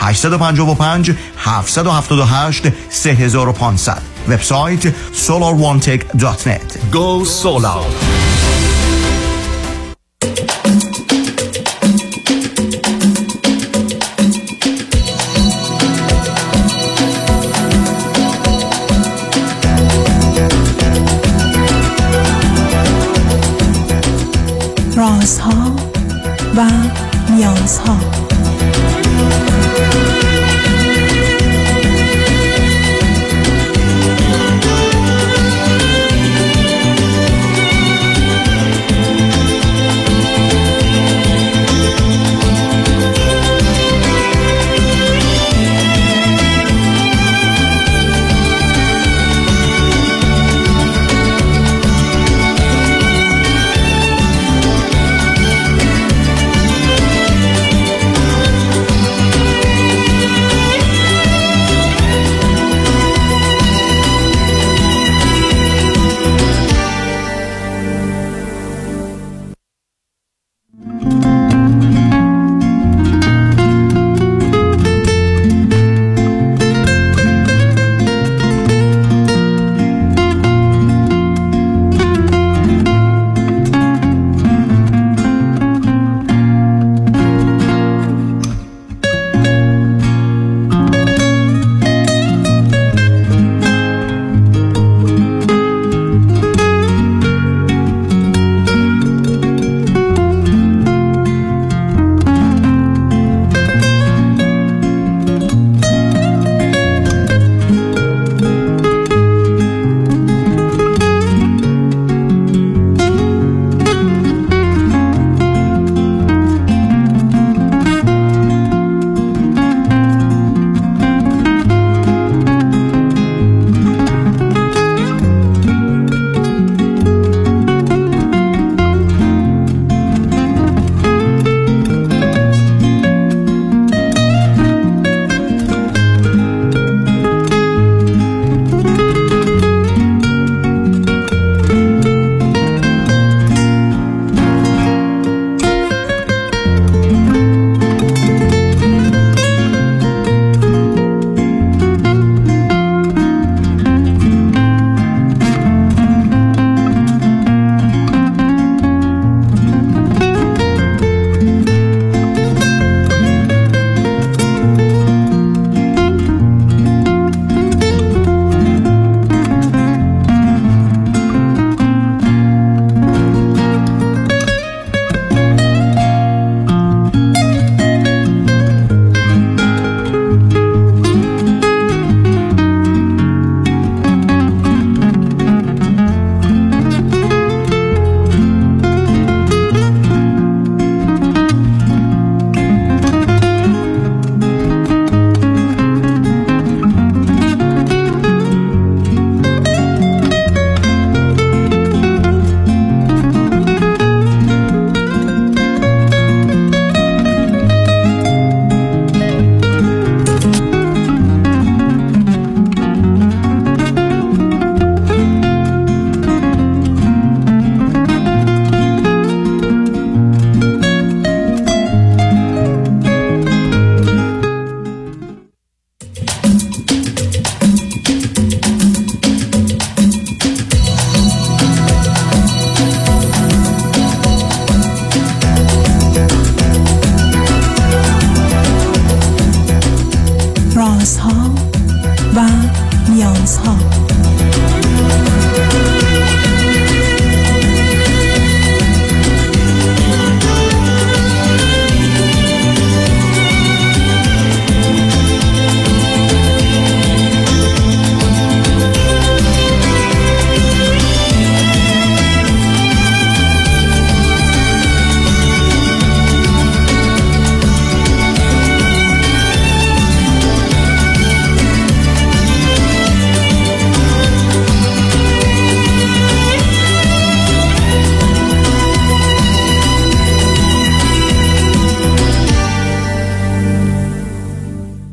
855 778 3500 وبسایت solarone.net Go Solar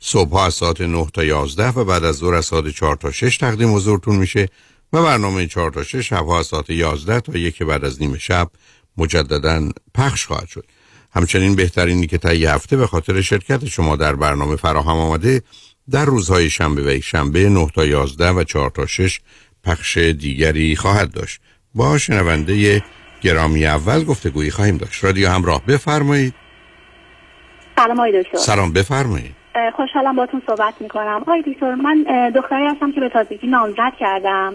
صبح از ساعت 9 تا 11 و بعد از ظهر از ساعت 4 تا 6 تقدیم حضورتون میشه و برنامه 4 تا 6 شبها از ساعت 11 تا یک بعد از نیم شب مجددا پخش خواهد شد. همچنین بهترینی که تا یه هفته به خاطر شرکت شما در برنامه فراهم آمده در روزهای شنبه و یک شنبه 9 تا 11 و 4 تا 6 پخش دیگری خواهد داشت. با شنونده گرامی اول گفتگویی خواهیم داشت. رادیو همراه بفرمایید. سلام آقای دکتر. سلام بفرمایید. خوشحالم باتون صحبت می‌کنم. آقای دکتر من دختری هستم که به تازگی نامزد کردم.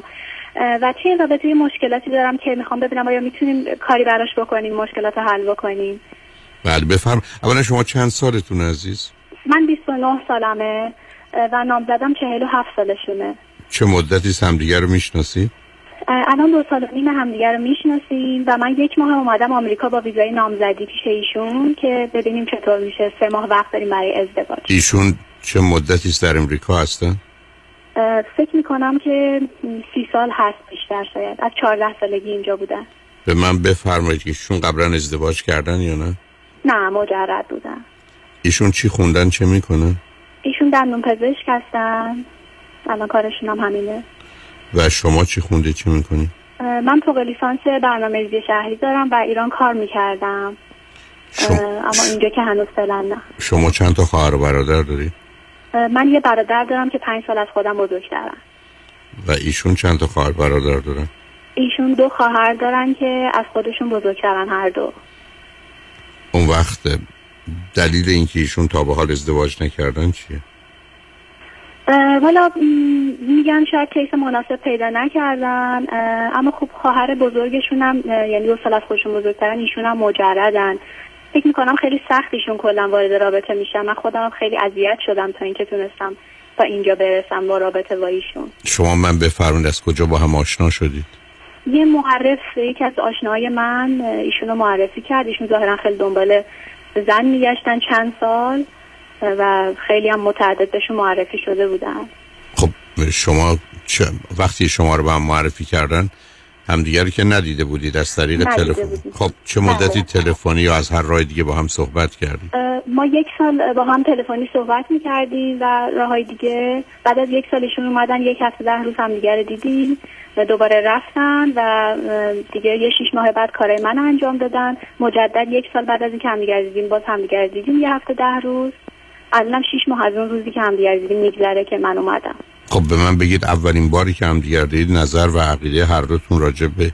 و چه این رابطه مشکلاتی دارم که می‌خوام ببینم آیا می‌تونیم کاری براش بکنیم مشکلات حل بکنیم؟ بله بفرم. اولا شما چند سالتون عزیز؟ من 29 سالمه و نامزدم 47 سالشونه. چه مدتی همدیگه رو می‌شناسی؟ الان دو سال و نیم همدیگه رو می‌شناسیم و من یک ماه اومدم آمریکا با ویزای نامزدی پیش ایشون که ببینیم چطور میشه. سه ماه وقت داریم برای ازدواج. ایشون چه مدتی است در امریکا هستن؟ فکر می‌کنم که سی سال هست بیشتر شاید. از چهارده سالگی اینجا بودن. به من بفرمایید که ایشون قبلا ازدواج کردن یا نه؟ نه مجرد بودن. ایشون چی خوندن چه می‌کنن؟ ایشون دندون پزشک هستن. الان کارشون هم همینه. و شما چی خونده چی می‌کنی؟ من فوق لیسانس برنامه‌ریزی شهری دارم و ایران کار می‌کردم شما... اما اینجا که هنوز فعلا نه شما چند تا خواهر و برادر داری؟ من یه برادر دارم که پنج سال از خودم بزرگترن و ایشون چند تا خواهر برادر دارن؟ ایشون دو خواهر دارن که از خودشون بزرگترن هر دو اون وقت دلیل اینکه ایشون تا به حال ازدواج نکردن چیه؟ والا میگن شاید کیس مناسب پیدا نکردن اما خب خواهر بزرگشون هم یعنی دو سال از خودشون بزرگترن ایشون هم مجردن. فکر می‌کنم خیلی سختیشون کلا وارد رابطه میشن. من خودم خیلی اذیت شدم تا اینکه تونستم تا اینجا برسم با رابطه با ایشون. شما من بفرمایید از کجا با هم آشنا شدید؟ یه معرف یکی از آشناهای من ایشون رو معرفی کرد. ایشون ظاهرا خیلی دنبال زن میگشتن چند سال. و خیلی هم متعدد بهشون معرفی شده بودن. خب شما چه وقتی شما رو به هم معرفی کردن همدیگر که ندیده بودید از طریق تلفن. خب چه مدتی تلفنی یا از هر راه دیگه با هم صحبت کردید؟ ما یک سال با هم تلفنی صحبت می‌کردیم و راههای دیگه بعد از یک سالشون اومدن یک هفته ده روز هم دیگه دیدیم و دوباره رفتن و دیگه یه شیش ماه بعد کارای من انجام دادن. مجدد یک سال بعد از اینکه هم دیگه دیدیم باز هم دیگه دیدیم یه هفته ده روز. الانم شیش ماه از اون روزی که هم دیگه دیدیم میگذره که من اومدم. خب به من بگید اولین باری که هم دیگر دید نظر و عقیده هر دوتون راجع به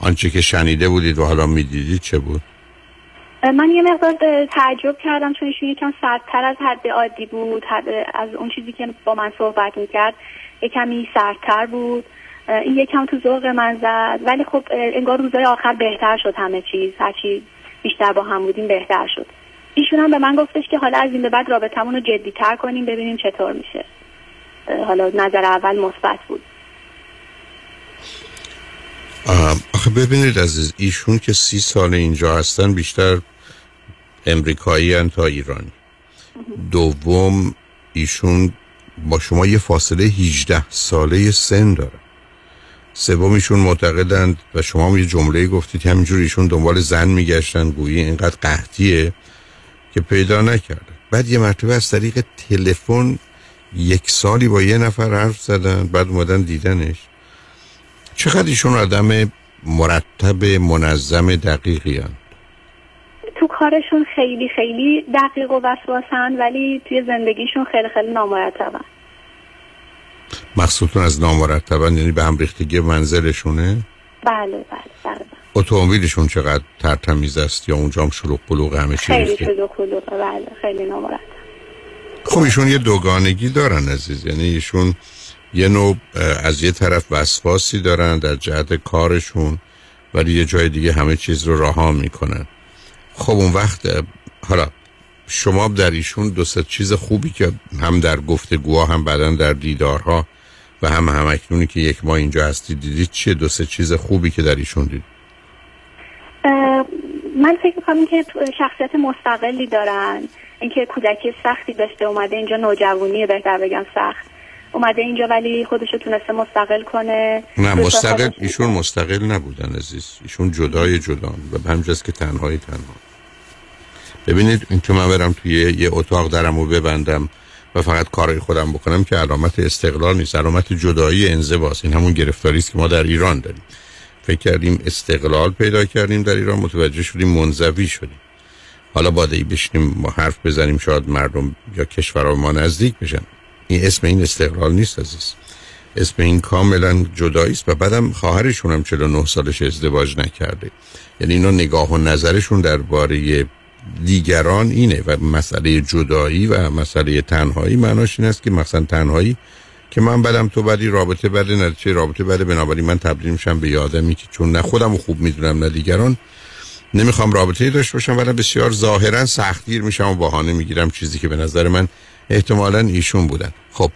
آنچه که شنیده بودید و حالا می‌دیدید چه بود؟ من یه مقدار تعجب کردم چون ایشون یکم سردتر از حد عادی بود. از اون چیزی که با من صحبت می‌کرد یکمی سردتر بود. این یکم تو ذوق من زد. ولی خب انگار روزای آخر بهتر شد همه چیز. هرچی بیشتر با هم بودیم بهتر شد. ایشون هم به من گفتش که حالا از این به بعد رابطمون رو جدی تر کنیم ببینیم چطور میشه. حالا نظر اول مثبت بود. آخه ببینید عزیز ایشون که سی سال اینجا هستن بیشتر امریکایی هن تا ایرانی. دوم ایشون با شما یه فاصله 18 ساله سن داره. سوم ایشون معتقدند و شما یه جمله گفتید همینجور ایشون دنبال زن میگشتن گویی اینقدر قحطیه. که پیدا نکرده بعد یه مرتبه از طریق تلفن یک سالی با یه نفر حرف زدن بعد اومدن دیدنش چقدر ایشون آدم مرتب منظم دقیقی هن؟ تو کارشون خیلی خیلی دقیق و وسواسن ولی توی زندگیشون خیلی خیلی نامرتبن مقصودتون از نامرتبن یعنی به هم ریختگی منزلشونه؟ بله بله بله اتومبیلشون چقدر ترتمیز است یا اونجا هم شلوغ پلوغ همه چی خیلی شلوغ بله خیلی نامرتب خب ایشون یه دوگانگی دارن عزیز. یعنی ایشون یه نوع از یه طرف وسواسی دارن در جهت کارشون ولی یه جای دیگه همه چیز رو رها می‌کنن. خب اون وقت حالا شما در ایشون دو چیز خوبی که هم در گفتگوها هم بعدا در دیدارها و هم همکنونی که یک ما اینجا هستی دیدید چیه؟ دو سه چیز خوبی که در ایشون دید. من فکر می‌کنم که شخصیت مستقلی دارن. اینکه کودکی سختی داشته اومده اینجا نوجوانی بهتر بگم سخت. اومده اینجا ولی خودشو تونسته مستقل کنه. نه مستقل ایشون مستقل نبودن عزیز. ایشون جدای جدا. و همجاست که تنهایی تنها. ببینید این که من برم توی یه اتاق درم و ببندم و فقط کارهای خودم بکنم که علامت استقلال نیست. علامت جدایی انزواست این همون گرفتاری است که ما در ایران داریم. فکر کردیم استقلال پیدا کردیم در ایران متوجه شدیم منزوی شدیم. حالا باید ای بشینیم ما حرف بزنیم شاید مردم یا کشورها ما نزدیک بشن. این اسم این استقلال نیست عزیز. اسم این کاملا جدایی است و بعدم خواهرشون هم 49 سالش ازدواج نکرده. یعنی اینا نگاه و نظرشون درباره دیگران اینه و مسئله جدایی و مسئله تنهایی معناش این است که مثلا تنهایی که من بدم تو بدی رابطه بده نتیجه رابطه بده بنابراین من تبدیل میشم به یه آدمی که چون نه خودم خوب می‌دونم نه دیگران. نمی‌خوام رابطه داشته باشم ولی بسیار ظاهرا سختگیر میشم و بهانه می‌گیرم چیزی که به نظر من احتمالا ایشون بودن. خب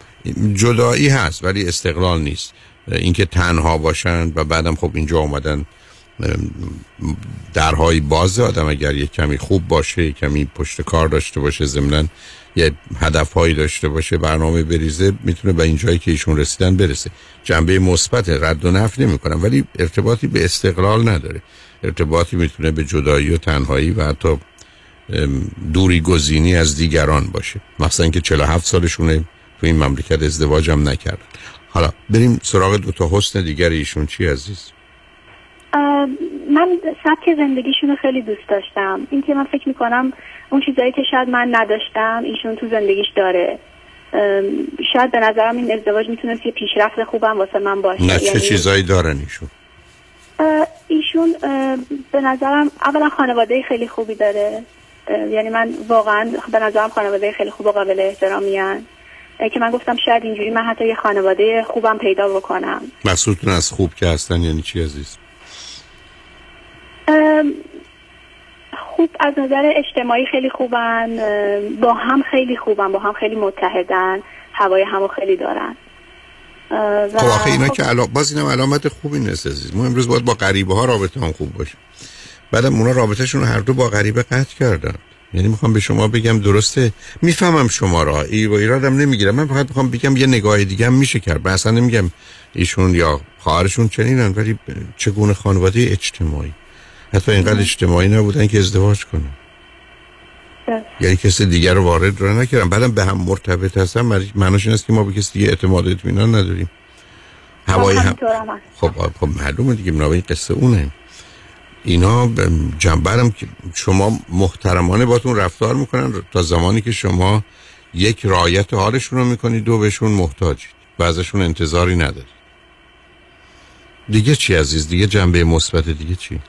جدایی هست ولی استقلال نیست. اینکه تنها باشن و بعدم خب اینجا اومدن درهای باز آدم اگر یه کمی خوب باشه یه کمی پشت کار داشته باشه ضمنا یه هدفهایی داشته باشه برنامه بریزه می‌تونه به این جایی که ایشون رسیدن برسه. جنبه مثبت رد و نفی نمی‌کنم ولی ارتباطی به استقلال نداره. ارتباطی می‌تونه به جدایی و تنهایی و حتی دوری گزینی از دیگران باشه. مثلا که 47 سالشونه تو این مملکت ازدواج هم نکردن. حالا بریم سراغ دو تا حسن دیگر ایشون. چی عزیز؟ من سبک زندگیشون رو خیلی دوست داشتم. اینکه من فکر می‌کنم اون چیزایی که شاید من نداشتم ایشون تو زندگیش داره. شاید به نظرم این ازدواج می‌تونست یه پیشرفت خوبم واسه من باشه. نه چه یعنی، چیزایی دارن ایشون؟ ایشون به نظرم اولا خانواده خیلی خوبی داره. یعنی من واقعا به نظرم خانواده خیلی خوب و قابل احترامی هن. که من گفتم شاید اینجوری من حتی یه خانواده خوبم پیدا بکنم. مقصودتون از خوب که هستن یعنی چی عزیز؟ خوب از نظر اجتماعی خیلی خوبن با هم خیلی خوبن با هم خیلی متحدن هوای همو خیلی دارن. و خب آخه اینا خب، که علا... باز اینم علامت خوبی نیست عزیز ما امروز باید با غریبه ها رابطه هم خوب باشه. بعدم اونا رابطهشون هر دو با غریبه قطع کردن. یعنی می‌خوام به شما بگم درسته. می‌فهمم شما را. ای و ایرادم نمی‌گیرم من فقط می‌خوام بگم یه نگاه دیگه هم میشه کرد. من اصلا نمیگم ایشون یا خواهرشون چنینن ولی چگونه خانواده اجتماعی. حتی اینقدر اجتماعی نبودن که ازدواج کنن. درست. یعنی کسی دیگر رو وارد رو نکردم بعدم به هم مرتبط هستن. معنی- معناش این است که ما به کسی دیگه اعتماد اطمینان نداریم. هوای هم. خب خب معلومه دیگه. بنابراین قصه اونه. اینا جنبرم که شما محترمانه باتون رفتار می‌کنن. تا زمانی که شما یک رعایت حالشون رو می‌کنید دو بهشون محتاجید و ازشون انتظاری ندارید. دیگه چی عزیز؟ دیگه جنبه مثبت دیگه چی؟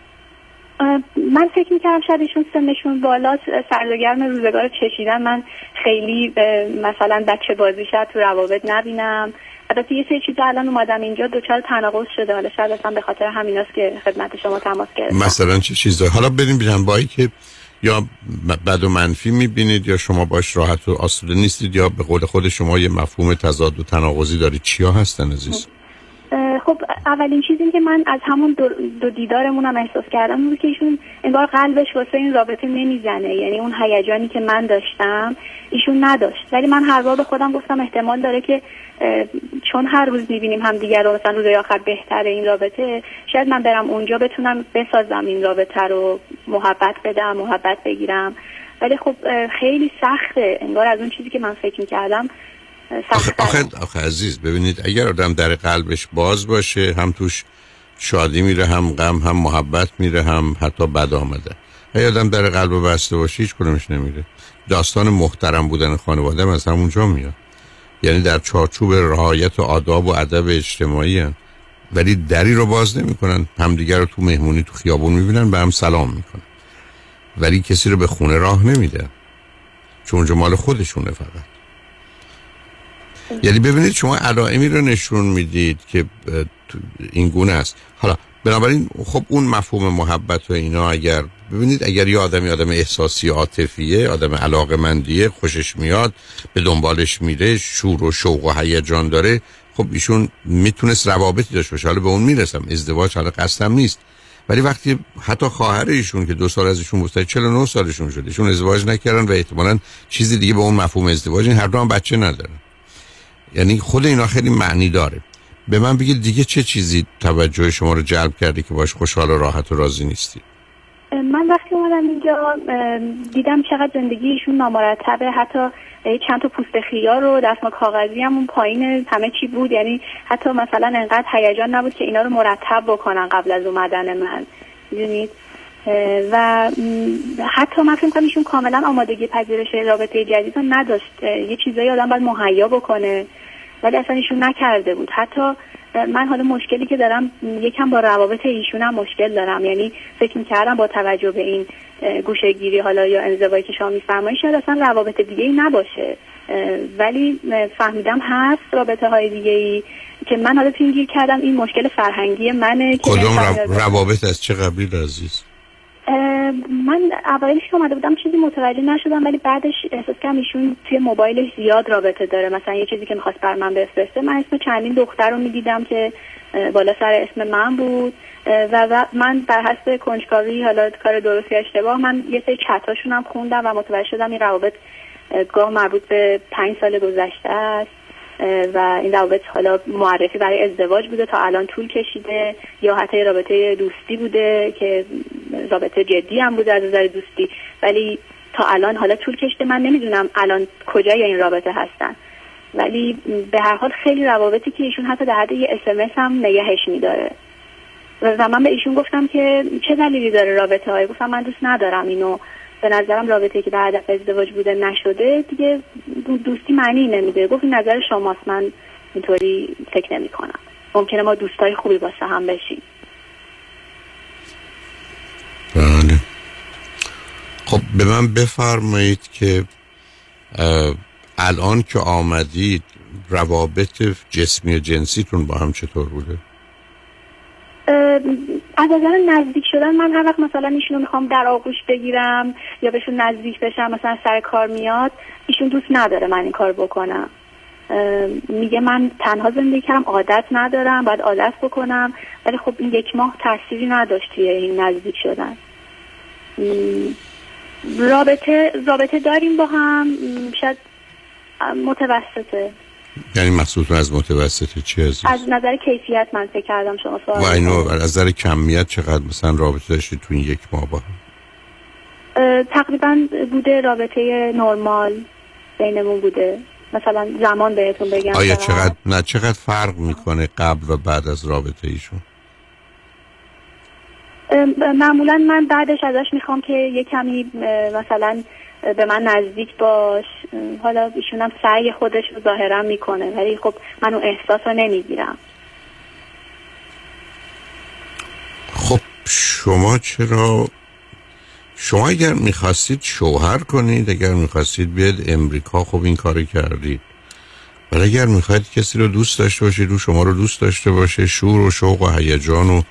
من فکر می‌کردم شاید ایشون سنشون بالا سرد و گرم روزگار رو چشیدن. من خیلی مثلا بچه بازی شاید تو روابط نبینم. البته یه سری چیزا الان اومدم اینجا دوچار تناقض شده. حالا شاید اصلا به خاطر همیناست که خدمت شما تماس گرفتم. مثلا چه چیزایی حالا بریم جنبایی که یا بد و منفی می‌بینید یا شما باش راحت و آسوده نیستید یا به قول خود شما یه مفهوم تضاد و تناقضی دارید. چیا هستن عزیز؟ خب اولین چیزی که من از همون دو, دو دیدارمونم احساس کردم بود که ایشون انگار قلبش واسه این رابطه نمی‌زنه. یعنی اون هیجانی که من داشتم ایشون نداشت. ولی من هر بار به خودم گفتم احتمال داره که چون هر روز می‌بینیم هم دیگر رو مثلا روزهای آخر بهتره این رابطه شاید من برم اونجا بتونم بسازم این رابطه رو محبت بدم محبت بگیرم. ولی خب خیلی سخته. انگار از اون چیزی که من فکر می‌کردم آخه, آخه, آخه عزیز ببینید اگر آدم در قلبش باز باشه هم توش شادی میره هم غم هم محبت میره هم حتی بد آمده. اگر آدم در قلب بسته باشه هیچ کدومش نمیره. داستان محترم بودن خانواده هم از همونجا میاد. یعنی در چارچوب رعایت و آداب و ادب اجتماعی هن. ولی دری رو باز نمی‌کنن. همدیگر رو تو مهمونی تو خیابون می‌بینن به هم سلام می‌کنن. ولی کسی رو به خونه راه نمیده چون اونجا مال خودشونه فقط. یعنی ببینید شما علائمی رو نشون می‌دید که این گونه است. حالا بنابراین خب اون مفهوم محبت و اینا اگر ببینید اگر یه آدمی آدم احساسی عاطفیه آدم علاقه مندیه خوشش میاد به دنبالش میره شور و شوق و هیجان داره خب ایشون می‌تونست روابطی داشته باشه. حالا به اون می‌رسم ازدواج حالا قصدم نیست. ولی وقتی حتی خواهر ایشون که دو سال از ایشون بزرگتره 49 سالشون شده ایشون ازدواج نکردن و احتمالاً چیزی دیگه به اون مفهوم ازدواج این هر دو هم بچه ندارن. یعنی خود اینا خیلی معنی داره. به من بگید دیگه چه چیزی توجه شما رو جلب کرده که باش خوشحال و راحت و راضی نیستی؟ من وقتی اومدم اینجا دیدم چقدر زندگی ایشون نامرتبه. حتی چند تا پوست خیار رو دستمال کاغذی هم اون پایین همه چی بود. یعنی حتی مثلا انقدر هیجان نبود که اینا رو مرتب بکنن قبل از اومدن من. می‌دونید؟ و حتی من فکر ایشون کاملا آمادگی پذیرش رابطه جدید رو نداشت یه چیزایی آدم باید مهیا بکنه. ولی اصلا ایشون نکرده بود. حتی من حالا مشکلی که دارم یکم با روابط ایشون هم مشکل دارم. یعنی فکر می‌کردم با توجه به این گوشگیری حالا یا انزوایی که شما میفرمایید شاید اصلا روابط دیگه ای نباشه ولی فهمیدم هست رابطه های دیگه ای که من حالا پینگیر کردم. این مشکل فرهنگی منه کدوم روابط از چه قبیل عزیز؟ من اولش که اومده بودم چیزی متوجه نشدم ولی بعدش احساس کردم ایشون توی موبایلش زیاد رابطه داره. مثلا یه چیزی که می‌خواست بر من بفرسته من اسم چندین دختر رو می‌دیدم که بالا سر اسم من بود. و من بر حسب کنجکاوی حالا کار درستی اشتباه من یه سری چتاشون هم خوندم و متوجه شدم این روابط گاه مربوط به پنج سال گذشته است. و این روابط حالا معرفی برای ازدواج بوده تا الان طول کشیده یا حتی رابطه دوستی بوده که رابطه جدی هم بوده از نظر دوستی. ولی تا الان حالا طول کشیده. من نمی‌دونم الان کجای این رابطه هستن. ولی به هر حال خیلی روابطی که ایشون حتی در حد یه اسمس هم نگهش میداره. و من به ایشون گفتم که چه دلیلی داره رابطه های گفتم من دوست ندارم اینو به نظرم رابطه که به هدف ازدواج بوده نشده دیگه دوستی معنی نمیده. گفت این نظر شماست من اینطوری فکر نمی کنم ممکنه ما دوستای خوبی واسه هم بشیم. بله. خب به من بفرمایید که الان که آمدید روابط جسمی و جنسیتون با هم چطور بوده؟ از نظر نزدیک شدن من هر وقت مثلا ایشونو می‌خوام در آغوش بگیرم یا بهشون نزدیک بشم مثلا سر کار میاد ایشون دوست نداره من این کار بکنم. میگه من تنها زندگی کردم عادت ندارم باید عادت بکنم ولی خب این یک ماه تاثیری نداشت توی این نزدیک شدن. رابطه رابطه داریم با هم شاید متوسطه. یعنی مقصود از متوسط چی از از نظر کیفیت من فکر کردم شما سوال و اینو از نظر کمیت چقدر مثلا رابطه داشتید تو این یک ماه با تقریبا بوده رابطه نرمال بینمون بوده. مثلا زمان بهتون بگم آیا چقدر نه چقدر فرق می‌کنه قبل و بعد از رابطه ایشون؟ معمولا من بعدش ازش می‌خوام که یه کمی مثلا به من نزدیک باش. حالا ایشون هم سعی خودش رو ظاهرا می‌کنه ولی خب من اون احساس رو نمی‌گیرم. خب شما چرا؟ شما اگر می‌خواستید شوهر کنید اگر می‌خواستید بیاد امریکا خب این کاری کردید. ولی اگر می‌خواید کسی رو دوست داشته باشید رو شما رو دوست داشته باشه شور و شوق و هیجان و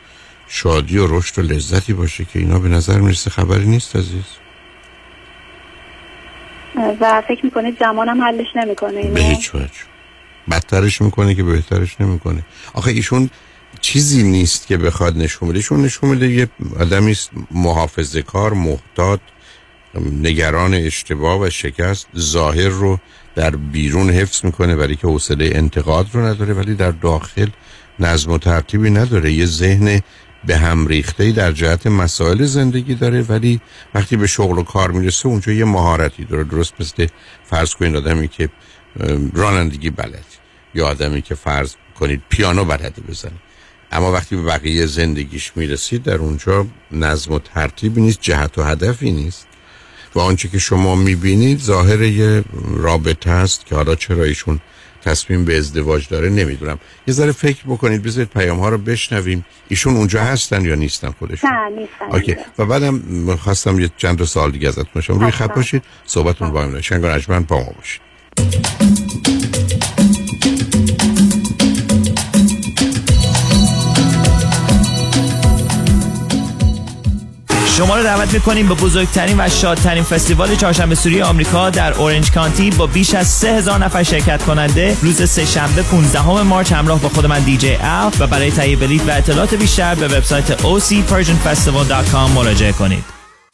شادی و رشد و لذتی باشه که اینا به نظر می‌رسه خبری نیست عزیز. و فکر می‌کنید زمانم حلش نمی‌کنه به هیچ وجه. بدترش می‌کنه که بهترش نمی‌کنه. آخه ایشون چیزی نیست که بخواد نشون بده. ایشون نشون بده یه آدمی محافظه کار محتاط نگران اشتباه و شکست. ظاهر رو در بیرون حفظ می‌کنه ولی که حوصله انتقاد رو نداره ولی در داخل نظم و ترتیبی نداره. یه ذهن به هم ریخته در جهت مسائل زندگی داره ولی وقتی به شغل و کار می‌رسه اونجا یه مهارتی داره. درست مثل فرض کنید آدمی که رانندگی بلد یا آدمی که فرض کنید پیانو بلده بزنه. اما وقتی به بقیه زندگیش می‌رسید در اونجا نظم و ترتیبی نیست جهت و هدفی نیست. و آنچه که شما می‌بینید ظاهر یه رابطه است که حالا چرا ایشون تصمیم به ازدواج داره نمی‌دونم. یه ذره فکر بکنید بذارید پیام ها رو بشنویم. ایشون اونجا هستن یا نیستن خودشون؟ نه نیستن. اوکی. و بعدم خواستم یه چند سال دیگه ازتون باشم روی خط باشید صحبتون با هم. شنگ و با ما باشید. شما رو دعوت می‌کنیم به بزرگترین و شادترین فستیوال چهارشنبه سوری آمریکا در اورنج کانتی با بیش از 3000 نفر شرکت کننده روز سه شنبه 15 مارچ همراه با خود من دیجی و برای تهیه بلیط و اطلاعات بیشتر به وبسایت ocpersianfestival.com مراجعه کنید.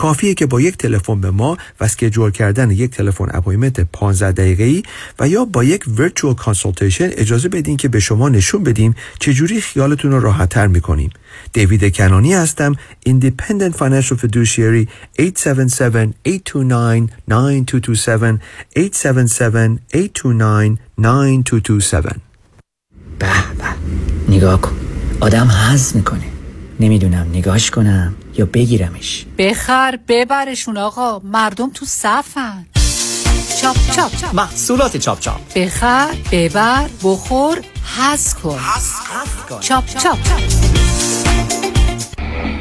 کافیه که با یک تلفن به ما و schedule کردن یک تلفن appointment 15 دقیقه‌ای و یا با یک virtual consultation اجازه بدین که به شما نشون بدیم چجوری خیالتون رو راحتتر می‌کنیم. دیوید کنانی هستم Independent Financial Fiduciary 877-829-9227 877-829-9227 به به. نگاه کن. آدم حز می‌کنه. نمی‌دونم. نگاهش کنم. یا بگیرمش. بخر ببرشون آقا. مردم تو صفن. چاپ چاپ محصولات چاپ چاپ. بخر ببر بخور حز کن. چاپ چاپ.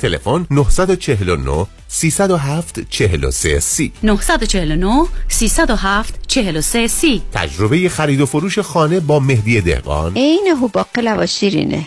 تلفن 949 307 43 سی. 949 307 43 سی. تجربه خرید و فروش خانه با مهدی دهقان. عینهو باقلوا شیرینه.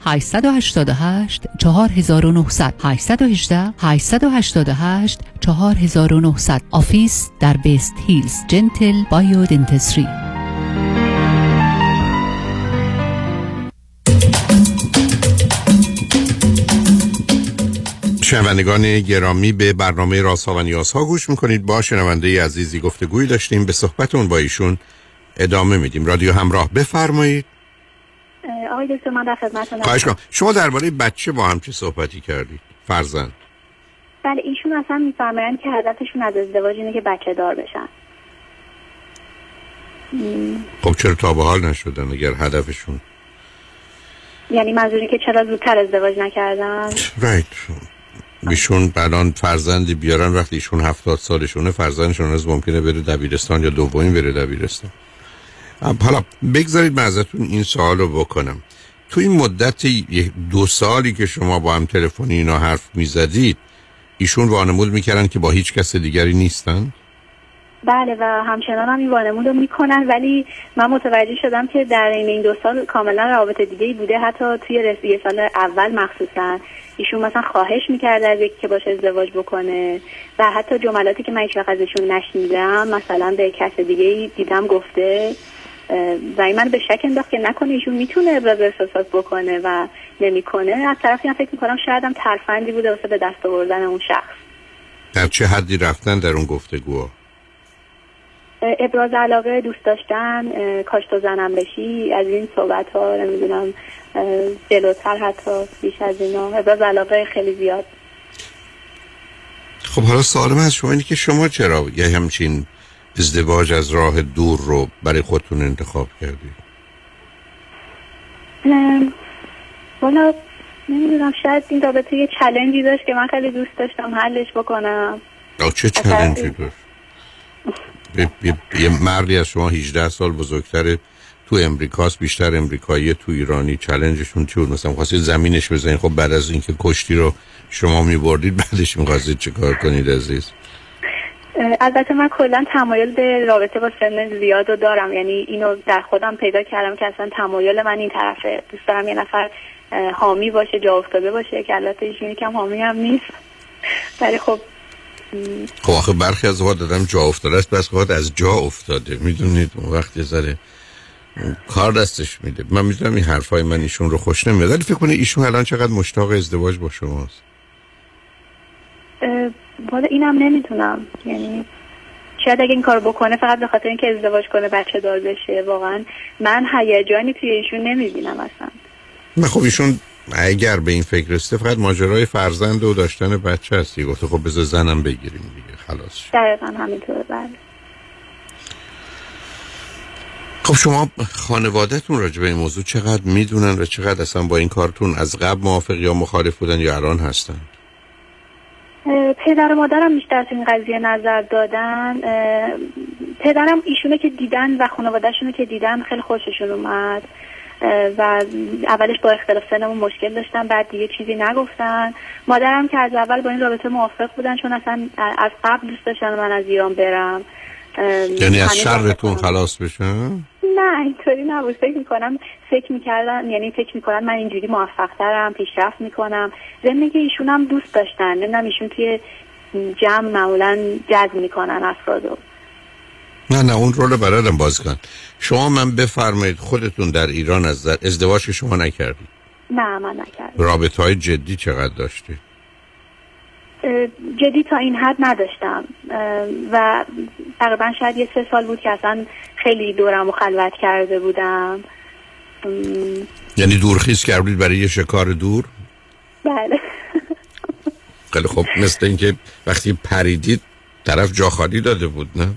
888 4900 818 888 4900 office در West Hills. Gentle Biodentistry شنوندگان گرامی به برنامه رازها و نیازها گوش می‌کنید. با شنونده عزیزی گفتگوی داشتیم. به صحبتون با ایشون ادامه میدیم. رادیو همراه بفرمایید. آقای دکتر من در خدمتتونم خواهش کنم شما درباره بچه با هم چه صحبتی کردید فرزند. بله ایشون اصلا میفرمایند که هدفشون از ازدواج اینه که بچه دار بشن. خب چرا تا به حال نشدن اگر هدفشون؟ یعنی منظوری که چرا زودتر ازدواج نکردن؟ رایت بیشون بعدان فرزندی بیارن وقتی ایشون هفتاد سالشونه فرزندشون از ممکنه بره دبیرستان یا دومین بره دبیرستان. حالا بگذارید من ازتون این سوال رو بکنم. تو این مدت دو سالی که شما با هم تلفنی اینا حرف می‌زدید ایشون وانمود می‌کردن که با هیچ کس دیگری نیستن؟ بله و همچنان هم این وانمود رو می‌کنن ولی من متوجه شدم که در این, این دو سال کاملا روابط دیگه بوده حتی توی رسیه سال اول مخصوصا. ایشون مثلا خواهش می‌کرده از یکی که باشه ازدواج بکنه و حتی جملاتی که من هیچ ازشون نشنیدم مثلا به کس دیگه دیدم گفته. و این من به شک انداخت که نکنه ایشون می‌تونه ابراز احساسات بکنه و نمی‌کنه. از طرفی هم فکر می‌کنم شاید هم ترفندی بوده واسه به دست آوردن اون شخص. در چه حدی رفتن در اون گفتگوها؟ اه، ابراز علاقه دوست داشتن کاش تو زنم بشی از این صحبت ها نمی‌دونم جلوتر حتی بیش از اینا. ابراز علاقه خیلی زیاد. خب حالا سوال من از شما اینه که شما چرا یه همچین ازدواج از راه دور رو برای خودتون انتخاب کردید؟ والا نمی‌دونم شاید این رابطه یه چلنجی داشت که من خیلی دوست داشتم حلش بکنم. چه چلنجی داشت؟ یه- مردی از شما 18 سال بزرگتره تو امریکاست بیشتر امریکایی تو ایرانی. چلنجشون چی بود؟ مثلا خواستید زمینش بزنید. خب بعد از اینکه کشتی رو شما میبردید بعدش می‌خواستید چه کار کنید عزیز؟ البته من کلا تمایل به رابطه با سن زیاد رو دارم. یعنی اینو در خودم پیدا کردم که اصلا تمایل من این طرفه. دوست دارم یه نفر حامی باشه جا افتاده باشه. که البته ایشون یکم حامی هم نیست. ولی خب خب آخه برخی از اوقات دادم جا افتاده است بس اوقات از جا افتاده. می‌دونید اون وقت یه ذره کار دستش میده. من می‌دونم این حرفای من ایشون رو خوش نمیاد. ولی فکر کنه ایشون الان چقدر مشتاق ازدواج با شماست. والا اینم نمی‌تونم. یعنی شاید اگه این کار بکنه فقط به خاطر اینکه ازدواج کنه بچه دار بشه. واقعا من هیجانی توی ایشون نمی‌بینم اصلا. خب ایشون اگر به این فکر رسیده فقط ماجرای فرزند و داشتن بچه هستی. گفته خب بذار زنم بگیریم دیگه. خلاص دقیقا همینطوره. بله. خب شما خانوادهتون راجع به این موضوع چقدر می‌دونن و چقدر اصلا با این کارتون از قبل موافق یا مخالف بودن یا الان هستن؟ پدر و مادرم بیشتر تو این قضیه نظر دادن. پدرم ایشونه که دیدن و خانوادهشونو که دیدن خیلی خوششون اومد. و اولش با اختلاف سنمون مشکل داشتن بعد دیگه چیزی نگفتن. مادرم که از اول با این رابطه موافق بودن چون اصلا از قبل دوست داشتن من از ایران برم. یعنی از شرتون خلاص بشن نه اینطوری نبود. فکر می‌کنم فکر می‌کردن یعنی فکر می‌کنن من اینجوری موفق ترم پیشرفت می‌کنم. زندگی ایشون هم دوست داشتن. نمی‌دونم ایشون توی جمع معمولا جذب می‌کنن افرادو. نه نه اون رول بلدم باز کن. شما من بفرمایید خودتون در ایران از در ازدواج که شما نکردید. نه من نکردم. رابطه های جدی چقدر داشتی اه، جدی تا این حد نداشتم. و تقریبا شاید یه سه سال بود که اصلا خیلی دورم و خلوت کرده بودم. یعنی دورخیز کردید برای یه شکار دور؟ بله. خیلی خب مثل اینکه وقتی پریدید طرف جا خالی داده بود نه؟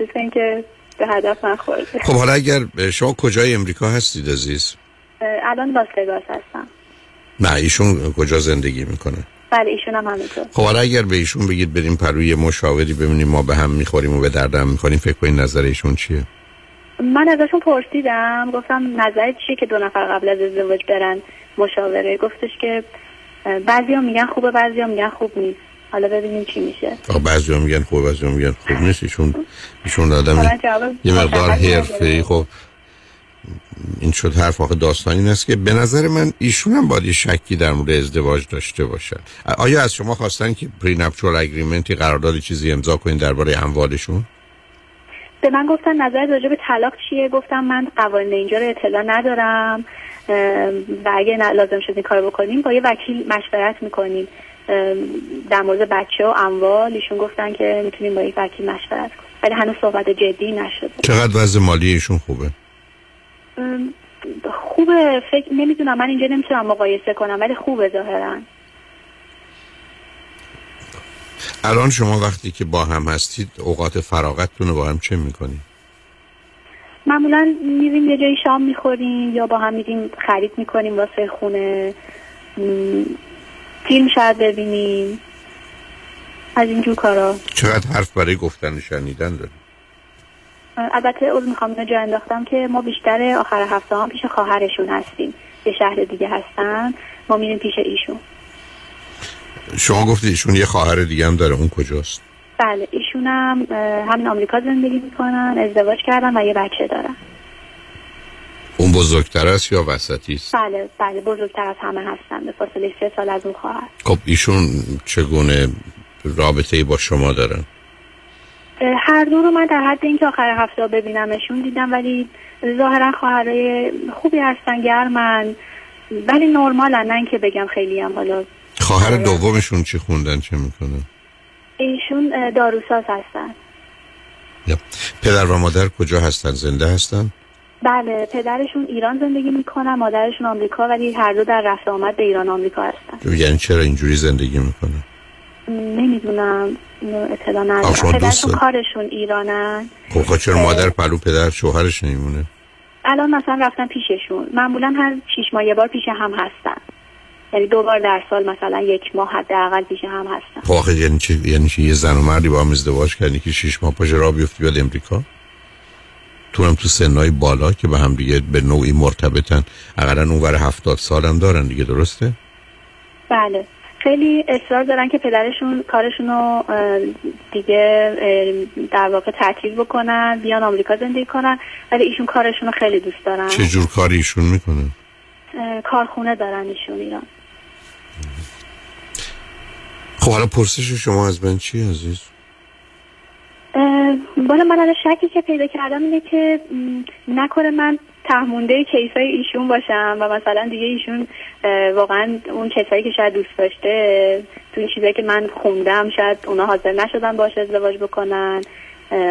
مثل اینکه به هدف نخورده. خب حالا اگر شما کجای امریکا هستید عزیز؟ الان لاس هستم. نه ایشون کجا زندگی می‌کنه؟ بله ایشون هم همینطور. خب حالا اگر به ایشون بگید بریم پروی مشاوری ببینیم ما به هم می‌خوریم و به دردم می‌خوریم فکر کنید نظر ایشون چیه؟ من ازشون پرسیدم گفتم نظرت چیه که دو نفر قبل از ازدواج برن مشاوره؟ گفتش که بعضی میگن خوبه بعضی میگن خوب نیست. حالا ببینیم چی میشه. آقا بعضی میگن خوب بعضی میگن خوب نیست ایشون ایشون آدم جواب یه مقدار مشخصی حرفه ای نداره. خب این شد حرف آخه داستان این است که به نظر من ایشون هم باید یه شکی در مورد ازدواج داشته باشن. آیا از شما خواستن که پری نپچوال اگریمنتی قرارداد چیزی امضا کنین درباره اموالشون؟ به من گفتن نظرت راجع به طلاق چیه؟ گفتم من قوانین اینجا رو اطلاع ندارم و اگه لازم شد این کار بکنیم با یه وکیل مشورت می‌کنیم. در مورد بچه و اموال ایشون گفتن که می‌تونیم با یک وکیل مشورت کنیم. ولی هنوز صحبت جدی نشده. چقدر وضع مالی ایشون خوبه؟ خوبه فکر نمی‌دونم من اینجا نمی‌تونم مقایسه کنم ولی خوبه ظاهرا. الان شما وقتی که با هم هستید اوقات فراغتتون رو با هم چه می‌کنید معمولا میریم یه جایی شام می‌خوریم یا با هم میریم خرید می‌کنیم واسه خونه. فیلم شاید ببینیم. از اینجور کارا. چقدر حرف برای گفتن شنیدن دارید؟ البته از می‌خوام اینو جا انداختم که ما بیشتر آخر هفته ها پیش خواهرشون هستیم. یه شهر دیگه هستن. ما میریم پیش ایشون. شما گفتید ایشون یه خواهر دیگه هم داره. اون کجاست؟ بله ایشون هم همین آمریکا زندگی می‌کنن ازدواج کردن و یه بچه دارن. اون بزرگتر است یا وسطی است؟ بله بله بزرگتر از همه هستن. به فاصله سه سال از اون خواهر. خب ایشون چگونه رابطه با شما دارن؟ هر دو رو من در حد اینکه آخر هفته ببینمشون دیدم ولی ظاهرا خواهرای خوبی هستن گرمن ولی نرمالن نه اینکه بگم خیلی هم حالا. خواهر دومشون چی خوندن چه می‌کنه ایشون داروساز هستن. پدر و مادر کجا هستن؟ زنده هستن؟ بله پدرشون ایران زندگی می‌کنن مادرشون آمریکا ولی هر دو در رفت آمد به ایران آمریکا هستن. یعنی چرا اینجوری زندگی می‌کنه م، نمی‌دونم اطلاع ندارم. پدرشون؟ کارشون ایرانن. خب چرا مادر پلو پدر شوهرش نمیمونه؟ الان مثلا رفتن پیششون. معمولا هر شیش ماه یه بار پیش هم هستن. یعنی دو بار در سال مثلا یک ماه حداقل پیش هم هستن. خب آخه یعنی چی؟ یعنی چی؟ یه زن و مردی با هم ازدواج کردی که شیش ماه پاش را بیفتی بیاد امریکا؟ تو هم تو سنهای بالا که به هم دیگه به نوعی مرتبطن. اقلا اونور هفتاد سالم دارن دیگه درسته؟ بله. خیلی اصرار دارن که پدرشون کارشون رو دیگه در واقع تعطیل بکنن بیان آمریکا زندگی کنن ولی ایشون کارشون رو خیلی دوست دارن. چه جور کاری ایشون می‌کنه؟ اه، کارخونه دارن ایشون ایران. خب حالا پرسش شما از من چی عزیز؟ بالا من الان شکی که پیدا کردم اینه که نکنه من تهمونده کیسای ایشون باشم و مثلا دیگه ایشون واقعا اون کسایی که شاید دوست داشته تو این چیزایی که من خوندم شاید اونا حاضر نشدن باش ازدواج بکنن.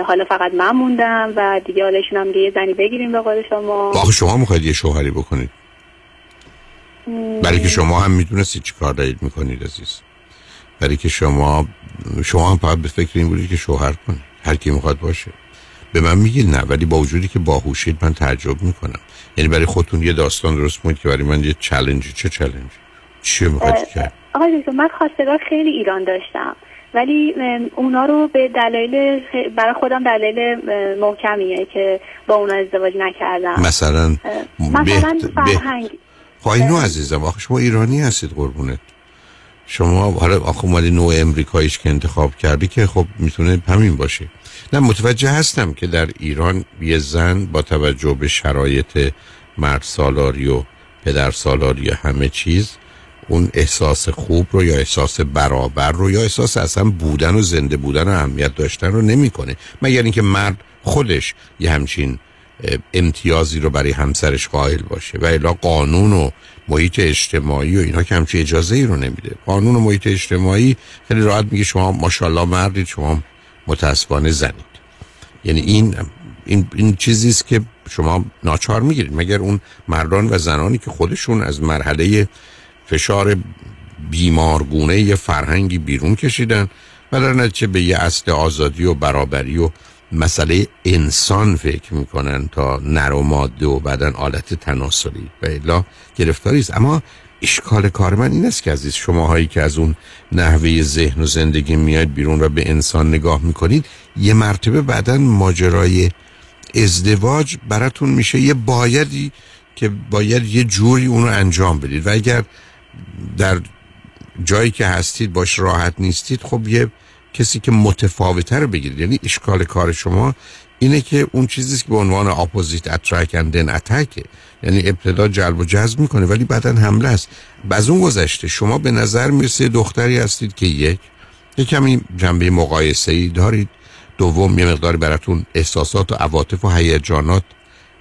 حالا فقط من موندم و دیگه حالا ایشون هم یه زنی بگیریم به قول شما. آخه شما می‌خواید یه شوهری بکنید. برای که شما هم می‌دونستید چی کار دارید می‌کنید عزیز. برای که شما شما هم فقط به فکر این بودید که شوهر کنید. هر کی می‌خواد باشه. به من میگید نه ولی با وجودی که باهوشید من تعجب می‌کنم. یعنی برای خودتون یه داستان درست کنید که برای من یه چلنجی چه چلنجی چی می‌خواید کرد؟ آقای دکتر من خواستگار خیلی ایران داشتم. ولی اونا رو به دلایل برای خودم دلایل محکمیه که با اونا ازدواج نکردم. مثلا مثلا فرهنگ. خب عزیزم آخه شما ایرانی هستید قربونت. شما حالا آخه اومدی نوع امریکاییش که انتخاب کردی که خب می‌تونه همین باشه. نه متوجه هستم که در ایران یه زن با توجه به شرایط مرد سالاری و پدر سالاری و همه چیز اون احساس خوب رو یا احساس برابر رو یا احساس اصلا بودن و زنده بودن و اهمیت داشتن رو نمی‌کنه. مگر اینکه مرد خودش یه همچین امتیازی رو برای همسرش قائل باشه و الا قانون و محیط اجتماعی و اینا که همچین اجازه ای رو نمیده. قانون و محیط اجتماعی خیلی راحت میگه شما ماشاءالله مردید شما متاسفانه زنید. یعنی این این این چیزی است که شما ناچار می‌گیرید. مگر اون مردان و زنانی که خودشون از مرحله فشار بیمارگونه یه فرهنگی بیرون کشیدن و در نتیجه به یه اصل آزادی و برابری و مسئله انسان فکر می‌کنن تا نر و ماده و بعدا آلت تناسلی و الا گرفتاری است. اما اشکال کار من این است که عزیز شماهایی که از اون نحوه ذهن و زندگی میاد بیرون و به انسان نگاه می‌کنید یه مرتبه بعدا ماجرای ازدواج براتون میشه. یه بایدی که باید یه جوری اونو انجام بدید. و اگر در جایی که هستید باش راحت نیستید خب یه کسی که متفاوتر رو بگیرید. یعنی اشکال کار شما اینه که اون چیزی که به عنوان اپوزیت اترک اند دن اتکه یعنی ابتدا جلب و جذب می‌کنه ولی بعدا حمله است. از اون گذشته شما به نظر می‌رسه دختری هستید که یک یک کمی جنبه مقایسه ای دارید. دوم یه مقداری براتون احساسات و عواطف و هیجانات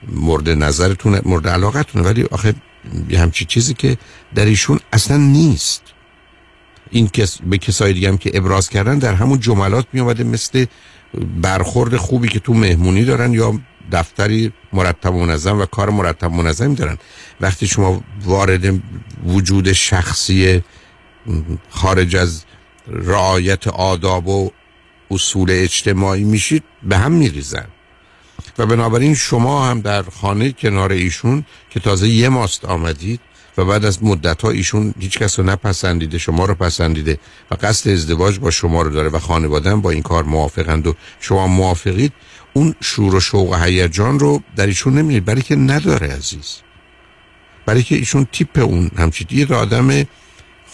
مورد نظرتون مورد علاقتونه. ولی آخه یه همچی چیزی که در ایشون اصلا نیست. این کس به کسای دیگه هم که ابراز کردن در همون جملات می اومده مثل برخورد خوبی که تو مهمونی دارن یا دفتری مرتب و منظم و کار مرتب و منظم دارن. وقتی شما وارد وجود شخصی خارج از رعایت آداب و اصول اجتماعی میشید به هم میریزن. و بنابراین شما هم در خانه کنار ایشون که تازه یه ماست آمدید و بعد از مدت ها ایشون هیچ کس رو نپسندیده شما رو پسندیده و قصد ازدواج با شما رو داره و خانواده هم با این کار موافقند و شما موافقید اون شور و شوق و هیجان رو در ایشون نمی‌دید برای که نداره عزیز. برای که ایشون تیپ اون همچی یه آدم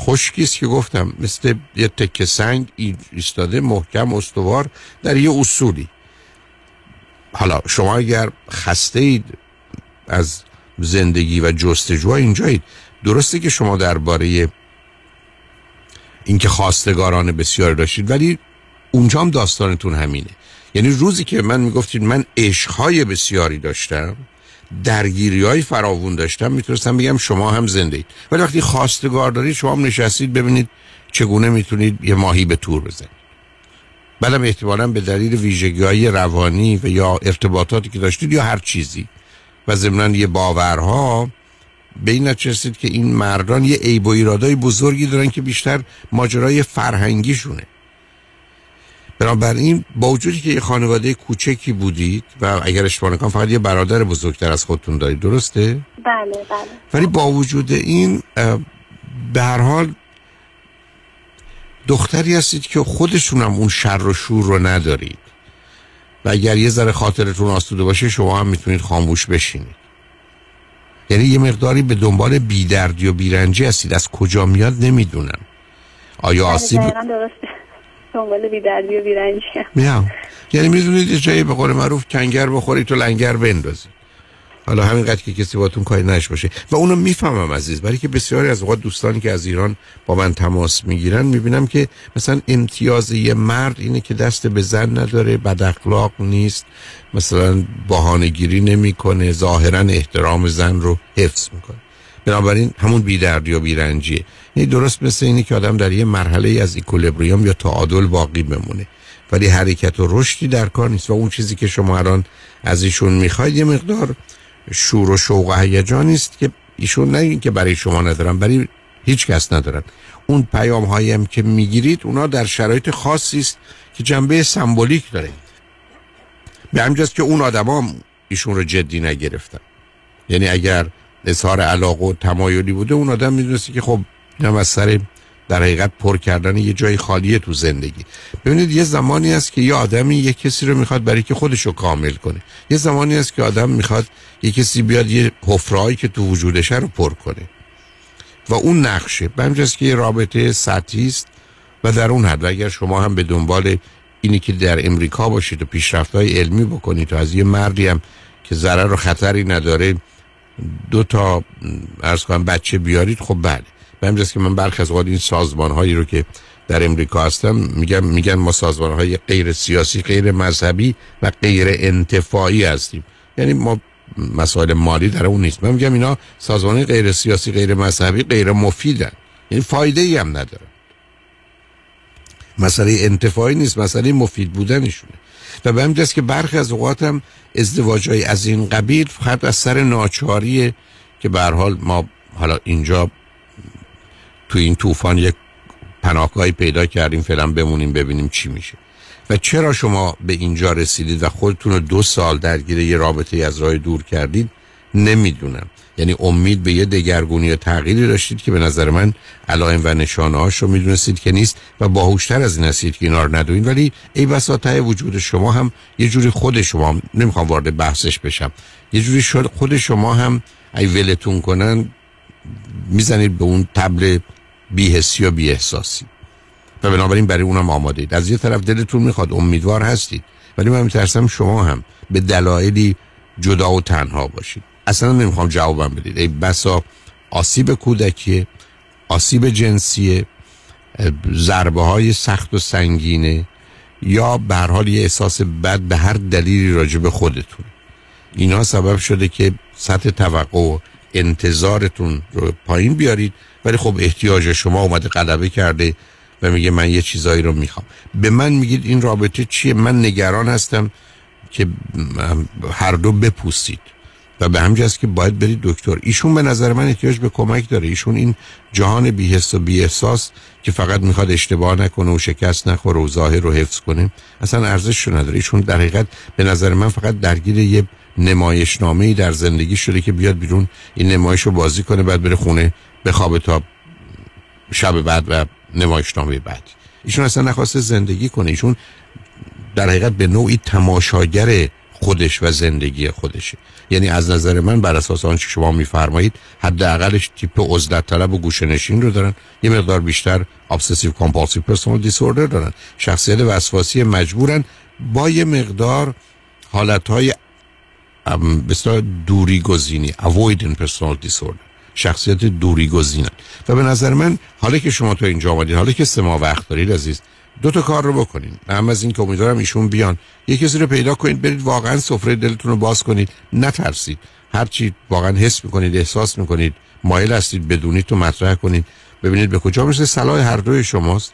خشکی است که گفتم مثل یه تکه سنگ ایستاده محکم استوار در یه اصولی. حالا شما اگر خسته اید از زندگی و جستجو اینجایید. درسته که شما درباره اینکه خواستگاران بسیار داشتید ولی اونجا هم داستانتون همینه. یعنی روزی که من می‌گفتید من عشقهای بسیاری داشتم درگیری های فراوون داشتم می‌تونستم بگم شما هم زنده اید ولی وقتی خواستگار دارید شما نشستید ببینید چگونه می‌تونید یه ماهی به تور بزنید. بعدم احتمالا به دلیل ویژگی های روانی و یا ارتباطاتی که داشتید یا هر چیزی و ضمن یه باورها به این که این مردان یه عیب و ایرادای بزرگی دارن که بیشتر ماجرای فرهنگیشونه. بنابراین با وجودی که یه خانواده کوچکی بودید و اگر اشتباه نکنم فقط یه برادر بزرگتر از خودتون دارید درسته؟ بله بله. ولی با وجود این به هر حال دختری هستید که خودشون هم اون شر و شور رو ندارید. و اگر یه ذره خاطرتون آسوده باشه شما هم می‌تونید خاموش بشینید. یعنی یه مقداری به دنبال بیدردی و بیرنجی هستید. از کجا میاد؟ نمی‌دونم. آیا آسیب دنبال بیدردی و بیرنجی میام. یعنی می‌دونید یه جایی به قول معروف کنگر بخوری تو لنگر بندازی. حالا همینقدر که کسی باتون کاری نش باشه و اونو می‌فهمم عزیز برای که بسیاری از اوقات دوستانی که از ایران با من تماس می‌گیرن می‌بینم که مثلا امتیاز یه مرد اینه که دست به زن نداره بد اخلاق نیست مثلا بهانه‌گیری نمی‌کنه ظاهرا احترام زن رو حفظ می‌کنه. بنابراین همون بیدردی و بیرنجیه. یعنی درست مثل اینه که آدم در یه مرحله از ایکولبریوم یا تعادل باقی بمونه. ولی حرکت و رشدی در کار نیست و اون چیزی که شما الان از ایشون می‌خواید یه مقدار شور و شوق و هیجانی است که ایشون نه که برای شما ندارن برای هیچ کس ندارن. اون پیام هایم که می‌گیرید اونا در شرایط خاصی است که جنبه سمبولیک داره. به همجاست که اون آدما ایشون رو جدی نگرفتن. یعنی اگر اظهار علاقه و تمایلی بوده اون آدم می‌دونستی که خب اینم از سر در حقیقت پر کردن یه جای خالیه تو زندگی. ببینید یه زمانی است که یه آدمی یه کسی رو می‌خواد برای که خودش رو کامل کنه. یه زمانی است که آدم می‌خواد یه کسی بیاد یه حفرهایی که تو وجودش رو پر کنه. و اون نقشه به که یه رابطه سطحی است و در اون حد و اگر شما هم به دنبال اینی که در امریکا باشید و پیشرفت های علمی بکنید و از یه مردی هم که ضرر و خطری نداره دو تا ارز کنم بچه بیارید خب بله. به همجاست که من برخی از این سازمان هایی رو که در امریکا هستم میگم میگن ما سازمان های غیر سیاسی غیر مذهبی و غیر انتفاعی هستیم. یعنی ما مسائل مالی در اون نیست. من میگم اینا سازمان غیر سیاسی غیر مذهبی غیر مفیدن. یعنی فایده ای هم ندارن. مسئله انتفاعی نیست مسئله مفید بودنشونه. و به همجاست که برخی از اوقات هم ازدواج های از این قبیل فقط از سر ناچاریه که به حال ما حالا اینجا تو این طوفان یک پناهگاهی پیدا کردیم فعلا بمونیم ببینیم چی میشه. و چرا شما به اینجا رسیدید و خودتون رو دو سال درگیر یه رابطه از راه دور کردید؟ نمی‌دونم. یعنی امید به یه دگرگونی و تغییری داشتید که به نظر من علائم و نشانه هاش رو می‌دونستید که نیست و باهوشتر از این هستید که اینا رو ولی ای بسا وجود شما هم یه جوری خود شما نمی‌خوام وارد بحثش بشم یه جوری خود شما هم ای ولتون کنن می‌زنید به اون تبل بیهسی و بیاحساسی. و بنابراین برای اونم آماده اید. از یه طرف دلتون می‌خواد امیدوار هستید ولی من میترسم شما هم به دلایلی جدا و تنها باشید. اصلا نمی‌خوام جوابم بدید. ای بسا آسیب کودکیه آسیب جنسیه ضربه های سخت و سنگینه یا به حال یه احساس بد به هر دلیلی راجع به خودتون. اینا سبب شده که سطح توقع و انتظارتون رو پایین بیارید ولی خب احتیاج شما اومده غلبه کرده و میگه من یه چیزایی رو می‌خوام. به من میگید این رابطه چیه؟ من نگران هستم که هر دو بپوسید. و به همجاست که باید برید دکتر. ایشون به نظر من احتیاج به کمک داره. ایشون این جهان بیهست و بیاحساس که فقط می‌خواد اشتباه نکنه و شکست نخوره و ظاهر رو حفظ کنه اصلا ارزش نداره. ایشون در حقیقت به نظر من فقط درگیر یه نمایشنامه ای در زندگی شده که بیاد بیرون این نمایش رو بازی کنه بعد بره خونه بخوابه تا شب بعد و نمایشنامه بعد ایشون اصلا نخواسته زندگی کنه. ایشون در حقیقت به نوعی تماشاگر خودش و زندگی خودشه. یعنی از نظر من بر اساس آنچه شما میفرمایید حداقلش تیپ عزلت طلب و گوشه نشین رو دارن. یه مقدار بیشتر obsessive compulsive personal disorder دارن. شخصیت وسواسی مجبورن. با یه مقدار حالتهای بسیار دوری گزینی avoidant personal disorder. شخصیت دوری گزینن و به نظر من حالا که شما تو اینجا آمدید حالا که سه ماه وقت دارید عزیز دو تا کار رو بکنین. هم از این که امیدوارم ایشون بیان. یه کسی رو پیدا کنید برید واقعا سفره دلتون رو باز کنید. نترسید. هرچی واقعا حس می‌کنید احساس می‌کنید مایل هستید بدونید تو مطرح کنید. ببینید به کجا می‌رسه. صلاح هر دوی شماست.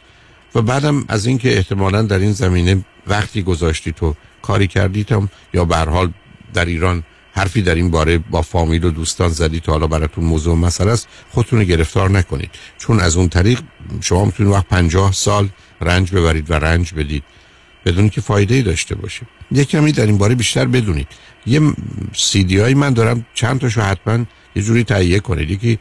و بعدم از اینکه احتمالا در این زمینه وقتی گذاشتی تو کاری کردید هم یا به حال در ایران حرفی در این باره با فامیل و دوستان زدی تا حالا براتون موضوع مسئله است. خودتون رو گرفتار نکنید. چون از اون طریق شما می‌تونید وقت پنجاه سال رنج ببرید و رنج بدید. بدون که فایده ای داشته باشه یه کمی در این باره بیشتر بدونید. یه سی های من دارم چند تاشو حتما یه جوری تهیه کنید. یکی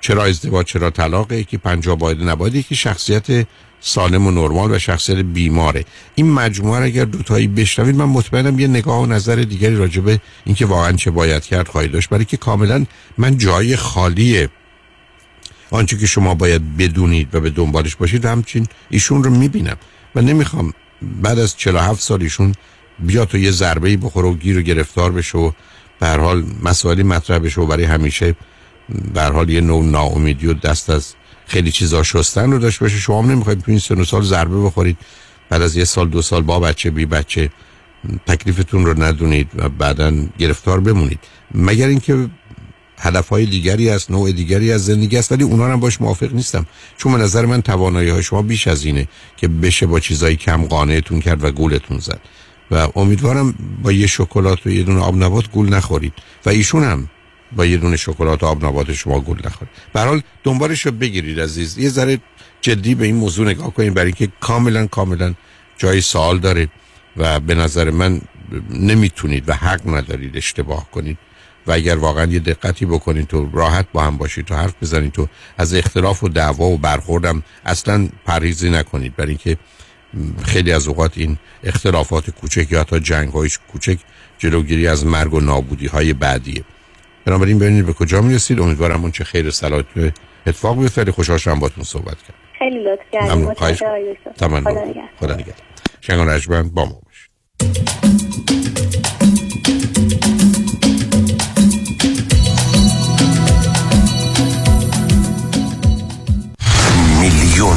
چرا ازدواج چرا طلاق یکی پنجاه باید نباید یکی شخصیت سالم و نرمال و شخصیت بیماره. این مجموعه اگر دوتایی بشنوید من مطمئنم یه نگاه و نظر دیگری راجبه اینکه واقعا چه باید کرد خواهید داشت. برای که کاملا من جای خالی آنچه که شما باید بدونید و به دنبالش باشید همچین ایشون رو می‌بینم. و نمی‌خوام بعد از 47 سال ایشون بیا تو یه ضربه بخوره و گیر و گرفتار بشه و به حال مسائلی مطرح بشه و برای همیشه به حال یه نوع ناامیدی و دست از خیلی چیزا شستن رو داشته باشه. شما هم نمی‌خواید تو این سن و سال ضربه بخورید. بعد از یه سال دو سال با بچه بی بچه تکلیفتون رو ندونید و بعدا گرفتار بمونید. مگر اینکه هدفهای دیگری است نوع دیگری از زندگی است ولی اونا هم باش موافق نیستم. چون به نظر من توانایی های شما بیش از اینه که بشه با چیزایی کم قانعتون کرد و گولتون زد. و امیدوارم با یه شکلات و یه دونه آب نبات گول نخورید. و ایشون هم با یه دونه شکلات آب نبات شما گل نخورید به حال دنبالش رو بگیرید عزیز. یه ذره جدی به این موضوع نگاه کنید برای اینکه کاملا کاملا جای سوال داره و به نظر من نمی‌تونید و حق ندارید اشتباه کنید و اگر واقعا یه دقتی بکنید تو راحت با هم باشید تو حرف بزنید تو از اختلاف و دعوا و برخوردم اصلا پرهیزی نکنید. برای اینکه خیلی از اوقات این اختلافات کوچک یا حتی جنگ کوچک جلوگیری از مرگ و نابودی های بعدیه. بنابراین ببینید به کجا می‌رسید. امیدوارم اون چه خیر و صلاحی اتفاق بیفته. خیلی خوشحال شدم باهاتون صحبت کرد خیلی لطف کردید ممنون. خواهش تمام. خدا نگهدار. شنگان رجبن با ما باش میلیون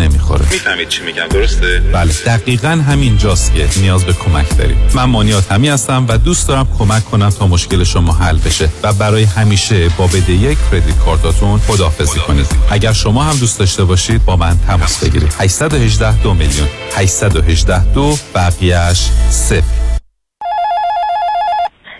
نمی‌خوره. می‌فهمید چی میگم درسته؟ بله دقیقا همین جاست که نیاز به کمک داریم. من مانی حاتمی هستم و دوست دارم کمک کنم تا مشکل شما حل بشه و برای همیشه با بدهی credit card اتون خداحافظی کنید. اگر شما هم دوست داشته باشید با من تماس بگیرید. 818 دو میلیون. 818 دو بقیهش صفر.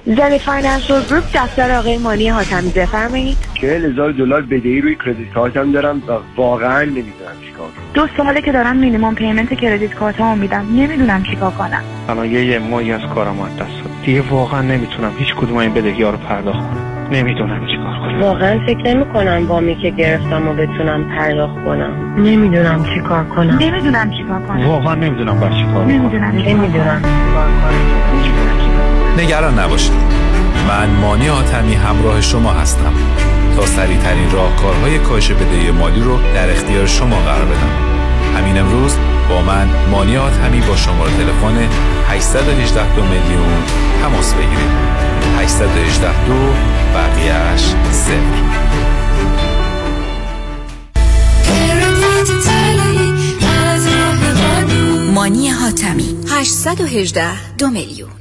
Zenith Financial Group دفتر آقای مانی حاتمی بفرمایید. چهل هزار دلار بدهی روی credit card م دارم و واقعا نمی‌دونم چیکار کنم. دو ساله که دارم مینیمم پیمنت کردیت کارتمو میدم نمی‌دونم چیکار کنم. الان یه یه ماهی از کارم از دست داد دیگه واقعا نمی‌تونم هیچ کدوم این بدهی ها رو پرداخت کنم. نمی‌دونم چیکار کنم. واقعا فکر نمی کنم وامی که گرفتم و بتونم پرداخت کنم. نمی‌دونم چیکار کنم. نمی‌دونم چیکار کنم. واقعا نمی‌دونم باید چیکار کنم نمی‌دونم نمی‌دونم نگران نباشید. من مانی آتمی همراه شما هستم تا سریع ترین راهکارهای کاهش بدهی مالی رو در اختیار شما قرار بدم. همین امروز با من مانیات همی با شماره تلفن 818 دو میلیون تماس بگیرید. 818 دو بقیهش صفر. مانی حاتمی 818 دو میلیون.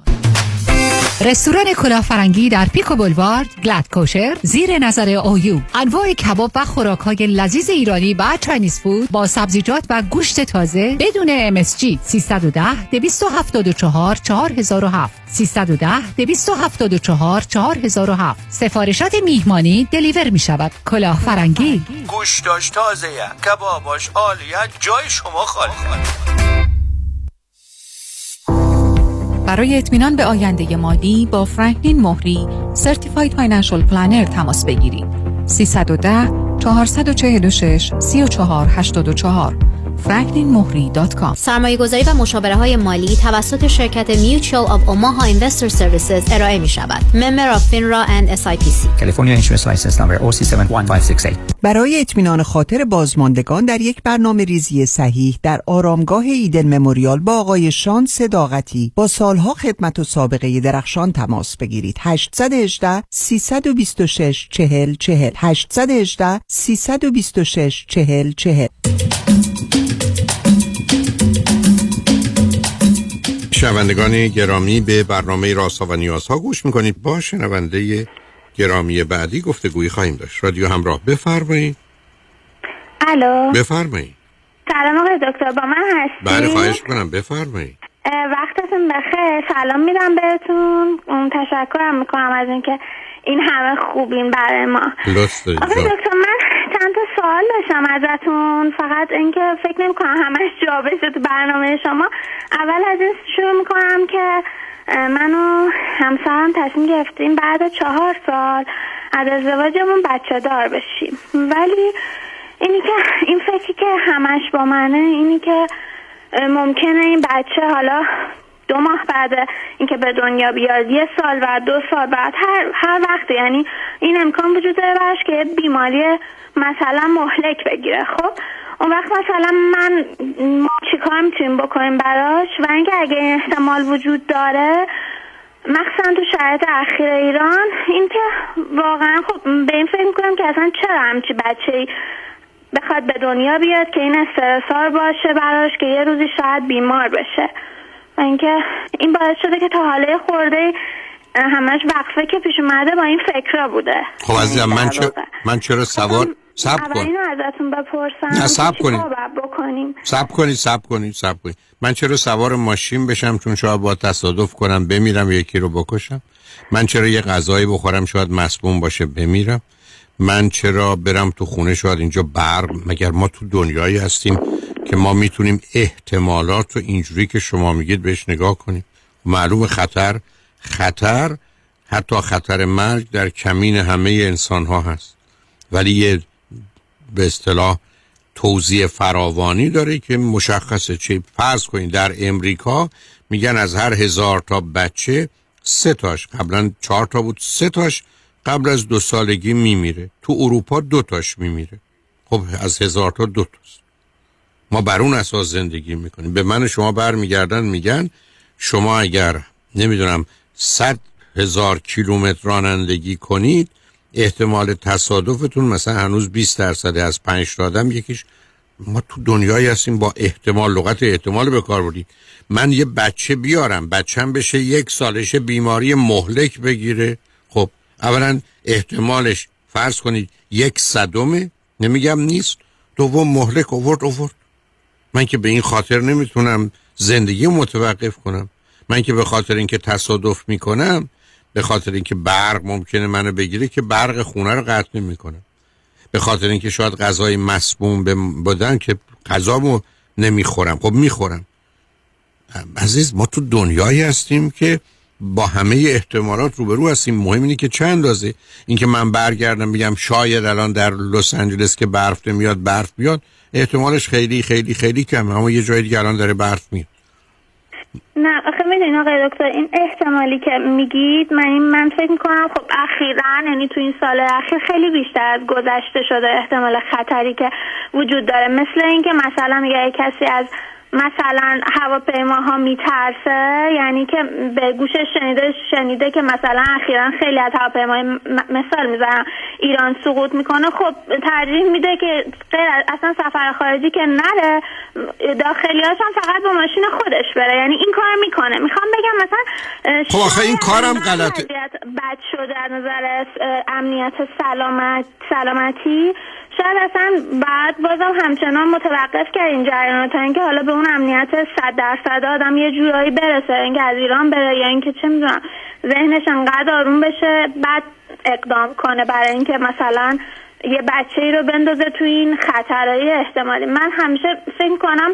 رستوران کلاه فرنگی در Pico Boulevard glatt kosher زیر نظر اویو انواع کباب و خوراک های لذیذ ایرانی و Chinese food با سبزیجات و گوشت تازه بدون MSG 310 274 4007 310 274 4007 سفارشات میهمانی deliver می شود کلاه فرنگی گوشتاش تازه کباباش عالیه جای شما خالی. برای اطمینان به آینده مالی با فرانکلین مهری Certified Financial Planner تماس بگیرید. 310 446 3484 franklinmohri.com سرمایه گذاری و مشاوره های مالی توسط شرکت Mutual of Omaha Investor Services ارائه می شود. Member of FINRA and SIPC. California Insurance License Number OC71568 برای اطمینان خاطر بازماندگان در یک برنامه ریزی صحیح در آرامگاه ایدن مموریال با آقای شان صداقتی با سالها خدمت و سابقه درخشان تماس بگیرید. 818 326 40 40 818 326 40 40 شنوندگان گرامی به برنامه راسا و نیازها گوش می‌کنید. با شنونده گرامی بعدی گفتگویی خواهیم داشت. رادیو همراه بفرمایید. الو. بفرمایید. سلام آقای دکتر با من هستی بله خواهش کنم بفرمایید. وقتتون بخیر. سلام میدم بهتون. تشکرم می‌کنم از اینکه این همه خوبین برای ما. لطف آقای. دکتر من چند تا سوال داشتم ازتون. فقط اینکه فکر نمی کنم همش جا بشه تو برنامه شما. اول از این شروع می‌کنم که من و همسرم تصمیم گرفتیم بعد چهار سال از ازدواجمون بچه دار بشیم. ولی اینی که این فکری که همش با منه اینی که ممکنه این بچه حالا دو ماه بعد اینکه به دنیا بیاد یه سال بعد دو سال بعد هر هر وقت یعنی این امکان وجود داره براش که بیماری مثلا مهلک بگیره. خب اون وقت مثلا من ما چیکار می‌تونیم بکنیم براش؟ و اینکه اگه این احتمال وجود داره مخصوصا تو شرایط اخیر ایران اینکه واقعا خب به این فکر می‌کنم که اصلا چرا همچی بچه بخواد به دنیا بیاد که این استرسار باشه براش که یه روزی شاید بیمار بشه. و اینکه این باعث شده که تا حاله خورده همش وقفه که پیش اومده با این فکرها بوده. خب عزیزم من چرا من چرا سوار سب کن. ازتون بپرسم نه، که کنید. بکنیم؟ سب کنید سب کنید سب کنید. من چرا سوار ماشین بشم؟ چون شاید با تصادف کنم بمیرم یکی رو بکشم. من چرا یه غذایی بخورم؟ شاید مسموم باشه بمیرم. من چرا برم تو خونه؟ شاید اینجا برق مگر ما تو دنیایی هستیم؟ که ما می‌تونیم احتمالات رو اینجوری که شما میگید بهش نگاه کنیم. معلوم خطر خطر حتی خطر مرگ در کمین همه انسان ها هست. ولی یه به اصطلاح توضیح فراوانی داره که مشخصه چه فرض کنید در امریکا میگن از هر هزار تا بچه سه تاش. قبلا چهار تا بود سه تاش قبل از دو سالگی میمیره. تو اروپا دو تاش میمیره. خب از هزار تا دو تاست. ما بر اون اساس زندگی می‌کنیم. به من و شما برمیگردن میگن شما اگر نمی‌دونم صد هزار کیلومتر رانندگی کنید احتمال تصادفتون مثلا هنوز 20 درصد از پنج تا آدم یکیش ما تو دنیایی هستیم با احتمال لغت احتمال به کار بردیم. من یه بچه بیارم بچم بشه یک سالشه بیماری مهلک بگیره. خب اولا احتمالش فرض کنید یک صدمه نمیگم نیست دوم مهلک اوورد اوورد من که به این خاطر نمی‌تونم زندگی متوقف کنم. من که به خاطر اینکه تصادف می‌کنم به خاطر اینکه برق ممکنه منو بگیره که برق خونه رو قطع نمی‌کنم. به خاطر اینکه شاید غذای مسموم بودن که غذامو نمی‌خورم. خب می‌خورم. عزیز ما تو دنیایی هستیم که با همه احتمالات روبرو هستیم. مهم اینه که چند اندازه؟ اینکه من برگردم بگم شاید الان در لس آنجلس که برف نمیاد برف بیاد. احتمالش خیلی خیلی خیلی کمه. اما یه جای دیگه الان داره برف میاد. نه آخه می‌دونی آقای دکتر این احتمالی که میگید من این من فکر می‌کنم خب اخیرا یعنی تو این سال اخیر خیلی بیشتر از گذشته شده احتمال خطری که وجود داره. مثل اینکه مثلا میگه کسی از مثلا هواپیماها میترسه؟ یعنی که به گوشش شنیده شنیده که مثلا اخیرا خیلی از هواپیمای مثال می‌زنم ایران سقوط می‌کنه خب ترجیح میده که غیر اصلا سفر خارجی که نره داخلیاش هم فقط با ماشین خودش بره. یعنی این کار می‌کنه. می‌خوام بگم مثلا خب آخه این کارم غلطه. بد شده از نظر امنیت سلامت سلامتی. شاید اصلا بعد بازم همچنان متوقف کرد این جریان تا اینکه حالا به اون امنیت صد درصد آدم یه جورایی برسه اینکه از ایران بره یا اینکه چه می‌دونم ذهنش انقدر آروم بشه بعد اقدام کنه برای اینکه مثلا یه بچه ای رو بندازه تو این خطرهای احتمالی. من همیشه فکر کنم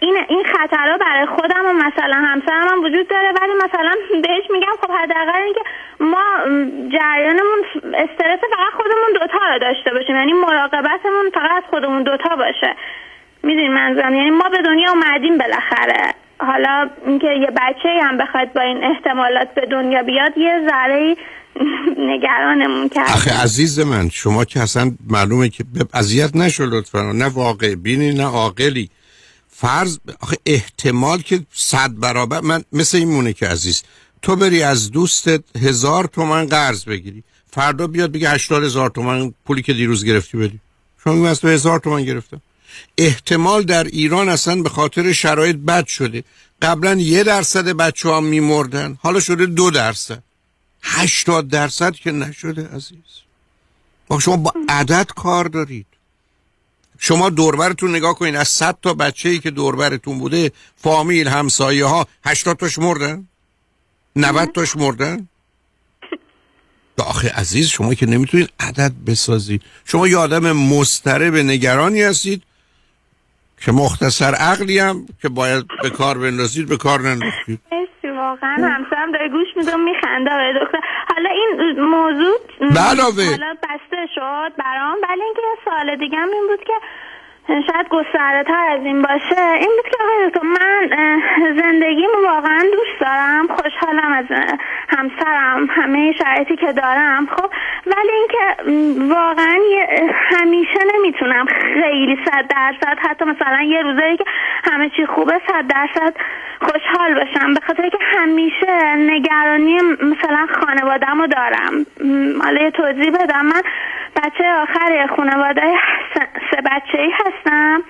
این این خطرها برای خودم و مثلا همسرم هم وجود داره ولی مثلا بهش میگم خب حداقل اینکه ما جریانمون استرس فقط خودمون دوتا رو داشته باشیم. یعنی مراقبتمون فقط خودمون دوتا باشه. می‌دونی منظورم؟ یعنی ما به دنیا اومدیم بالاخره. حالا اینکه یه بچه هم بخواد با این احتمالات به دنیا بیاد یه ذره نگرانمون کرد. آخه عزیز من شما که اصلا معلومه که اذیت نشو لطفا. نه واقع بینی نه عاقلی. فرض آخه احتمال که صد برابر من مثل این مونه که عزیز تو بری از دوستت هزار تومن قرض بگیری. فردا بیاد بگه هشتاد هزار تومن پولی که دیروز گرفتی بدی. شما میگم از تو هزار تومن گرفتم. احتمال در ایران اصلا به خاطر شرایط بد شده. قبلا یه درصد بچه ها میمردن حالا شده دو درصد. هشتاد درصد که نشده عزیز. شما با عدد کار دارید. شما دوربرتون نگاه کنین از 100 تا بچه ای که دوربرتون بوده فامیل همسایه ها 80 تاش مردن؟ 90 تاش مردن؟ آخه عزیز شما که نمی‌تونید عدد بسازید شما یه آدم مستره به نگرانی هستید که مختصر عقلی هم که باید به کار بندازید به کار نندازید. واقعا همسرم داره گوش میده میخنده دکتر. حالا این موضوع بلاوه حالا بسته شد برام ولی اینکه یه سال دیگه هم این بود که شاید گسترده تر از این باشه این بود که آقای من زندگیم واقعا دوست دارم خوشحالم از همسرم همه شرایطی که دارم خب ولی اینکه واقعا همیشه نمی‌تونم خیلی صد درصد حتی مثلا یه روزایی که همه چی خوبه صد درصد خوشحال باشم به خاطر که همیشه نگرانی مثلا خانوادم رو دارم حالا یه توضیح بدم. من بچه آخر خانواده سه بچه ای هستم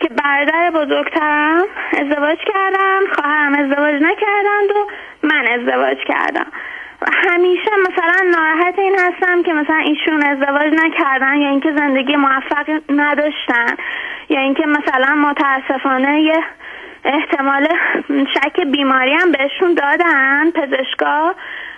که برادر بزرگترم ازدواج کردن خواهرم ازدواج نکردند و من ازدواج کردم. همیشه مثلا ناراحت این هستم که مثلا ایشون ازدواج نکردن یا اینکه زندگی موفق نداشتن یا اینکه مثلا متاسفانه یه احتمال شک بیماری هم بهشون دادن پزشکا.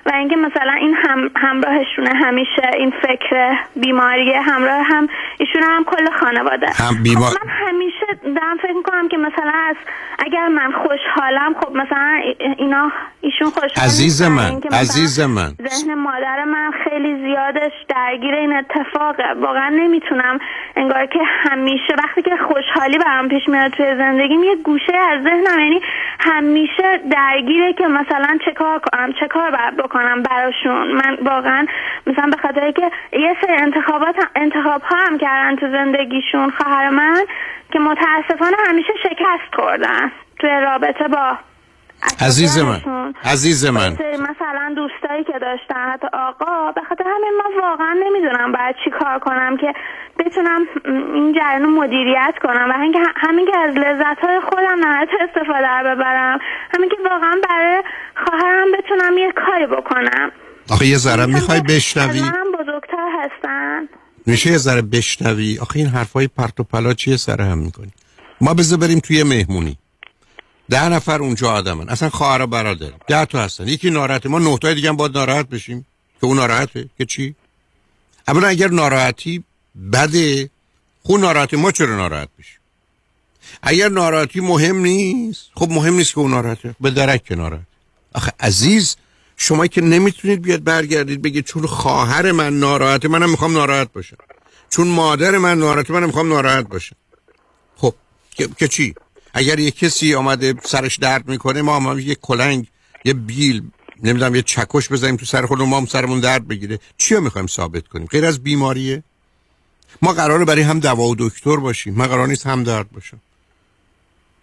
و اینکه مثلا این هم همراهشونه همیشه این فکر بیماری همراه هم ایشون هم کل خانواده. هم بیمار... خب من همیشه دارم فکر می‌کنم که مثلا از اگر من خوشحالم خب مثلا اینا ایشون خوشحال عزیز من عزیز من. ذهن مادر من خیلی زیادش درگیر این اتفاقه. واقعا نمی‌تونم انگار که همیشه وقتی که خوشحالی برام پیش میاد توی زندگیم یه گوشه از ذهنم یعنی همیشه درگیره که مثلا چه کار کنم چه کار باید بکنم براشون. من واقعا مثلا به خاطر که یه سری انتخابات انتخاب ها هم کردن تو زندگیشون خواهر من که متاسفانه همیشه شکست خوردن توی رابطه با عزیز من عزیز من. مثلا دوستایی که داشتن حتی آقا به خاطر همین من واقعا نمی‌دونم باید چی کار کنم که بتونم این جریان مدیریت کنم و همین که از لذت های خودم نهایت استفاده ببرم. همین که واقعا برای خواهرم بتونم یه کاری بکنم. آخه یه ذره می‌خوای بشنوی؟ هم بزرگتر هستن. میشه یه ذره بشنوی؟ آخه این حرفای پرت و پلا چیه سر هم می‌کنی؟ ما بذار بریم توی مهمونی. ده نفر اونجا آدمن. اصلا خواهر و برادر. ده تا هستن. یکی ناراحته. ما نه تای دیگه هم باید ناراحت بشیم. که اون ناراحته. که چی؟ اولا اگر ناراحتی بده خون ناراحتی ما چرا ناراحت بشیم؟ اگر ناراحتی مهم نیست خب مهم نیست که اون ناراحته. به درک که ناراحت آخه عزیز شما که نمی‌تونید بیاد برگردید بگید چون خواهر من ناراحته منم می‌خوام ناراحت باشم. چون مادر من ناراحته منم می‌خوام ناراحت باشم. خب که چی؟ اگر یه کسی آمده سرش درد می‌کنه ما هم یه کلنگ یه بیل نمی‌دونم یه چکش بزنیم تو سر خودمون ما هم سرمون درد بگیره. چی رو می‌خوایم ثابت کنیم؟ غیر از بیماریه؟ ما قراره برای هم دوا و دکتر باشیم. من قرار نیست هم درد باشم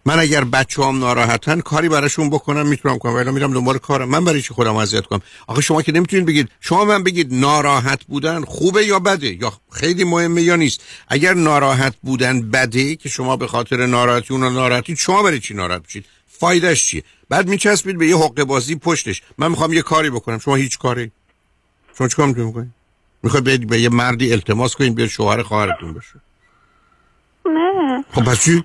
من اگر بچه هم ناراحتن کاری براشون بکنم می‌تونم کنم. ولی میرم دنبال کارم. من برای چی خودم اذیت کنم؟ آخه شما که نمی‌تونید بگید. شما من بگید ناراحت بودن خوبه یا بده؟ یا خیلی مهمه یا نیست؟ اگر ناراحت بودن بده که شما به خاطر ناراحتی اون ناراحتی شما برای چی ناراحت بشید؟ فایدهش چیه؟ بعد میچسبید به یه حقه بازی پشتش. من می‌خوام یه کاری بکنم. شما هیچ کاری؟ شما چیکار می‌تونید بکنید؟ می‌خواید به یه مردی التماس کنید بیاد شوهر خواهرتون بشه نه. خب پس چی؟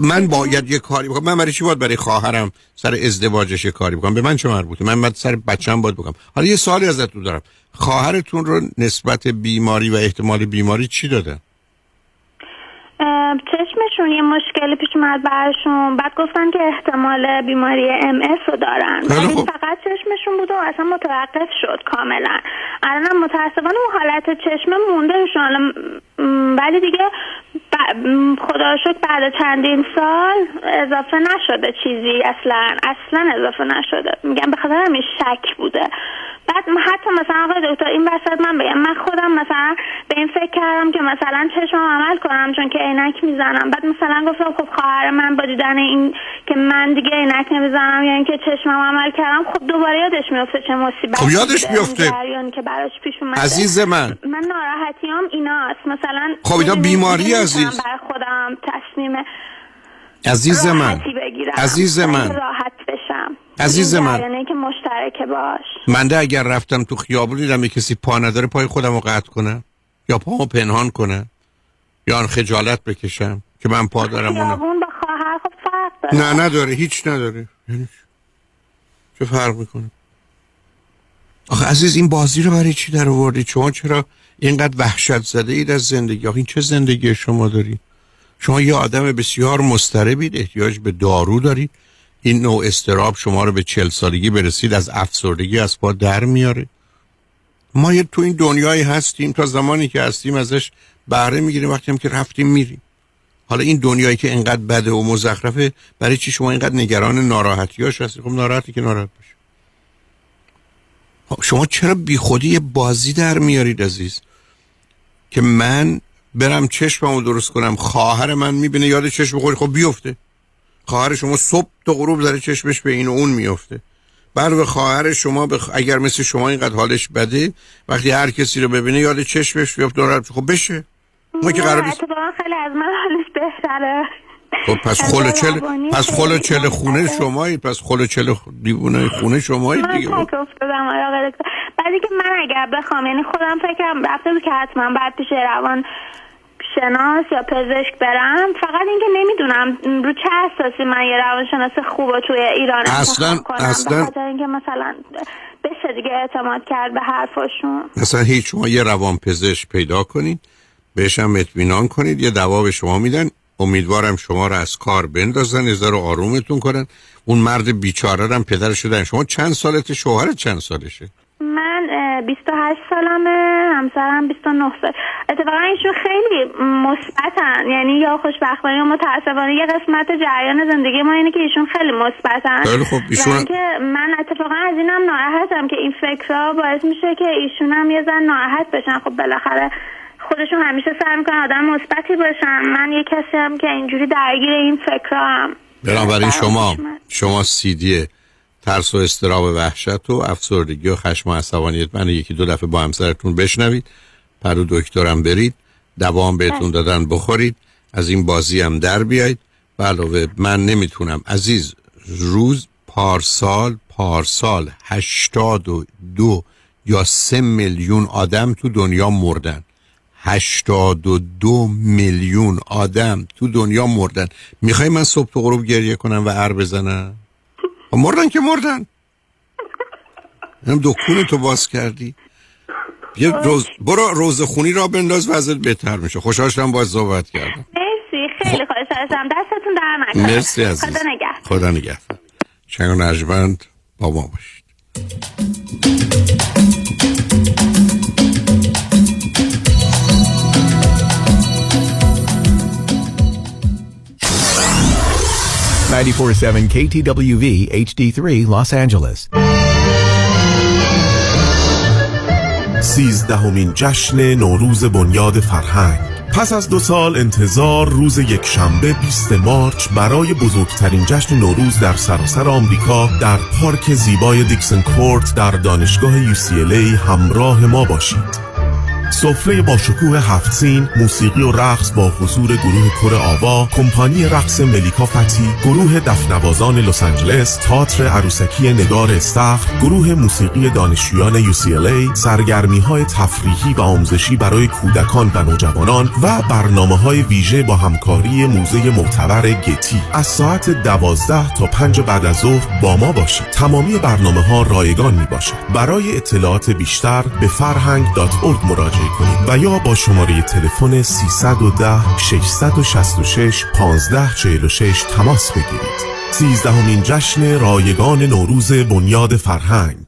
من باید یه کاری بکنم. من برای چی باید برای خواهرم سر ازدواجش یه کاری بکنم؟ به من چه مربوطه؟ من باید سر بچه‌م باید بکنم. حالا یه سوالی ازتون دارم. خواهرتون رو نسبت بیماری و احتمال بیماری چی داده؟ چشمشون یه مشکلی پیش اومد برشون بعد گفتن که احتمال بیماری ام رو دارن. ولی فقط چشمشون بود و اصلا متوقف شد کاملا. الان متاسفانه اون حالت چشم مونده شون ولی دیگه خدا شد بعد چندین سال اضافه نشده چیزی. اصلا اصلا اضافه نشده. میگم به خاطر همین شک بوده. بعد حتی مثلا آقای دکتر این وسط من بگم من خودم مثلا به این فکر کردم که مثلا چشمم عمل کنم چون که عینک می‌زنم. بعد مثلا گفتم خب خواهر من با دیدن این که من دیگه عینک نمی‌زنم یا اینکه چشمم عمل کردم خب دوباره یادش میفته چه مصیبت خب یادش میفته که براش پیش اومده. عزیز من. من ناراحتیام ایناست. مثلا خب اینا بیماری عزیز. بر خودم تصمیم عزیز من. عزیز من. راحت بشم. عزیز من. که مشترک باش. منده اگر رفتم تو خیابون دیدم کسی پا نداره پای خودم رو قطع کنم یا پامو پنهان کنم یا خجالت بکشم که من پا دارم خیابون با خواهر خب فرق داره. نه نداره هیچ نداره. یعنی چه فرق می‌کنه؟ آخه عزیز این بازی رو برای چی در آوردی؟ شما چرا اینقدر وحشت زده اید از زندگی؟ آخه این چه زندگی شما داری؟ شما یه آدم بسیار مستربید احتیاج به دارو دارید این نوع استراب شما رو به چل سالگی برسید از افسردگی از پا در میاره. ما یه تو این دنیایی هستیم تا زمانی که هستیم ازش بهره می‌گیریم وقتی هم که رفتیم میریم. حالا این دنیایی که انقدر بده و مزخرفه برای چی شما اینقدر نگران ناراحتیاش هستی؟ خب ناراحتی که ناراحت باشه. خب شما چرا بیخودی بازی در میارید عزیز؟ که من برم چشممو درست کنم خواهر من می‌بینه یاد چشم بخوری خب بیفته. خواهر شما صبح تا غروب داره چشمش به این و اون میفته بر به خواهر شما بخ... اگر مثل شما اینقدر حالش بده وقتی هر کسی رو ببینه یاد چشمش بیفته ناراحت خب بشه. ما که قرار نیست. خیلی از من حالش بهتره. خب پس خل چل پس خل چل خونه شمایی پس خل چل دیوونه خونه شمایی دیگه. من افتادم بعدی که من اگر بخوام یعنی خودم فکرم رفته که حتما بعد پیش روان شناس یا پزشک برم فقط اینکه نمی‌دونم رو چه اساسی من یه روانشناس خوب توی ایران اصلا کنم اصلا بخاطر اینکه مثلا بشه دیگه اعتماد کرد به حرفاشون. مثلا هیچ شما یه روان پزشک پیدا کنید بهش هم اطمینان کنید یه دوا به شما میدن امیدوارم شما رو از کار بندازن از رو آرومتون کنن. اون مرد بیچاره هم پدر شدن شما چند سالت شوهر چند سالشه؟ 28 سالمه همسرم 29 سال. اتفاقا ایشون خیلی مثبتن یعنی یا خوشبختانه یا متاسفانه. یه قسمت جریان زندگی ما اینه که ایشون خیلی مثبتن. خیلی خب ایشون که من اتفاقا از اینم ناراحتم که این فکرها باعث میشه که ایشون هم یه زن ناراحت بشن. خب بالاخره خودشون همیشه سعی می‌کنن آدم مثبتی باشن. من یه کسی هم که اینجوری درگیر این فکرها هم بنابراین شما. شما سیدیه ترس و استراب و وحشت و افسردگی و خشم و عصبانیت. من یکی دو دفعه با همسرتون بشنوید. پرو دکترم برید. دوام بهتون دادن بخورید. از این بازی هم در بیاید و علاوه من نمی‌تونم. عزیز روز پارسال پارسال هشتاد و دو یا سه میلیون آدم تو دنیا مردن. 82 میلیون آدم تو دنیا مردن. می‌خوای من صبح تو غروب گریه کنم و ار بزنم؟ مردن که مردن. هم دکون تو باز کردی. یه روز برو روز خونی را بنداز وضعت بهتر میشه. خوشحال شدم باز صحبت کردم. مرسی. خیلی خوشحال شدم دستتون در نکنه. مرسی عزیز. خدا نگهدار. خدا نگهدار. چنگ و نجمند با ما باشید. Ninety-four seven KTWV HD3 Los Angeles. سیزدهمین جشن نوروز بنیاد فرهنگ پس از دو سال انتظار روز یک شنبه 20 مارچ برای بزرگترین جشن نوروز در سراسر آمریکا در پارک زیبای دیکسن کورت در دانشگاه UCLA همراه ما باشید سفره با شکوه هفت سین موسیقی و رقص با حضور گروه کر آوا کمپانی رقص ملیکا فتی گروه دفنوازان لس آنجلس تئاتر عروسکی نگار استخر گروه موسیقی دانشجویان UCLA سرگرمی های تفریحی و آموزشی برای کودکان و نوجوانان و برنامه های ویژه با همکاری موزه معتبر گتی از ساعت دوازده تا پنج بعد از ظهر با ما باشید. تمامی برنامه ها رایگان می باشد برای اطلاعات بیشتر به فرهنگ.org مراجعه کنید. و یا با شماره تلفن 310 666 1546 تماس بگیرید. سیزدهمین جشن رایگان نوروز بنیاد فرهنگ.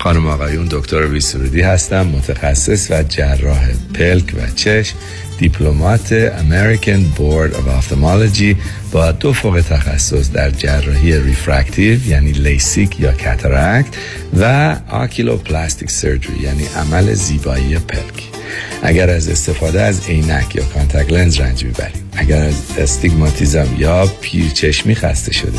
خانم آقایون دکتر ویسرودی هستم متخصص و جراح پلک و چشم. Diplomate American Board of Ophthalmology با دو فوق تخصص در جراحی refractive یعنی لیسیک یا cataract و oculoplastic surgery یعنی عمل زیبایی پلک. اگر از استفاده از عینک یا contact lens رنج می‌برید اگر از استیگماتیزم یا پیرچشمی خسته شده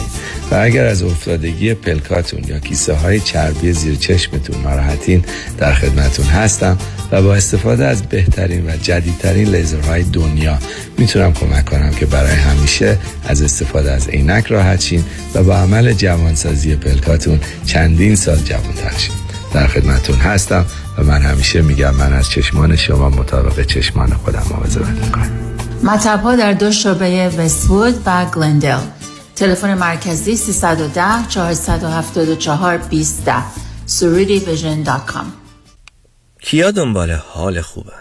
و اگر از افتادگی پلکاتون یا کیسه های چربی زیر چشمتون ناراحتین در خدمتون هستم و با استفاده از بهترین و جدیدترین لیزرهای دنیا. می‌تونم کمک کنم که برای همیشه از استفاده از عینک راحت شین و با عمل جوانسازی پلکاتون چندین سال جوانتر شین. در خدمتون هستم و من همیشه میگم من از چشمان شما مطابق چشمان خودم مواظبت می‌کنم. مطب ها در دو شعبه وستوود و گلندل. تلفن مرکزی 310 474 20 surudivision.com کیا دنبال حال خوبه؟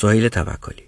سهیل توکلی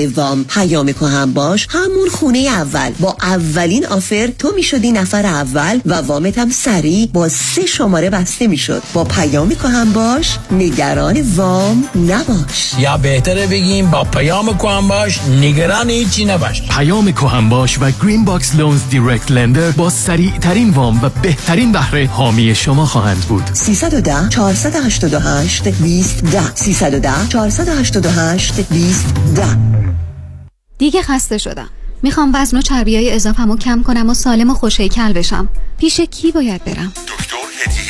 وام پیام هم باش. همون خونه اول. با اولین offer تو می‌شدی نفر اول و وامت هم سریع با سه شماره بسته می‌شد. با پیام هم باش. نگران وام نباش. یا بهتره بگیم با پیام هم باش. نگران هیچی نباش. پیام هم باش و Green Box Loans direct lender با سریع ترین وام و بهترین بهره حامی شما خواهند بود. 310 488 20 10 310 488 20 10 دیگه خسته شدم. می‌خوام وزن و چربی های اضافمو کم کنم و سالم و خوش هیکل بشم. پیش کی باید برم؟ دکتر هدیه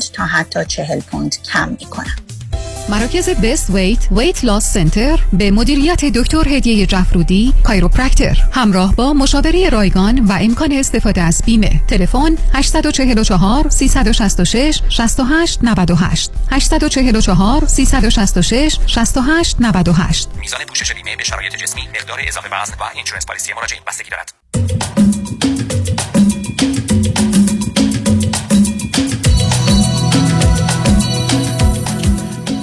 تا حتی 40 پوند کم می‌کنن مراکز Best Weight Weight Loss Center به مدیریت دکتر هدیه جفرودی chiropractor همراه با مشاوره رایگان و امکان استفاده از بیمه. تلفن 844 366 68 98 844 366 68 98 میزان پوشش بیمه به شرایط جسمی مقدار اضافه وزن و اینشورنس پالیسی مراجعین بستگی دارد.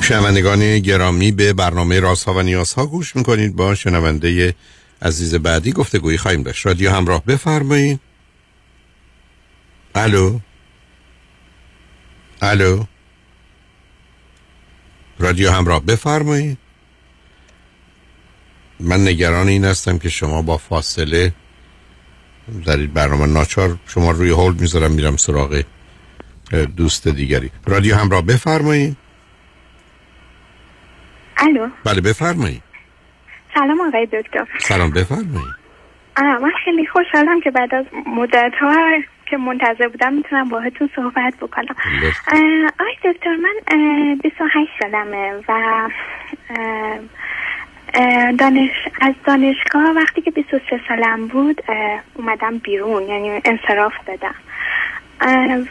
شنوندگان گرامی به برنامه رازها و نیازها گوش می‌کنید. با شنونده عزیز بعدی گفتگویی خواهیم داشت. رادیو همراه بفرمایید. الو؟ الو؟ رادیو همراه بفرمایید. من نگران این هستم که شما با فاصله این برنامه ناچار شما روی هولد می‌ذارم میرم سراغ دوست دیگری. رادیو همراه بفرمایید. الو. بله بفرمایید. سلام آقای دکتر. سلام بفرمایید. من خیلی خوشحالم که بعد از مدت ها که منتظر بودم می‌تونم باهاتون صحبت بکنم. آقای دکتر من 28 سالمه و دانش از دانشگاه وقتی که 23 سالم بود اومدم بیرون یعنی انصراف دادم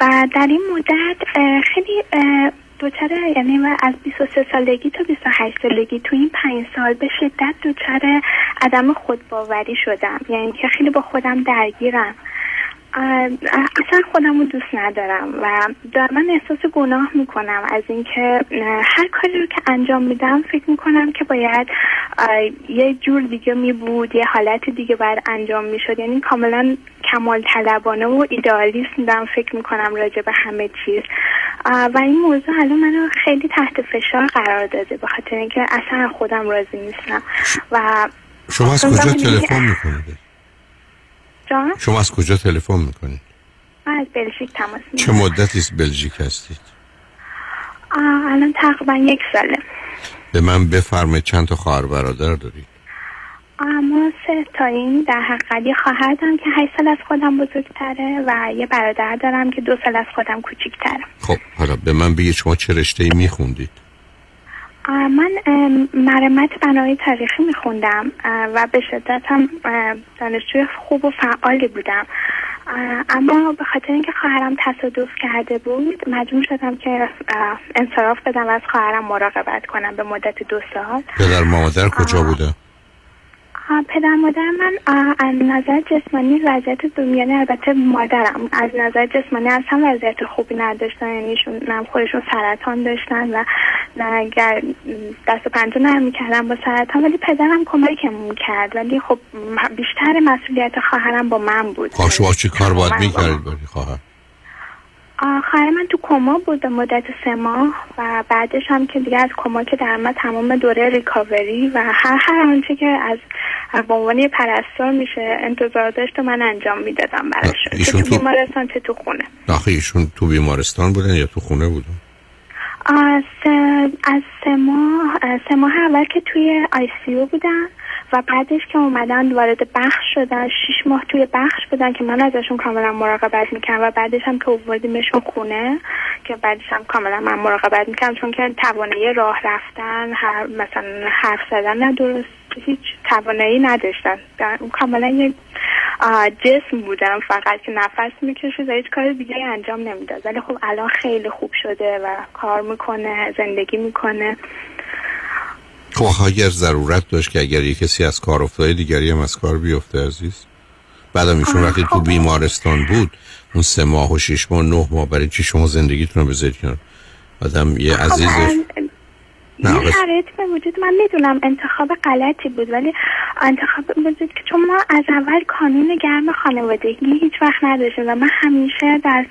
و در این مدت خیلی دوچار یعنی من از 23 سالگی تا 28 سالگی تو این پنج سال به شدت دوچار عدم خودباوری شدم. یعنی که خیلی با خودم درگیرم. اصلا خودم رو دوست ندارم و من احساس گناه می‌کنم از اینکه هر کاری رو که انجام میدم فکر می‌کنم که باید یه جور دیگه می بود یه حالت دیگه باید انجام می‌شد. یعنی کاملا کمال طلبانه و ایدئالیست دارم فکر می‌کنم راجع به همه چیز. و این موضوع الان منو خیلی تحت فشار قرار داده به خاطر اینکه اصلا خودم راضی نیستم. و شما از کجا تلفن می‌کنید؟ جان؟ شما از کجا تلفن می‌کنید؟ من از بلژیک تماس چه مدتی از بلژیک هستید؟ الان تقریبا یک ساله به من بفرمایید چند تا خواهر برادر دارید؟ ما سه تاییم در حقیقت یه خواهر دارم که هشت سال از خودم بزرگتره و یه برادر دارم که دو سال از خودم کوچیکتره خب حالا به من بگید شما چه رشته ای میخوندید؟ من مرمت بنای تاریخی میخوندم و به شدت هم دانشجوی خوب و فعالی بودم. اما به خاطر اینکه خواهرم تصادف کرده بود مجبور شدم که انصراف بدم و از خواهرم مراقبت کنم به مدت دو سال. پدر مادر کجا بوده؟ پدر مادر من از نظر جسمانی وضعیت یعنی البته مادرم از نظر جسمانی اصلا وضعیت خوبی نداشتن یعنی هم خودشون سرطان داشتن و اگر دست و پنجه نرم می‌کردم با سرطان ولی پدرم کمکمون کرد ولی خب بیشتر مسئولیت خواهرم با من بود خب شما چی کار باید می‌کردید خواهر؟ خواهر من تو کما بود به مدت سه ماه و بعدش هم که دیگه از کما که در من تمام دوره ریکاوری و هر هر آنچه که از به عنوان پرستار میشه انتظار داشت من انجام می‌دادم براش. تو بیمارستان چه تو خونه؟ آخه ایشون تو بیمارستان بودن یا تو خونه بودن؟ از از سه ماه سه ماه اول که توی آی سی او بودن. بعدش که اومدن وارد بخش شدن شیش ماه توی بخش بودن که من ازشون کاملا مراقبت می‌کنم و بعدش هم که اووردیمشون خونه که بعدش هم کاملا من مراقبت می‌کنم چون که توانایی راه رفتن هر مثلا حرف زدن نه درست هیچ توانایی نداشتن. کاملا یک جسم بودم فقط که نفس می‌کشید و هیچ کار دیگه انجام نمی‌داد. ولی خب الان خیلی خوب شده و کار می‌کنه زندگی می‌کنه. خب اگر ضرورت داشت که اگر یک کسی از کار افتاده دیگری هم از کار بیفته عزیز. بعدم ایشون وقتی تو بیمارستان بود اون سه ماه و شش ماه نه ماه برای چی شما زندگیتون رو بذارید کنار؟ آدم یه عزیزش نه، یه بس- شرایطی به وجود من می‌دونم انتخاب غلطی بود ولی انتخاب وجود که چون ما از اول کانون گرم خانوادگی هیچ وقت نداشتیم و من همیشه در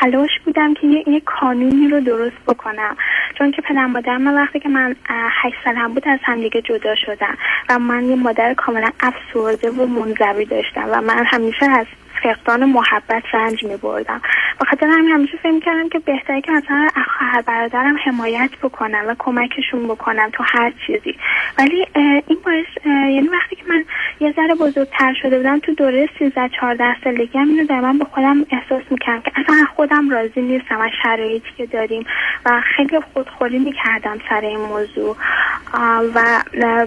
تلاش بودم که یه, یه کانونی رو درست بکنم. چون که پدر مادر من وقتی که من هشت سالم بود از همدیگه جدا شدن و من یه مادر کاملا افسرده و منزوی داشتم و من همیشه از فقدان محبت رنج می بردم به خاطر همین همیشه فکر کردم که بهتره که مثلا خواهر برادرم حمایت بکنم و کمکشون بکنم تو هر چیزی. ولی این باعث یعنی وقتی که من یه ذره بزرگتر شده بودم تو دوره 13 14 سالگی هم اینو دائما به خودم احساس می‌کردم که اصلا خودم راضی نیستم از شرایطی که داریم. و خیلی خودخوری می‌کردم سر این موضوع. و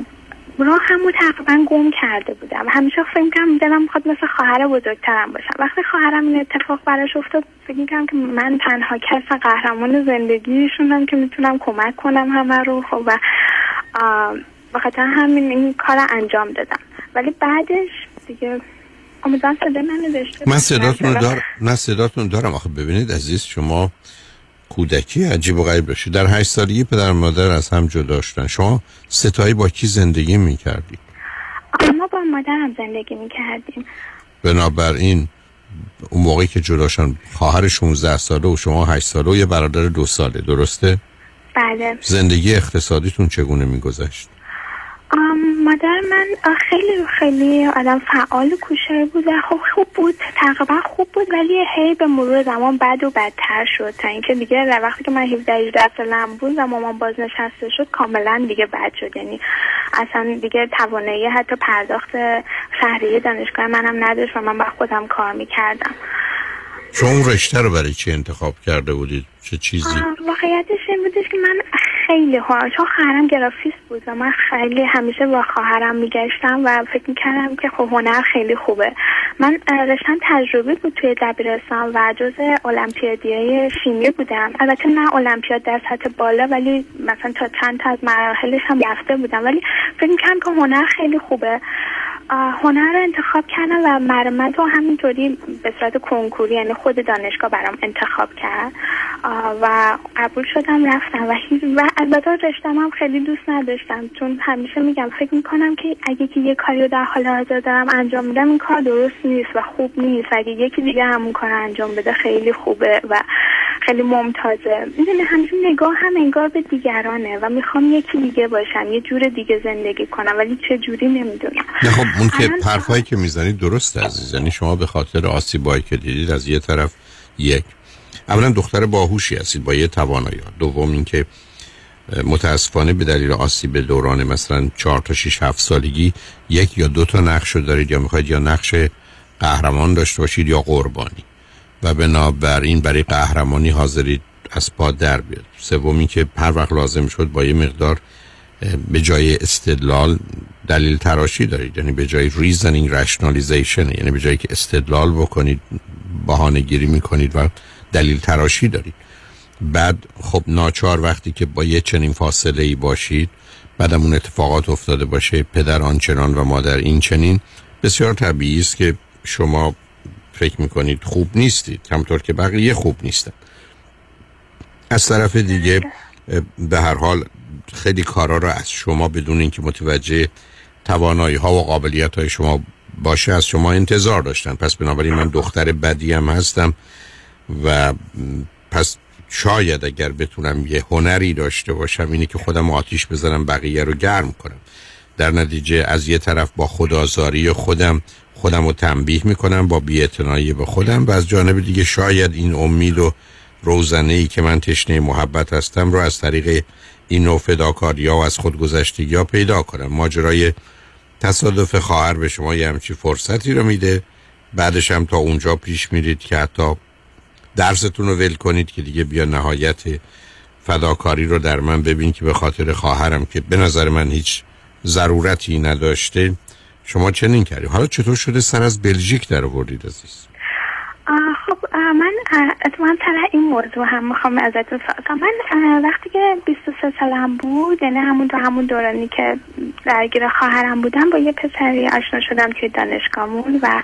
اه، راه همو تقریبا گم کرده بودم. و همیشه فکر می‌کنم دلم می‌خواد مثل خواهر بزرگترم باشم. وقتی خواهرم این اتفاق براش افتاد فکر می‌کنم که من تنها کس قهرمان زندگیشونم که می‌تونم کمک کنم همه رو. خب و آه، به خاطر همین این کار انجام دادم. ولی بعدش دیگه امیدوارم صدا منو داشته من. صداتون دار... نه صداتون دارم. آخه ببینید عزیز شما کودکی عجیب و غریب داشتید در هشت سالگی پدر و مادر از هم جدا شدن. شما ستایی با کی زندگی می‌کردید ما با مادرم زندگی می‌کردیم. بنابراین اون موقعی که جدا شدن خواهر 16 ساله و شما 8 ساله و یه برادر دو ساله درسته؟ بله. زندگی اقتصادیتون چگونه میگذشت؟ مادر من خیلی خیلی آدم فعال و کوشر بود و خب خوب بود تقریبا خوب بود ولی هی به مرور زمان بد و بدتر شد. تا اینکه دیگه در وقتی که من 17 18 سالم بود و مامان بازنشسته شد کاملا دیگه بد شد. یعنی اصلا دیگه توانایی حتی پرداخت شهریه دانشگاه منم نداشت و من با خودم کار می‌کردم. شما اون رشته رو برای چی انتخاب کرده بودید؟ چه چیزی؟ واقعیتش این بودش که من خیلی ها چون خواهرم گرافیست بود و من خیلی همیشه با خواهرم میگشتم و فکر می‌کردم که خب هنر خیلی خوبه. من رشتم تجربه بود توی دبیرستان و جز المپیادیای شیمی بودم. البته نه المپیاد در سطح بالا ولی مثلا تا چند تا از مراحلش هم رفته بودم. ولی فکر می‌کردم که هنر خیلی خوبه. هنر رو انتخاب کردم و مرمت رو همینطوری به صورت کنکوری یعنی خود دانشگاه برام انتخاب کرد. و قبول شدم رفتم. و, و البته رشتم هم خیلی دوست نداشتم. چون همیشه میگم فکر می‌کنم که اگه که یه کاری رو در حال حاضر دارم انجام میدم این کار درست نیست و خوب نیست. اگه یکی دیگه همون کار انجام بده خیلی خوبه و خیلی ممتازه. می‌دونی همیشه نگاه هم انگار به دیگرانه و می‌خوام یکی دیگه باشم یه جور دیگه زندگی کنم ولی چه جوری نمی‌دونم. خب اون که حرفایی که می‌زنید درست عزیز. یعنی شما به خاطر آسیبایی که دیدید از یه طرف یک. اولا دختر باهوشی هستید با یه توانایی. دوم اینکه متاسفانه به دلیل آسیب دوران مثلا چهار تا 6 7 سالگی یک یا دو تا نقش رو دارید یا می‌خواید یا نقش قهرمان داشته باشید یا قربانی. و بنابراین برای قهرمانی حاضرید از پا در بیاد. سومی که هر وقت لازم شد با یه مقدار به جای استدلال دلیل تراشی دارید. یعنی به جای reasoning rationalization یعنی به جایی که استدلال بکنید بهانه گیری می‌کنید و دلیل تراشی دارید. بعد خب ناچار وقتی که با یه چنین فاصله ای باشید بعدم اون اتفاقات افتاده باشه پدر آنچنان و مادر این چنین بسیار طبیعی است که شما فکر می‌کنید خوب نیستید همونطور که بقیه خوب نیستن. از طرف دیگه به هر حال خیلی کارا رو از شما بدون اینکه متوجه توانایی ها و قابلیت های شما باشه از شما انتظار داشتن پس بنابراین من دختر بدی هم هستم و پس شاید اگر بتونم یه هنری داشته باشم اینه که خودم آتیش بزنم بقیه رو گرم کنم. در نتیجه از یه طرف با خودآزاری خودم خودم رو تنبیه می‌کنم با بیاعتنایی به خودم و از جانب دیگه شاید این امید و روزنه ای که من تشنه محبت هستم رو از طریق این نوع فداکاری ها و از خودگذشتگی ها پیدا کنم ماجرای تصادف خواهر به شما یه همچی فرصتی رو میده. بعدش هم تا اونجا پیش میرید که حتی درستون رو ول کنید که دیگه بیا نهایت فداکاری رو در من ببین که به خاطر خواهرم که به نظر من هیچ ضرورتی نداشته. شما چنین کردید حالا چطور شده سر از بلژیک در آوردید عزیز؟ خب من اتفاقا سر این موضوع هم می‌خوام ازتون سوال من وقتی که 23 سالم بود یعنی همون تو همون دورانی که درگیر خواهرم بودم با یه پسری آشنا شدم توی دانشگاهمون و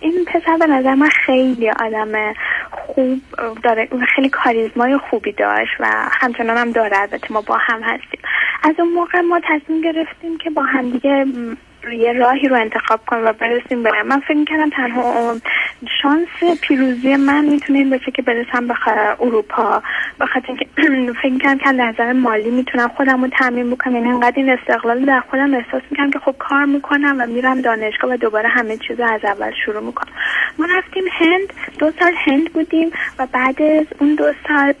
این پسر به نظر من خیلی آدم خوب داره خیلی کاریزمای خوبی داشت و همچنان هم داره البته ما با هم هستیم. از اون موقع ما تصمیم گرفتیم که با هم دیگه یه راهی رو انتخاب کنم و برسیم به من فکر کردم تنها شانس پیروزی من می‌تونه این باشه که برسم به اروپا. بخاطر اینکه فکر کردم که نظر مالی می‌تونم خودم رو تعمین بکنم. یعنی انقدر این استقلال در خودم احساس می‌کنم که خب کار می‌کنم و میرم دانشگاه و دوباره همه چیز رو از اول شروع می‌کنم. ما رفتیم هند. دو سال هند بودیم و بعد از اون دو سال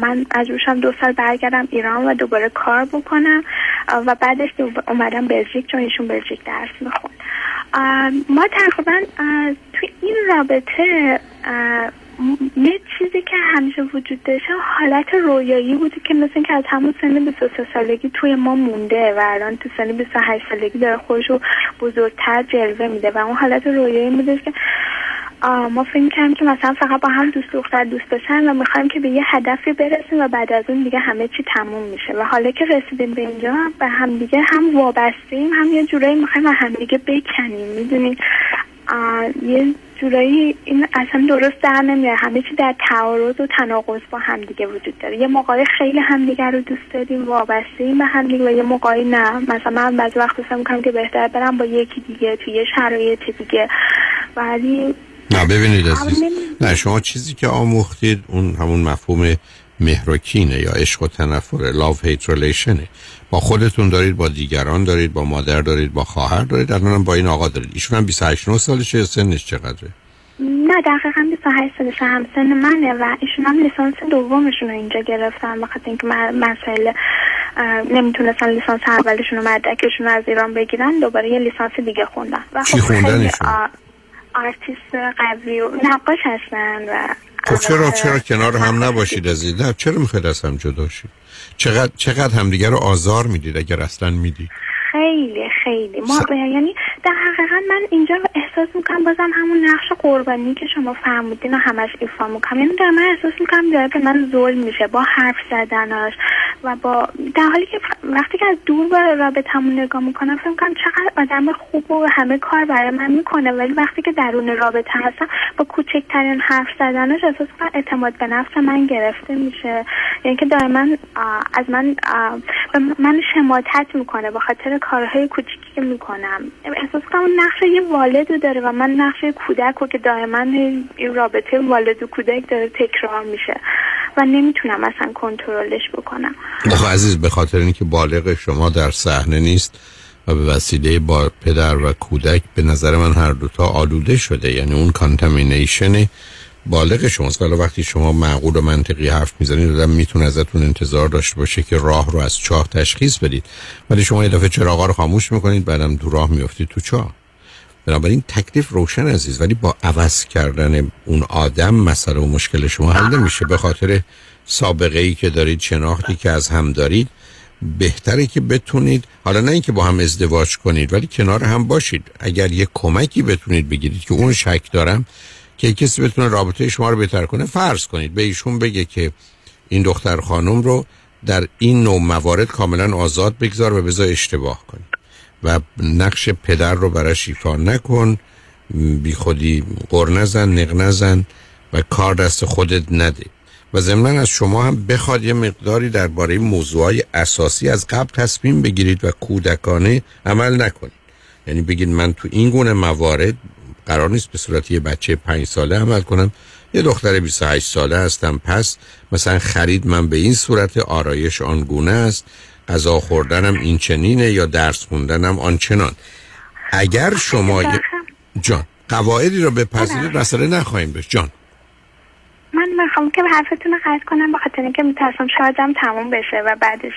من از روشم دو سال برگردم ایران و دوباره کار بکنم. و بعدش اومدم بلژیک چون ایشون بلژیک درس میخون ما تقریبا توی این رابطه یه چیزی که همیشه وجود داشته حالت رویایی بودی که مثل که از همون سن 23 سالگی توی ما مونده و الان تو سن 28 سالگی داره خودش رو بزرگتر جلوه میده و اون حالت رویایی بوده که ما فکر کردیم که مثلا فقط با هم دوست دختر دوست داشتن و می‌خوایم که به یه هدفی برسیم و بعد از اون دیگه همه چی تموم میشه. و حالا که رسیدیم به اینجا به هم دیگه هم وابستیم هم یه جورایی می‌خوایم و هم دیگه بکنیم. می‌دونید؟ یه جورایی این اصلا درست در نمیاد. همه چی در تعارض و تناقض با همدیگه وجود داره. یه موقعی خیلی همدیگه رو دوست داریم وابسته ایم به همدیگه و یه موقعی نه. مثلا من بعضی وقت فکر می‌کنم که بهتر برم با یکی دیگه توی یه شرایط دیگه. ولی نه ببینید عزیز. نه شما چیزی که آموختید اون همون مفهوم مهرکینه یا عشق و تنفر love hate relation. با خودتون دارید با دیگران دارید با مادر دارید با خواهر دارید. الان با این آقا دارید. ایشون هم 28 9 سالشه سنش چقدره؟ نه دقیقا 28 سالش هم سن منه و ایشون هم لیسانس دومشون رو اینجا گرفتن. بخاطر اینکه مسائل نمی‌تونستن لیسانس اولشون و مدرکشون از ایران بگیرن. دوباره یه لیسانس دیگه خوندن. و چی خب خوندن آرتیست قوی و نقاش هستن و خب چرا چرا کنار هم نباشید از نه چرا می‌خواید از هم جدا شید؟ چقدر چقدر همدیگه رو آزار می‌دید اگر اصلا می‌دید؟ خیلی خیلی. ما س... یعنی در حقیقت من اینجا احساس می‌کنم بازم همون نقش قربانی که شما فرمودین و همش ایفا می‌کنم. یعنی در من احساس می‌کنم داره به من ظلم میشه با حرف زدناش و با در حالی که وقتی که از دور به رابطمون نگاه می‌کنم فکر می‌کنم چقدر آدم خوب و همه کار برای من می‌کنه. ولی وقتی که درون رابطه هستم با کوچکترین حرف زدنش احساس می‌کنم اعتماد به نفس من گرفته میشه. یعنی که دائما از من من شماتت می‌کنه به خاطر کارهای کوچیکی که می‌کنم. احساس کنم اون نقش یه والد رو داره و من نقش کودک رو که دائما این رابطه والد و کودک داره تکرار میشه و نمی‌تونم اصلا کنترلش بکنم. خب عزیز به خاطر اینکه بالغ شما در صحنه نیست و به وسیله با پدر و کودک به نظر من هر دوتا آلوده شده یعنی اون contamination بالغ شماست. حالا وقتی شما معقول و منطقی حرف می‌زنید آدم می‌تونه ازتون انتظار داشته باشه که راه رو از چاه تشخیص بدید. ولی شما یه دفعه چراغا رو خاموش می‌کنید بعدم دو راه میافتید تو چاه. بنابراین تکلیف روشن عزیز ولی با عوض کردن اون آدم مسئله و مشکل شما حل نمیشه. به خاطر سابقه ای که دارید شناختی که از هم دارید بهتره که بتونید حالا نه اینکه با هم ازدواج کنید ولی کنار هم باشید. اگر یه کمکی بتونید بگیرید که اون شک دارم که کسی بتونه رابطه شما رو بهتر کنه فرض کنید به ایشون بگه که این دختر خانم رو در این نوع موارد کاملا آزاد بگذار و بذار اشتباه کنید و نقش پدر رو براش ایفا نکن بی خودی قر نزن نق نزن و کار دست خودت نده. و ضمنا از شما هم بخواد یه مقداری درباره موضوعای اساسی از قبل تصمیم بگیرید و کودکانه عمل نکنید. یعنی بگید من تو این گونه موارد قرار نیست به صورت یه بچه پنج ساله عمل کنم. یه دختر 28 ساله هستم. پس مثلا خرید من به این صورت آرایش آنگونه است. غذا خوردنم این چنینه یا درس خوندنم آنچنان. اگر شما جان قواعدی رو بپذیرید مسئله نخواهیم بش جان. من می‌خوام که حرفتون رو قطع کنم به خاطر اینکه میترسم شایدم تموم بشه و بعدش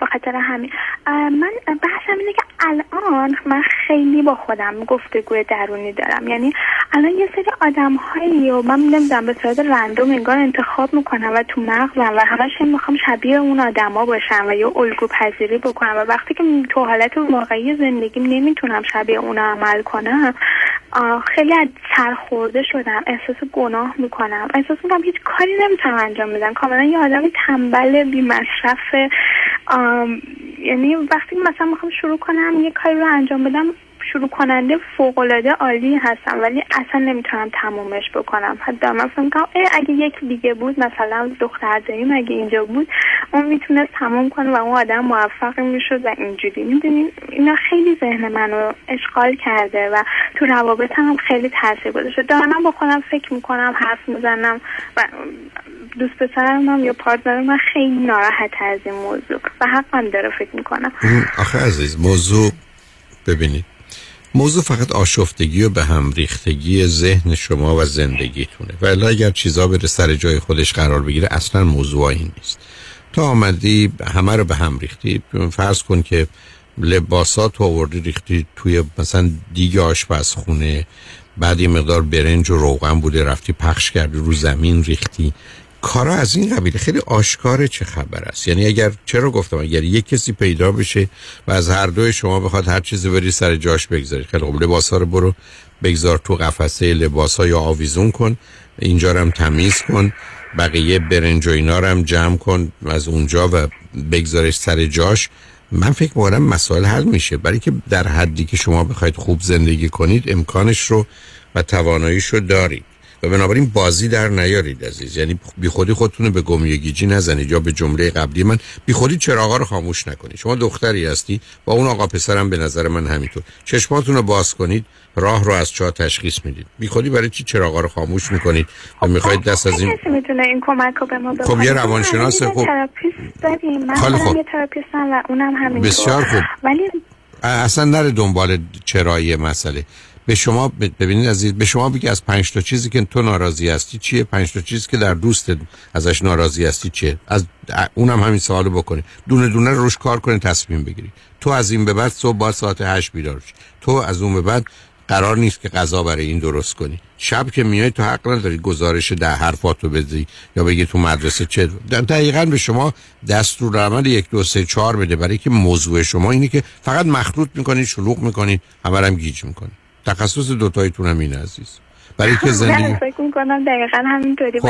به خاطر همین. من بحثم اینه که الان من خیلی با خودم گفتگوی درونی دارم. یعنی الان یه سری آدم هایی و من نمی‌دونم به صورت رندوم انگار انتخاب می‌کنم و تو مغزم و همش می‌خوام شبیه اون آدما باشم و یا الگو پذیری بکنم. و وقتی که تو حالت واقعی زندگیم نمی‌تونم شبیه اونا عمل کنم خیلی از سرخورده شدم. احساس گناه می‌کنم. احساس می‌کنم هیچ کاری نمی‌تونم انجام بدم. کاملا یه آدم تنبل بی مصرف یعنی وقتی مثلا می‌خوام شروع کنم یه کاری رو انجام بدم شروع کننده فوق العاده عالی هستم ولی اصلا نمی‌تونم تمومش بکنم. حتی من فکر کنم اگه یک دیگه بود مثلا دختر داریم اگه اینجا بود اون می‌تونست تموم کنه و اون آدم موفقی می‌شد و اینجوری. می‌دونیم اینا خیلی ذهن منو اشغال کرده و تو روابطم هم خیلی تاثیر گذاشته. دارم با خودم فکر می‌کنم حرف می‌زنم و دوست پسرم هم یا پارتنرم من خیلی ناراحت از این موضوع و حقم داره فکر می‌کنم. آخه عزیز موضوع ببینید. موضوع فقط آشفتگی و به هم ریختگی ذهن شما و زندگیتونه. و اگر چیزا بره سر جای خودش قرار بگیره اصلا موضوع این نیست. تا آمدی همه رو به هم ریختی. فرض کن که لباسات آوردی ریختی توی مثلا دیگه آشپزخونه. بعد یه مقدار برنج و روغن بوده رفتی پخش کردی رو زمین ریختی. کارا از این قبیله. خیلی آشکاره چه خبر است؟ یعنی اگر چرا گفتم اگر یک کسی پیدا بشه و از هر دوی شما بخواد هر چیزی بری سر جاش بگذاری. خیلی خوب لباس رو برو بگذار تو قفسه لباس یا آویزون کن اینجا رو هم تمیز کن بقیه برنج و اینا رو هم جمع کن از اونجا و بگذارش سر جاش. من فکر می‌کنم مسائل حل میشه. برای که در حدی که شما بخواید خوب زندگی کنید امکانش رو و تواناییش رو دارید. و بنابراین بازی در نیارید عزیز. یعنی بی خودی خودتون به گمیگیجی نزنید یا به جمله قبلی من. بی خودی چراغا رو خاموش نکنید. شما دختری هستی با اون آقا پسرم به نظر من همینطور. چشماتون رو باز کنید راه رو از چا تشخیص می‌دید. بی خودی برای چی چراغا رو خاموش می‌کنید؟ و می‌خواید دست از این می‌تونه این کمک رو به ما خب یه روانشناس خوب خیلی خوب. یه و اونم همینطور. بسیار خوب. ولی اصلا نره دنبال چرایی مسئله. به شما ببینید عزیز به شما بگی از پنج تا چیزی که تو ناراضی هستی چیه؟ پنج تا چیزی که در دوست ازش ناراضی هستی چیه؟ از اونم همین سوالو بکنید. دونه دونه روش کار کنید تصمیم بگیرید. تو از این به بعد صبح با ساعت 8 بیدار شی تو از اون به بعد قرار نیست که غذا برای این درست کنی. شب که میای تو حق نداری گزارش ده حرفاتو بدی یا بگی تو مدرسه چه دقیقا به شما دستور عمل یک دو سه چهار بده. برای که موضوع شما اینه که فقط مخلوط می‌کنید شلوغ می‌کنید همه هم گیج می‌کنید تخصص دوتایتون هم این عزیز. برای که زندگی فکر می‌کنم دقیقا همینطوری خب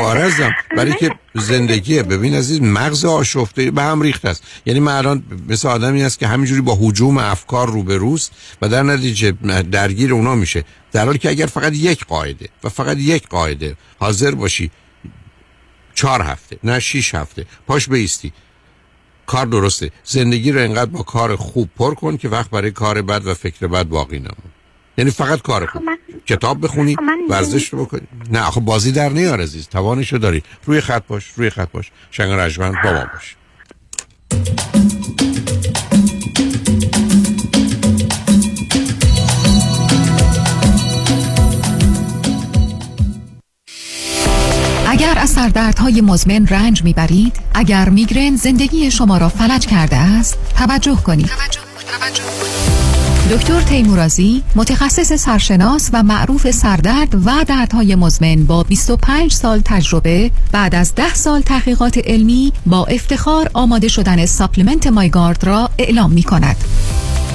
برای که زندگیه. ببین عزیز مغز آشفته به هم ریخته است. یعنی من الان مثل آدمی است که همینجوری با حجوم افکار روبروست و در نتیجه درگیر اونا میشه. در حالی که اگر فقط یک قاعده و فقط یک قاعده حاضر باشی چهار هفته نه شیش هفته پاش بیستی. کار درسته. زندگی رو انقدر با کار خوب پر کن که وقت برای کار بد و فکر بد باقی نمون. یعنی فقط کار خب کتاب بخونی ورزش رو بکنی. نه خب بازی در نیار عزیز. توانشو داری. روی خط باش روی خط باش. شنگ رجمن با ما باش. اگر از سردردهای مزمن رنج می‌برید اگر میگرن زندگی شما را فلج کرده است توجه کنید. توجه. توجه. دکتر تیمورازی متخصص سرشناس و معروف سردرد و دردهای مزمن با 25 سال تجربه بعد از 10 سال تحقیقات علمی با افتخار آماده شدن supplement MyGard را اعلام می کند.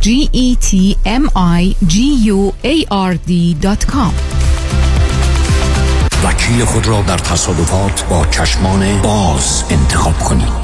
G E T M I G U A R D.com وکیل خود را در تصادفات با چشمان باز انتخاب کنید.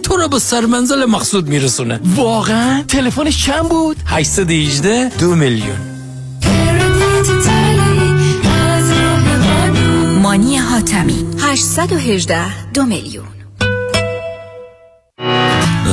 تو رو به سرمنزل مقصود میرسونه. واقعا؟ تلفنش چند بود؟ 818 دو میلیون. مانی حاتمی. 818 دو میلیون.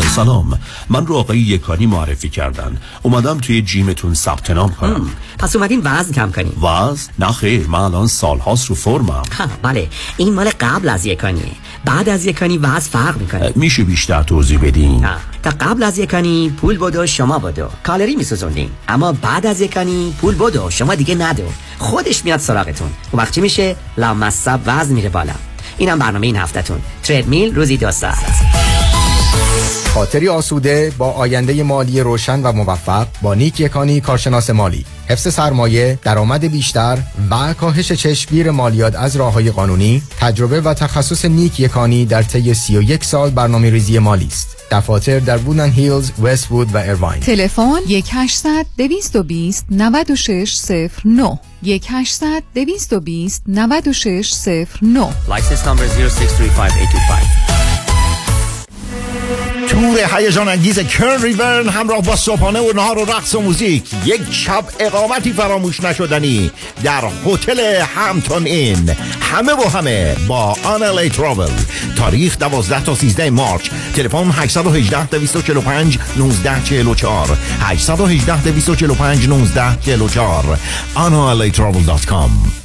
سلام. من رو آقای یکانی معرفی کردن. اومدم توی جیمتون ثبت نام کنم. پس اومدین وزن کم کنیم وزن؟ نه خیر من الان سالهاست رو فرمم. ها بله. این مال قبل از یکانیه. بعد از یکانی وزن فرق می‌کنه. میشه بیشتر توضیح بدین؟ تا قبل از یکانی پول بدو شما بدو. کالری میسوزوندین. اما بعد از یکانی پول بدو شما دیگه ندو. خودش میاد سراغتون. اون وقت چی میشه؟ لامصب وزن میره بالا. اینم برنامه این هفتهتون. تردمیل روزی دو ساعت. خاطری آسوده با آینده مالی روشن و موفق با نیک یکانی کارشناس مالی. حفظ سرمایه درآمد بیشتر و کاهش چشمگیر مالیات از راه های قانونی تجربه و تخصص نیک یکانی در طی 31 سال برنامه ریزی مالی است. دفاتر در بودن هیلز، وست وود و ایرواین تلفن 1800 220 9609 1800 220 9609 License number 0635825 تور هیجان انگیز کرن ریورن همراه با صبحانه و نهار و رقص و موزیک. یک شب اقامتی فراموش نشدنی در هتل همتون این. همه و همه با آنلی ترابل. تاریخ 12 تا 13 مارچ. تلفن 818 245 1944 818 245 1944 analitravel.com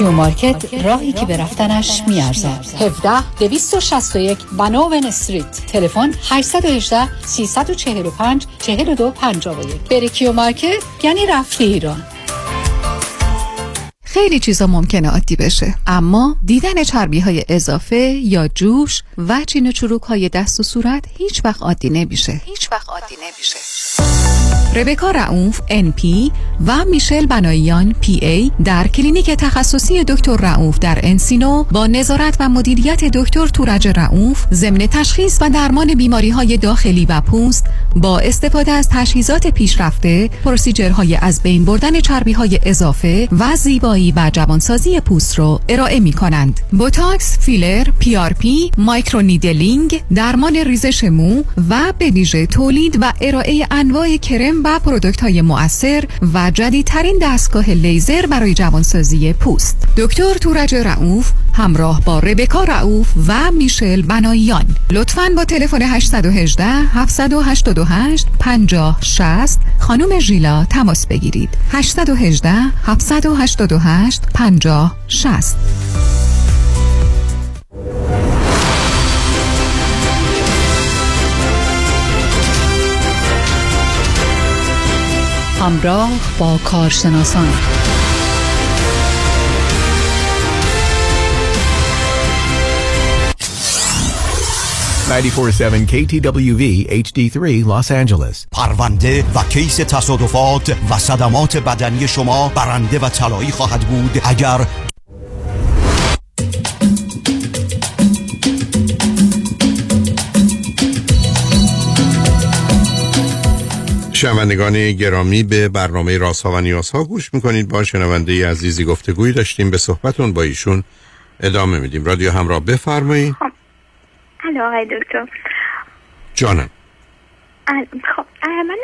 Q Market راهی که به رفتنش میارزد. 17 261 Vanowen Street. تلفن 818 345 42 51 بری Q Market یعنی رفتی ایران. خیلی چیزا ممکنه عادی بشه اما دیدن چربی های اضافه یا جوش و چین و چروک های دست و صورت هیچ وقت عادی نمیشه. هیچ وقت عادی نمیشه. ربکا رعوف NP و میشل بناییان PA در کلینیک تخصصی دکتر رعوف در انسینو با نظارت و مدیریت دکتر تورج رعوف ضمن تشخیص و درمان بیماری های داخلی و پوست با استفاده از تجهیزات پیشرفته procedure های از بین بردن چربی های اضافه و زیبایی و جوانسازی پوست رو ارائه می کنند بوتاکس، filler، PRP، microneedling درمان ریزش مو و به ویژه تولید و ارائه انواع کرم و پرودکت های مؤثر و جدیدترین دستگاه لیزر برای جوانسازی پوست. دکتر تورج رعوف همراه با ربکا رعوف و میشل بنایان. لطفاً با تلفن 818 788 50 60 خانم ژیلا تماس بگیرید. 818 788 50 60 همراه با کارشناسان KTWV HD3 Los Angeles. پرونده و کیس تصادفات و صدمات بدنی شما برنده و طلایی خواهد بود اگر شنوندگان گرامی به برنامه رازها و نیازها گوش می‌کنید. با شنونده عزیزی گفتگویی داشتیم. به صحبتون با ایشون ادامه میدیم. رادیو همراه بفرمایید. الو آقای دکتر. جانم. خب من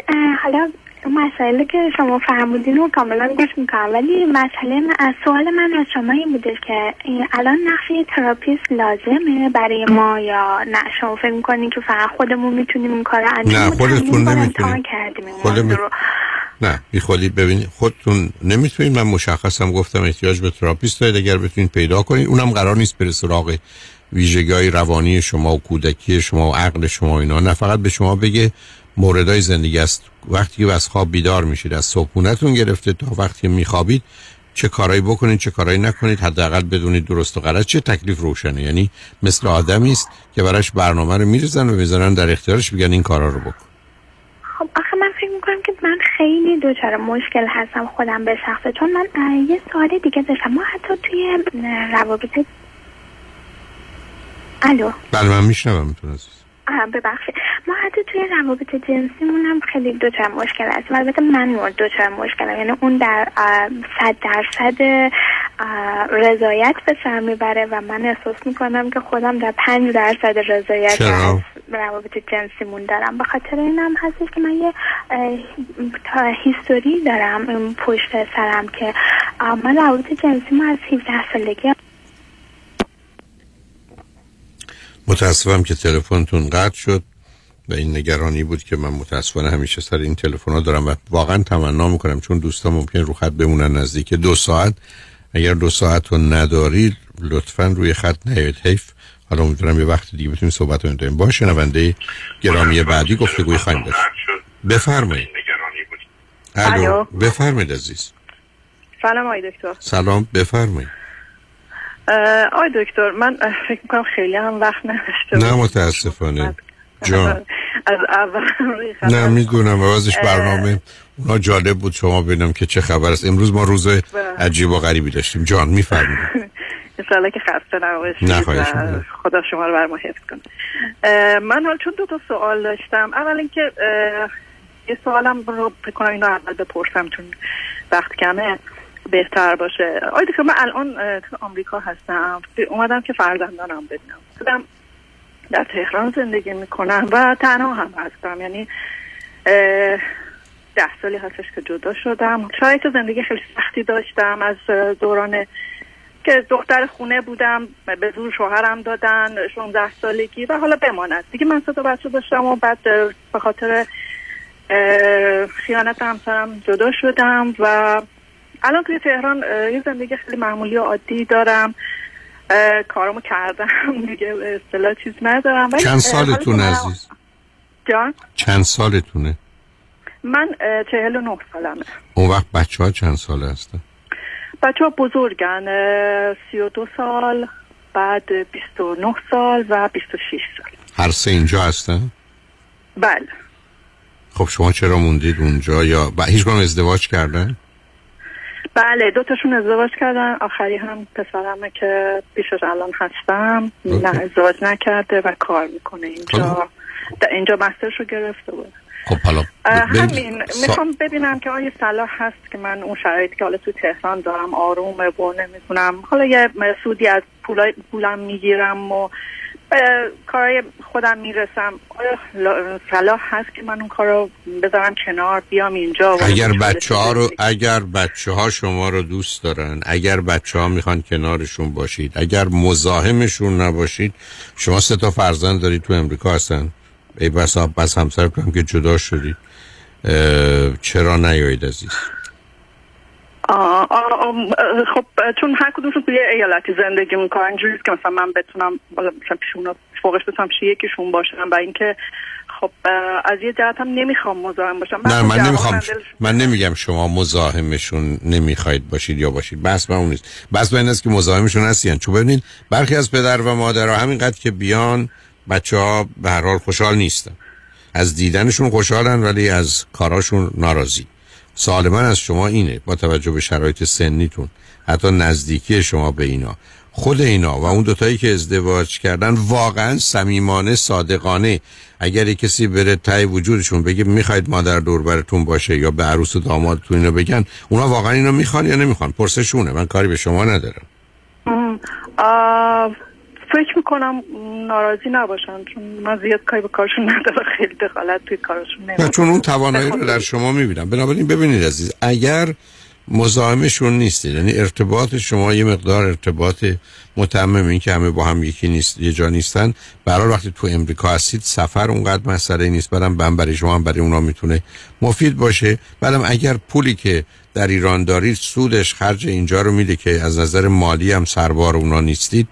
حالا مسائلی که شما فرمودین رو کاملا گوش می‌کنم. ولی مسئله من از سوال من از شما این بودش که الان نقش تراپیست لازمه برای ما یا نه؟ شما فکر می‌کنین که فقط خودمون می‌تونیم این کار انجام نه،؟ خودتون کردیم این خودمون-. نه بی خودی ببینید خودتون نمی‌تونید. من مشخصم گفتم احتیاج به تراپیست دارید. اگر بتونید پیدا کنید اونم قرار نیست بره سراغ ویژگی های روانی شما و کودکی شما و عقل شما اینا. نه فقط به شما بگه موردای زندگی است. وقتی که از خواب بیدار میشید از صبحونتون گرفته تا وقتی که میخوابید چه کارایی بکنید چه کارایی نکنید حداقل بدونید درست و غلط چه تکلیف روشنه. یعنی مثل آدمی است که براش برنامه رو میریزن و می‌ذارن در اختیارش میگن این کارا رو بکن. خب آخه من فکر می‌کنم که من خیلی دچار مشکل هستم خودم به شخصه. چون من یه سوال دیگه داشتم. ما حتی توی روابط الو؟ بله من میشنوم آه، ببخشید. ما حتی توی روابط جنسیمون هم خیلی دوچار مشکل هست البته من مورد دوچار مشکلم. یعنی اون در صد درصد رضایت به سر می‌بره و من احساس می‌کنم که خودم در پنج درصد رضایت؟ از روابط جنسیمون دارم. به خاطر اینم هستش که من یه تا هیستوری دارم پشت سرم که من روابط جنسیمو از 17 سالگی متاسفم که تلفنتون قطع شد و این نگرانی بود که من متاسفانه همیشه سر این تلفن ها دارم و واقعا تمنا می‌کنم چون دوستان ممکن رو خط بمونن نزدیک دو ساعت. اگر دو ساعت رو ندارید لطفا روی خط نیاید حیف. حالا امیدوارم یه وقت دیگه بتونیم صحبت رو داریم با شنونده گرامی بعدی گفتگوی خواهیم داشت. بفرمایید. الو. الو. بفرمایید عزیز. سلام آقای دکتر. سلام. بفرمایید. آقای دکتر من فکر می‌کنم خیلی هم وقت نداشته نه متاسفانه. جان. از اول نه می‌دونم. وازش. برنامه اونا جالب بود. شما ببینم که چه خبر است. امروز ما روز عجیب و غریبی داشتیم. جان میفرمایید. انشالله که خسته نباشید. خدا شما رو بر ما حفظ کنه. من حال چون دو تا سوال داشتم. اول اینکه یه سوالم رو فکر کنم اینو اول بپرسم چون وقت کمه. بهتر باشه. آقای دکتر من الان تو آمریکا هستم. اومدم که فرزندانم ببینم خودم در تهران زندگی می‌کنم و تنها هم هستم. یعنی ده سالی هستش که جدا شدم. شرایط زندگی خیلی سختی داشتم. از دوران که دختر خونه بودم به زور شوهرم دادن 16 سالگی و حالا بماند. دیگه من سه بچه داشتم و بعد به خاطر خیانت همسرم جدا شدم و الان توی تهران یه زندگی خیلی معمولی و عادی دارم. کارمو کردم. دیگه اصطلاح چیز ندارم. چند سالتون عزیز؟ جان؟ چند سالتونه؟ من چهل و نه سالمه. اون وقت بچه ها چند ساله هستن؟ بچه ها بزرگن سی و دو سال بعد بیست و نه سال و بیست و شیش سال. هر سه اینجا هستن؟ بله. خب شما چرا موندید اونجا یا. هیچ کنم ازدواج کردن؟ بله دو تاشون ازدواج کردن. آخری هم پسرمه که پیشش الان هستم نه ازدواج نکرده و کار می‌کنه. اینجا در اینجا مسترش رو گرفته بود. خب حالا همین. سا- می‌خوام ببینم که آیا صلاح هست که من اون شرایطی که حالا تو تهران دارم آرومه و نمی‌تونم حالا یه سودی از پولای پولم می‌گیرم و کارهای خودم می‌رسم. آیا لا- صلاح هست که من اون کار رو بذارم کنار بیام اینجا؟ اگر بچه ها رو اگر بچه ها شما رو دوست دارن اگر بچه ها می‌خوان کنارشون باشید اگر مزاحمشون نباشید شما سه تا فرزند دارید تو امریکا هستن. ای بس بس همسرتون هم که جدا شدید. چرا نیایید عزیز؟ آه، آه، آه، خب چون هر کدومشون توی یه ایالتی زندگی می‌کنن اینجوریه که مثلا من بتونم مثلا پیش اونا فوقش بتونم پیش یکیشون باشم و اینکه خب از یه جهت هم نمی‌خوام مزاحم باشم. نه من نمی‌خوام. دلش- من نمیگم شما مزاحمشون نمی‌خواید باشید یا باشید. بس من اون نیست. بس من این است که مزاحمشون هستین چون ببینید برخی از پدر و مادرها همینقدر که بیان بچه ها به هر حال خوشحال نیستن. از دیدنشون خوشحالن ولی از کاراشون ناراضی. سوال من از شما اینه با توجه به شرایط سنیتون حتی نزدیکی شما به اینا. خود اینا و اون دوتایی که ازدواج کردن واقعا صمیمانه صادقانه. اگر کسی بره تای وجودشون بگه می‌خواید مادر دور براتون باشه یا به عروس و دامادتون اینو بگن اونا واقعا اینو می‌خوان یا نمی‌خوان؟ پرسشونه من کاری به شما ندارم. فکر می‌کنم ناراضی نباشن چون من زیاد کاری به کارشون ندارم خیلی دخالت توی کارشون نه نمی‌کنم چون اون توانایی رو در شما می‌بینم. بنابراین ببینید عزیز اگر مزاحمشون نیستید یعنی ارتباط شما یه مقدار ارتباط متمم این که همه با هم یکی نیست یه جا نیستن برای وقتی تو امریکا هستید سفر اونقدر مسئله نیست برم بم برای شما هم برای اونا می‌تونه مفید باشه. بعدم اگر پولی که در ایران دارید سودش خرج اینجا رو میده که از نظر مالی هم سربار اونا نیستید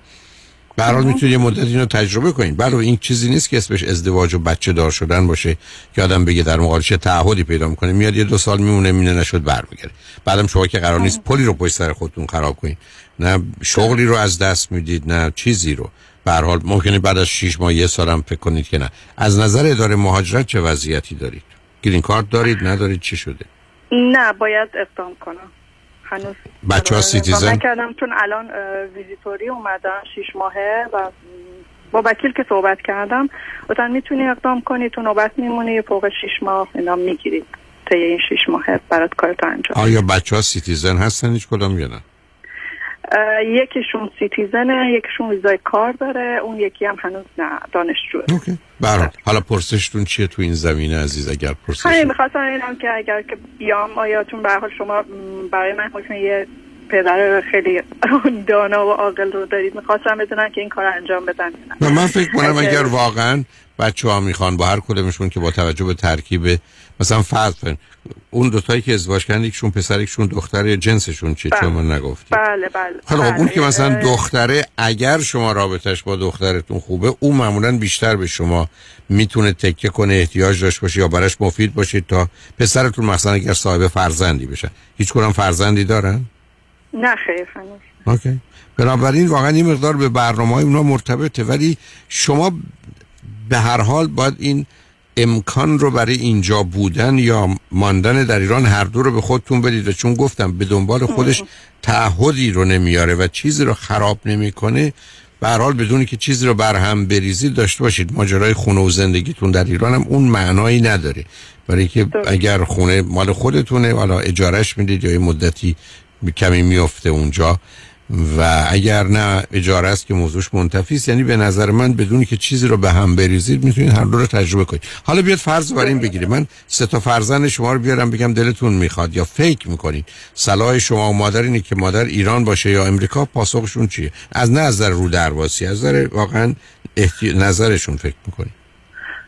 به هر حال می‌تونید یه مدت اینو تجربه کنید بله این چیزی نیست که اسمش ازدواج و بچه دار شدن باشه که آدم بگه در مقابلش یه تعهدی پیدا می‌کنه میاد یه دو سال میمونه مینه نشد برمیگره بعدم شما که قرار نیست پلی رو پشت سر خودتون خراب کنید. نه شغلی رو از دست می‌دید نه چیزی رو. به حال ممکنه بعد از 6 ماه یه سال هم فکر کنید که نه. از نظر اداره مهاجرت چه وضعیتی دارید؟ گرین کارت دارید ندارید چی شده؟ نه باید اقدام کنم. هنوز بچه ها اقدام سیتیزن؟ نکردم چون الان ویزیتوری اومدن شیش ماهه و با وکیل که صحبت کردم گفتن می‌تونی اقدام کنی تو نوبت میمونی فوق شیش ماه اینا می‌گیری طی این شیش ماه برات کارت انجام آیا بچه ها citizen هستن؟ هیچ کدام یا نه؟ یکیشون citizen ه یکیشون ویزای کار داره اون یکی هم هنوز نه دانشجوه. حال حالا پرسشتون چیه تو این زمینه عزیز اگر پرسش همین می‌خواستم اینم که اگر که بیام آیا چون به حال شما برای من حکم یه پدر خیلی دانا و عاقل رو دارید. می‌خواستم بدونم که این کار انجام بدن نه. من فکر کنم اگر واقعا بچه ها می‌خوان با هر کدومشون که با توجه به ترکیب مثلا فرض کن اون دوتایی که ازدواج کردن یکشون پسر یکشون دختر جنسشون چیه چون من نگفتی؟ بله بله. خب اون بله. که مثلا دختره اگر شما رابطش با دخترتون خوبه اون معمولا بیشتر به شما می‌تونه تکه کنه احتیاج داشت باشه یا براش مفید باشید تا پسرتون مثلا اگر صاحب فرزندی بشن. هیچ کدام فرزندی دارن؟ نه خیر هنوز اوکی. بنابراین واقعا این مقدار به برنامه های اونا مرتبطه ولی شما به هر حال باید این امکان رو برای اینجا بودن یا ماندن در ایران هر دو رو به خودتون بدید و چون گفتم به دنبال خودش تعهدی رو نمیاره و چیزی رو خراب نمی‌کنه به هر حال بدونی که چیزی رو برهم بریزید داشته باشید. ماجرای خونه و زندگیتون در ایران هم اون معنایی نداره. برای که اگر خونه مال خودتونه حالا اجارش می‌دید یا یه مدتی کمی میفته اونجا. و اگر نه اجاره است که موضوعش منتفی است. یعنی به نظر من بدونی که چیزی رو به هم بریزید می‌تونید هر دو رو تجربه کنید. حالا بیاد فرض بر این بگیرید. من سه تا فرزند شما رو بیارم بگم دلتون می‌خواد یا فکر می‌کنید. صلاح شما و مادر اینه که مادر ایران باشه یا امریکا پاسخشون چیه؟ از نظر رو درواسی از نظر واقعا احتی... نظرشون فکر می‌کنید.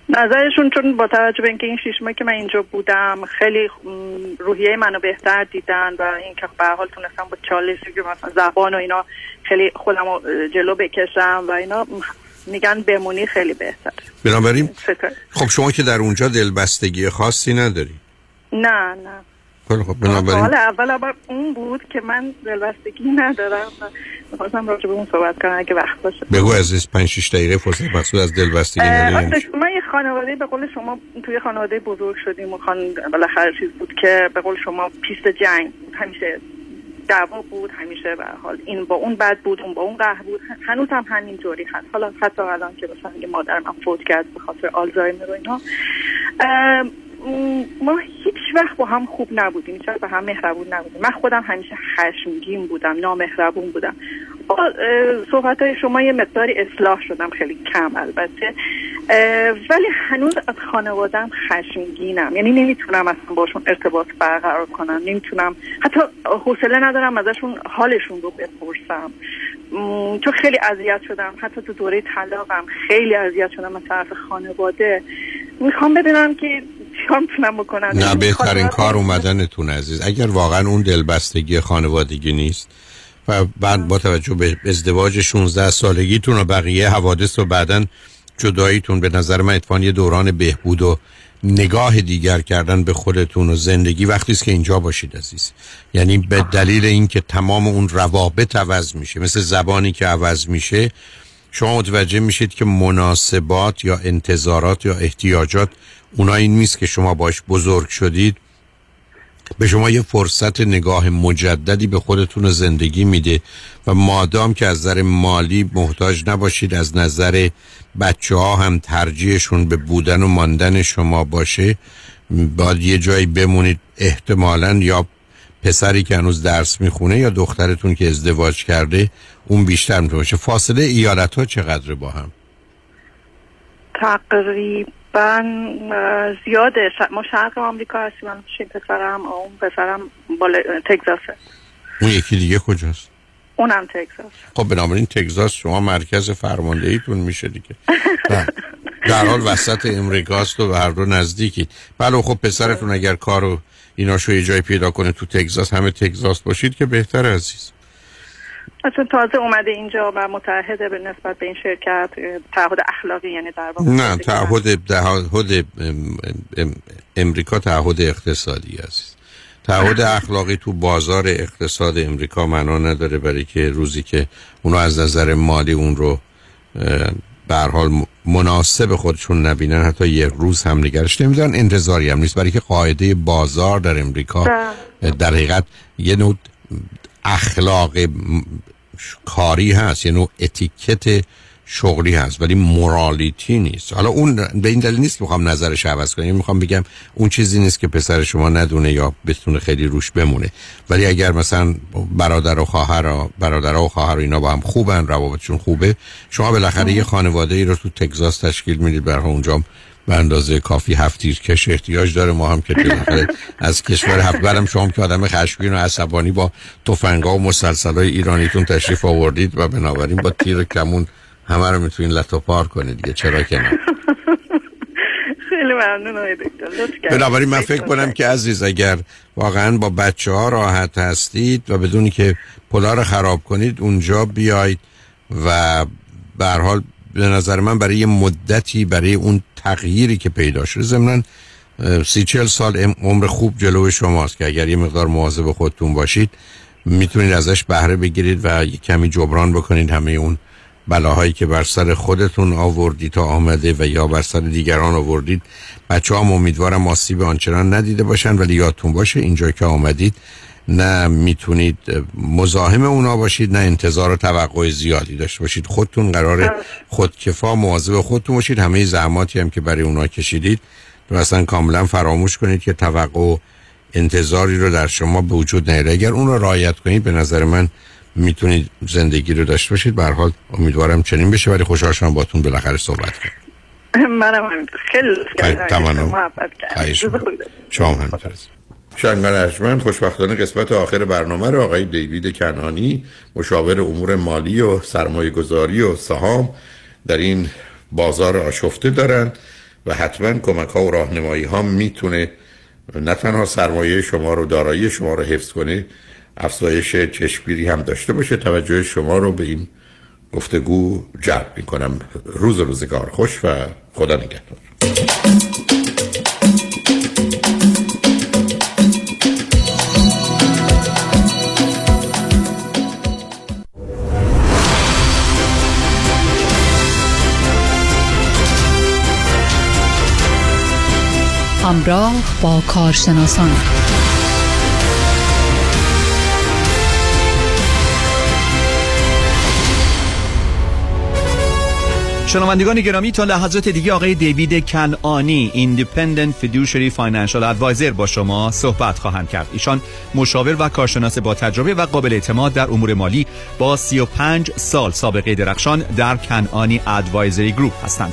نظرشون چون با توجه به اینکه این شیش ماه که من اینجا بودم خیلی روحیه منو بهتر دیدن و اینکه به حال تونستم با چالشی که مثلا زبان و اینا خیلی خودم جلو بکشم و اینا میگن بمونی خیلی بهتر بنابراین خب شما که در اونجا دلبستگی خاصی نداری. نه نه. خیلی خب بنابراین حالا اول اول اون بود که من دلبستگی ندارم می‌خواستم راجع به اون صحبت کنم اگه وقت باشه. بگو عزیز 5 6 دقیقه فرصت مقصود از دلبستگی نداریم من یه خانواده به قول شما توی خانواده بزرگ شدیم و خان بالاخره چیز بود که به قول شما پیست جنگ همیشه دعوا بود همیشه به حال این با اون بد بود اون با اون قهر بود. هنوز هم همین جوری هست. حالا حتی الان که مثلا مادرم فوت کرد به خاطر آلزایمر و اینا. ما هیچ وقت با هم خوب نبودیم. هیچ با هم مهربون نبودیم. من خودم همیشه خشمگین بودم نامهربون بودم. با صحبت های شما یه مقداری اصلاح شدم خیلی کم البته. ولی هنوز از خانوادم خشمگینم. یعنی نمی‌تونم اصلا باشون ارتباط برقرار کنم. نمی‌تونم. حتی حوصله ندارم ازشون حالشون رو بپرسم. چون خیلی اذیت شدم. حتی تو دوره طلاقم خیلی اذیت شدم از طرف خانواده. می‌خوام ببینم که چیکار می‌تونم بکنم. نه بهترین کار اومدنتون عزیز. اگر واقعا اون دلبستگی خانوادگی نیست و بعد با توجه به ازدواج 16 سالگیتون و بقیه حوادث و بعدا جداییتون به نظر من اتفاقا یه دوران بهبود و نگاه دیگر کردن به خودتون و زندگی وقتی است که اینجا باشید عزیز. یعنی به دلیل اینکه تمام اون روابط عوض میشه مثل زبانی که عوض میشه شما متوجه میشید که مناسبات یا انتظارات یا احتیاجات اونایی نیست که شما باش بزرگ شدید. به شما یه فرصت نگاه مجددی به خودتون زندگی میده و مادام که از نظر مالی محتاج نباشید از نظر بچه ها هم ترجیحشون به بودن و ماندن شما باشه باید یه جایی بمونید احتمالا یا پسری که هنوز درس می‌خونه یا دخترتون که ازدواج کرده اون بیشتر می‌تونه فاصله ایالت ها چقدر با هم؟ تقریبا اه، زیاده. ش- ما شرق آمریکا هستیم من پسرم اون پسرم بال تگزاسه. اون یکی دیگه کجاست؟ اونم تگزاس. خب بنابراین تگزاس شما مرکز فرماندهیتون میشه دیگه. نه. در حال وسط امریکاست و به هر دو نزدیکی. بله خب پسرتون اگر کارو ایناشو یه جای پیدا کنه تو تگزاس همه تگزاس باشید که بهتر عزیز. اصلا تازه اومده اینجا و متحده به نسبت به این شرکت تعهد اخلاقی یعنی در واقع نه تعهد تعهد ام- ام- امریکا تعهد اقتصادی است. تعهد اخلاقی تو بازار اقتصاد امریکا معنا نداره برای که روزی که اونو از نظر مالی اون رو به حال مناسب خودشون نبینن حتی یک روز هم نگرش نمیدارن. انتظاری هم نیست. برای که قاعده بازار در امریکا در حقیقت یه نوع اخلاق کاری هست یه نوع اتیکت شغلی هست ولی مورالیتی نیست. حالا اون به این دلیل نیست که می‌خوام نظرش عوض کنم یعنی می‌خوام بگم اون چیزی نیست که پسر شما ندونه یا بتونه خیلی روش بمونه. ولی اگر مثلا برادر و خواهر برادر و خواهر اینا با هم خوبن روابطشون خوبه شما بالاخره یه خانواده ای رو تو تگزاس تشکیل می‌دید برای اونجا به اندازه کافی هفت کش احتیاج داره. ما هم که از کشور هفت برم شما که آدم خشمگین و عصبانی با تفنگا و مسلسلای ایرانیتون تشریف آوردید و بنابراین با تیر کمون همه رو می‌تونین لطو پار کنید دیگه. چرا که نه؟ خیلی ممنون دکتر. بنابراین من فکر کنم که عزیز اگر واقعا با بچه ها راحت هستید و بدونی که پلا رو خراب کنید اونجا بیاید و به هر حال به نظر من برای مدتی برای اون تغییری که پیدا شده. ضمناً اه، سی چل سال عمر خوب جلو شماست که اگر یه مقدار مواظب خودتون باشید می‌تونید ازش بهره بگیرید و یه کمی جبران بکنید همه اون بلاهایی که بر سر خودتون آوردید تا آمده و یا بر سر دیگران آوردید. بچه هم امیدوارم آسیب آنچنان ندیده باشن ولی یادتون باشه اینجا که آمدید نه می‌تونید مزاحم اونا باشید نه انتظار و توقع زیادی داشته باشید. خودتون قرار خودکفا مواظب خودتون باشید. همه زحماتی هم که برای اونا کشیدید رو اصلا کاملا فراموش کنید که توقع و انتظاری رو در شما به وجود نیاره. اگر اون رو رعایت کنید به نظر من می‌تونید زندگی رو داشته باشید. به حال امیدوارم چنین بشه. ولی خوشحال شدم باتون بالاخره صحبت کردم منم. خیلی تمام. دکتر. محبت شما همینطور شنگان ارجمند خوشبختانه قسمت آخر برنامه رو آقای دیوید کنانی مشاور امور مالی و سرمایه گذاری و سهام در این بازار آشفته دارن و حتما کمک ها و راهنمایی ها می‌تونه نه تنها سرمایه شما رو دارایی شما رو حفظ کنه افزایش چشمگیری هم داشته باشه. توجه شما رو به این گفتگو جلب می‌کنم. روز روزگار خوش و خدا نگهدار. همراه با کارشناسان. شنوندگان گرامی تا لحظات دیگه آقای دیوید کنعانی independent fiduciary financial advisor با شما صحبت خواهند کرد. ایشان مشاور و کارشناس با تجربه و قابل اعتماد در امور مالی با 35 سال سابقه درخشان در Kanani Advisory Group هستند.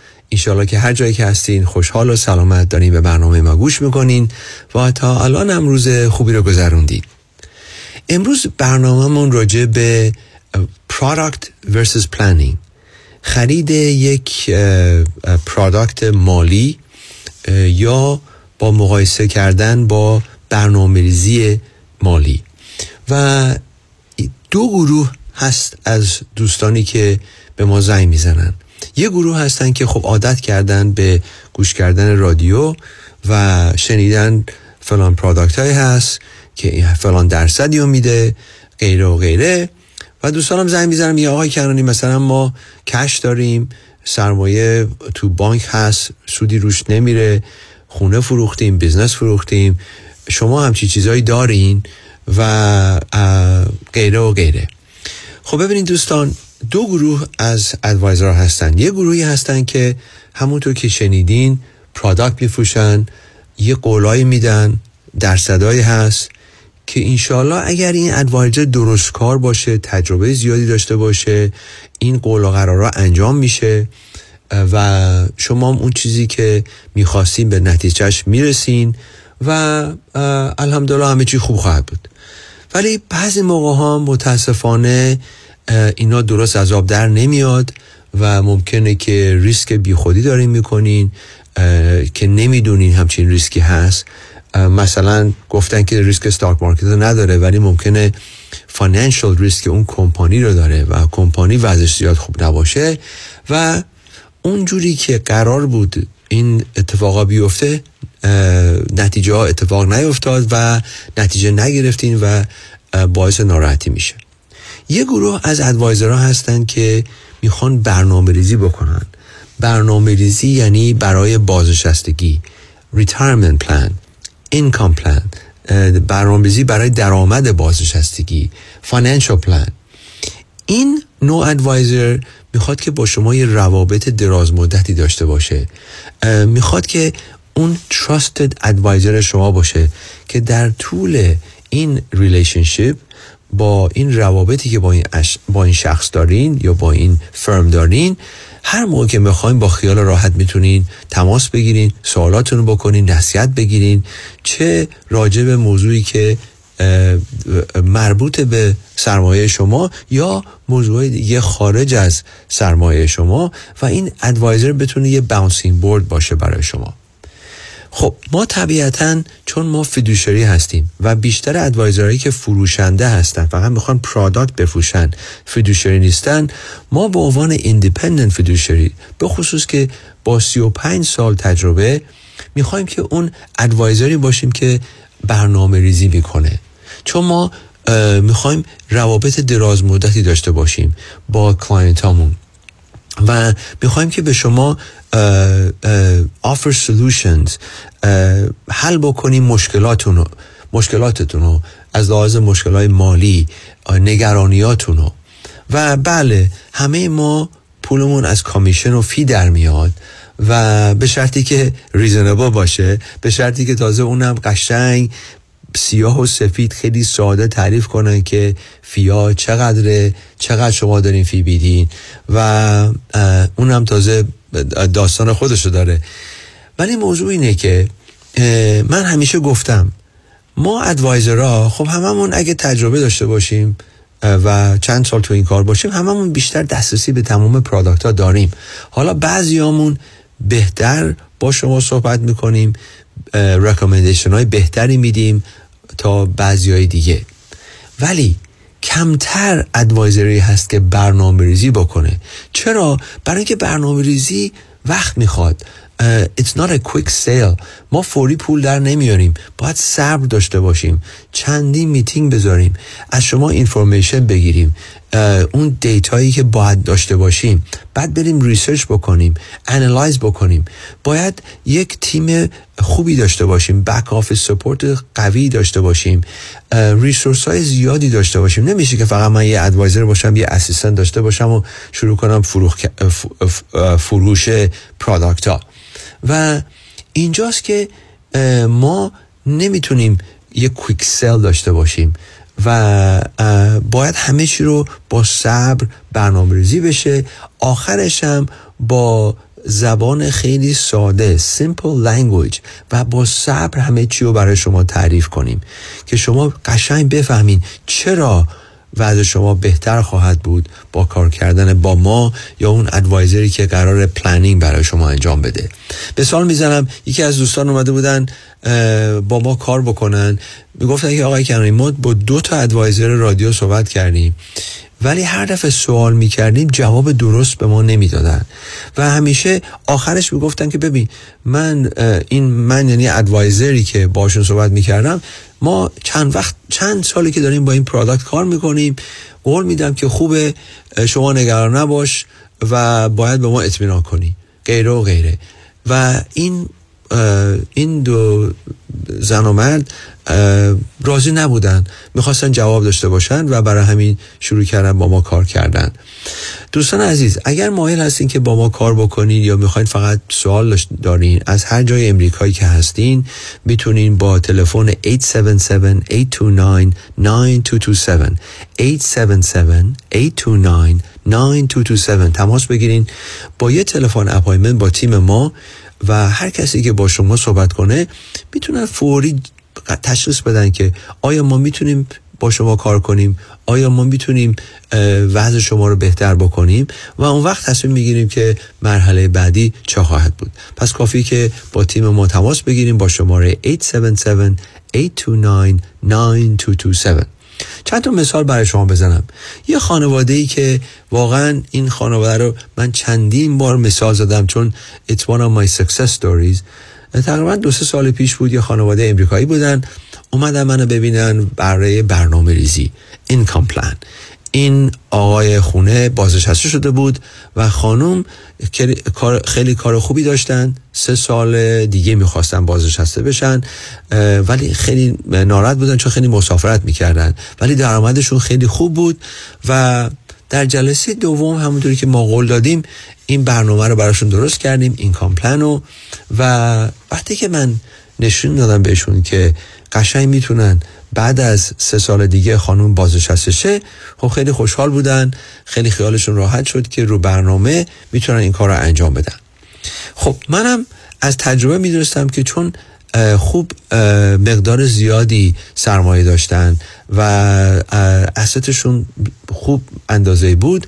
ایشالا که هر جایی که هستین خوشحال و سلامت دارین به برنامه ما گوش می‌کنین و تا الان هم روز خوبی رو گذروندید امروز برنامهمون راجع به product versus planning. خرید یک پرادکت مالی یا با مقایسه کردن با برنامه‌ریزی مالی. و دو گروه هست از دوستانی که به ما زنگ می‌زنن. یه گروه هستن که خب عادت کردن به گوش کردن رادیو و شنیدن فلان product های هست که فلان درصدی رو میده غیره و غیره. و دوستانم زنگ می‌زنن میگن آقای کنانی مثلا ما cash داریم سرمایه تو بانک هست سودی روش نمیره خونه فروختیم business فروختیم شما همچی چیزهایی دارین و غیره و غیره. خب ببینید دوستان دو گروه از ادوایزر هستن. یه گروهی هستن که همونطور که شنیدین پرادکت میفروشن یه قولایی میدن درصدایی هست که انشالله اگر این ادوایزر درست کار باشه تجربه زیادی داشته باشه این قول و قرارا انجام میشه و شما اون چیزی که می‌خواستین به نتیجهش می‌رسین و الحمدلله همه چی خوب خواهد بود. ولی بعضی موقع ها متاسفانه اینا درست از آب در نمیاد و ممکنه که ریسک بیخودی دارین می‌کنین که نمی‌دونین همچین ریسکی هست. مثلا گفتن که ریسک stock market رو نداره ولی ممکنه financial risk اون کمپانی رو داره و کمپانی وضعش زیاد خوب نباشه. و اونجوری که قرار بود این اتفاقا بیفته نتیجه ها اتفاق نیفتاد و نتیجه نگرفتین و باعث ناراحتی میشه. یه گروه از ادوایزرها هستن که می‌خوان برنامه ریزی بکنن. برنامه ریزی یعنی برای بازنشستگی retirement plan income plan برنامه ریزی برای درآمد بازنشستگی financial plan. این نوع advisor می‌خواد که با شما یه روابط دراز مدتی داشته باشه. می‌خواد که اون trusted advisor شما باشه که در طول این relationship با این روابطی که با این, با این شخص دارین یا با این firm دارین هر موقع که می‌خواین با خیال راحت می‌تونین تماس بگیرین سوالاتون رو بکنین نصیحت بگیرین چه راجع به موضوعی که مربوط به سرمایه شما یا موضوع دیگه خارج از سرمایه شما و این advisor بتونه یه bouncing board باشه برای شما. خب ما طبیعتا چون ما fiduciary هستیم و بیشتر advisor هایی که فروشنده هستن فقط می‌خوان product بفروشن fiduciary نیستن ما به عنوان independent fiduciary به خصوص که با 35 سال تجربه می‌خوایم که اون advisor ی باشیم که برنامه ریزی می‌کنه. چون ما می‌خوایم روابط دراز مدتی داشته باشیم با client هامون و می‌خوایم که به شما offer solutions حل بکنیم مشکلاتون رو مشکلاتتون رو از لحاظ مشکلات مالی نگرانیاتون رو. و بله همه ما پولمون از کامیشن و فی در میاد و به شرطی که ریزنبل باشه به شرطی که تازه اونم قشنگ سیاه و سفید خیلی ساده تعریف کنن که فیا چقدره چقدر شما دارین فی بیدین. و اونم تازه داستان خودشو داره. ولی موضوع اینه که من همیشه گفتم ما ادوایزرها خب هممون اگه تجربه داشته باشیم و چند سال تو این کار باشیم هممون بیشتر دسترسی به تمام پرادکت ها داریم. حالا بعضیامون بهتر با شما صحبت می‌کنیم رکامندیشن های بهتری میدیم. تا بعضی دیگه. ولی کمتر ادوایزری هست که برنامه ریزی بکنه. چرا؟ برای اینکه برنامه ریزی وقت می‌خواد. It's not a quick sale. ما فوری پول در نمیاریم. باید صبر داشته باشیم. چندی میتینگ بذاریم. از شما information بگیریم. اون data یی که باید داشته باشیم. بعد بریم research بکنیم. analyze بکنیم. باید یک تیم خوبی داشته باشیم. back office support قوی داشته باشیم. resource های زیادی داشته باشیم. نمیشه که فقط من یه advisor باشم یه assistant داشته باشم و شروع کنم فروش product ها و اینجاست که ما نمی‌تونیم یه کویک سل داشته باشیم و باید همه چی رو با صبر برنامه ریزی بشه. آخرش هم با زبان خیلی ساده simple language و با صبر همه چی رو برای شما تعریف کنیم که شما قشنگ بفهمین چرا وضع شما بهتر خواهد بود با کار کردن با ما یا اون advisor ی که قرار planning برای شما انجام بده. یه مثال می‌زنم یکی از دوستان اومده بودن با ما کار بکنن. می‌گفتن که آقای کنانی ما با دو تا advisor رادیو صحبت کردیم ولی هر دفعه سوال می‌کردیم جواب درست به ما نمی‌دادن. و همیشه آخرش می‌گفتن که ببین من این من یعنی advisor ی که باشون صحبت می‌کردم ما چند وقت چند سالی که داریم با این product کار می‌کنیم قول میدم که خوبه شما نگران نباش و باید به ما اطمینان کنی. غیره و غیره. و این این دو زن و مرد راضی نبودن. می‌خواستن جواب داشته باشن و برای همین شروع کردن با ما کار کردن. دوستان عزیز اگر مایل هستین که با ما کار بکنین یا می‌خواین فقط سوال دارین از هر جای امریکایی که هستین می‌تونین با تلفن 877-829-9227 877-829-9227 تماس بگیرین. با یه تلفن اپایمنت با تیم ما و هر کسی که با شما صحبت کنه می‌تونن فوری تشخیص بدن که آیا ما می‌تونیم با شما کار کنیم؟ آیا ما می‌تونیم وضع شما رو بهتر بکنیم؟ و اون وقت تصمیم می‌گیریم که مرحله بعدی چه خواهد بود. پس کافی که با تیم ما تماس بگیریم با شماره 877 829 9227. چند تا مثال برای شما بزنم. یه خانواده ای که واقعا این خانواده رو من چندین بار مثال زدم چون it's one of my success stories. تقریبا دو سه سال پیش بود یه خانواده امریکایی بودن اومدن منو ببینن برای برنامه ریزی income plan. این آقای خونه بازنشسته شده بود و خانم خیلی کار خوبی داشتن. سه سال دیگه می‌خواستن بازنشسته بشن ولی خیلی ناراحت بودن چون خیلی مسافرت می‌کردن. ولی درآمدشون خیلی خوب بود و در جلسه دوم همونطوری که ما قول دادیم این برنامه رو براشون درست کردیم این کامپلن و وقتی که من نشون دادم بهشون که قشنگ می‌تونن بعد از سه سال دیگه خانوم بازنشسته خب خیلی خوشحال بودن خیلی خیالشون راحت شد که رو برنامه می‌تونن این کار رو انجام بدن. خب منم از تجربه می‌دونستم که چون خوب مقدار زیادی سرمایه داشتن و اسستشون خوب اندازه بود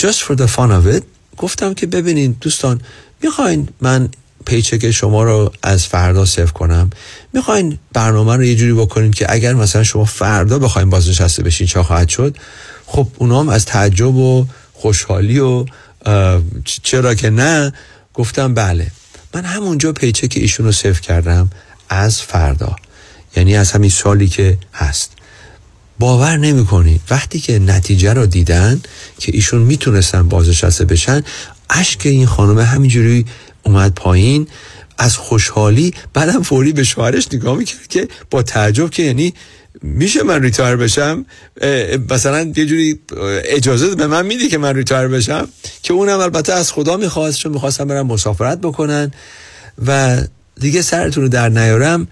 just for the fun of it گفتم که ببینین دوستان می‌خواین من پیچک شما رو از فردا سیف کنم. می‌خواین برنامه رو یه جوری بکنیم که اگر مثلا شما فردا بخواین بازنشسته بشین چه خواهد شد خب اونام از تعجب و خوشحالی و چرا که نه گفتم بله. من همونجا پیچک ایشون رو سیف کردم از فردا. یعنی از همین سالی که هست. باور نمی وقتی که نتیجه رو دیدن که ایشون می‌تونستن بازنشسته بشن اشک این خانم همینجوری اومد پایین از خوشحالی بعدم فوری به شوهرش نگاه می‌کرد که با تعجب که یعنی میشه من retire بشم؟ مثلا یه جوری اجازه به من میدی که من retire بشم؟ که اونم البته از خدا می‌خواست چون می‌خواستن برن مسافرت بکنن. و دیگه سرتون رو درد نیارم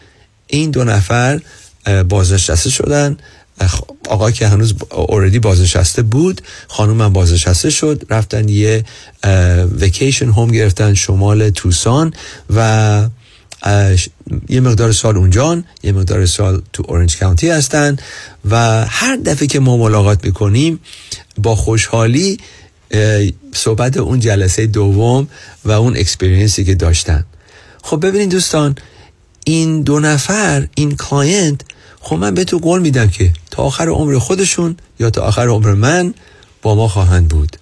این دو نفر بازنشسته شدن. آقا که هنوز already بازنشسته بود خانوم هم بازنشسته شد رفتن یه vacation home گرفتن شمال Tucson و یه مقدار سال اونجان یه مقدار سال تو اورنج کانتی هستن و هر دفعه که ما ملاقات می‌کنیم با خوشحالی صحبت اون جلسه دوم و اون experience ی که داشتن. خب ببینید دوستان این دو نفر این client خب من به تو قول میدم که تا آخر عمر خودشون یا تا آخر عمر من با ما خواهند بود.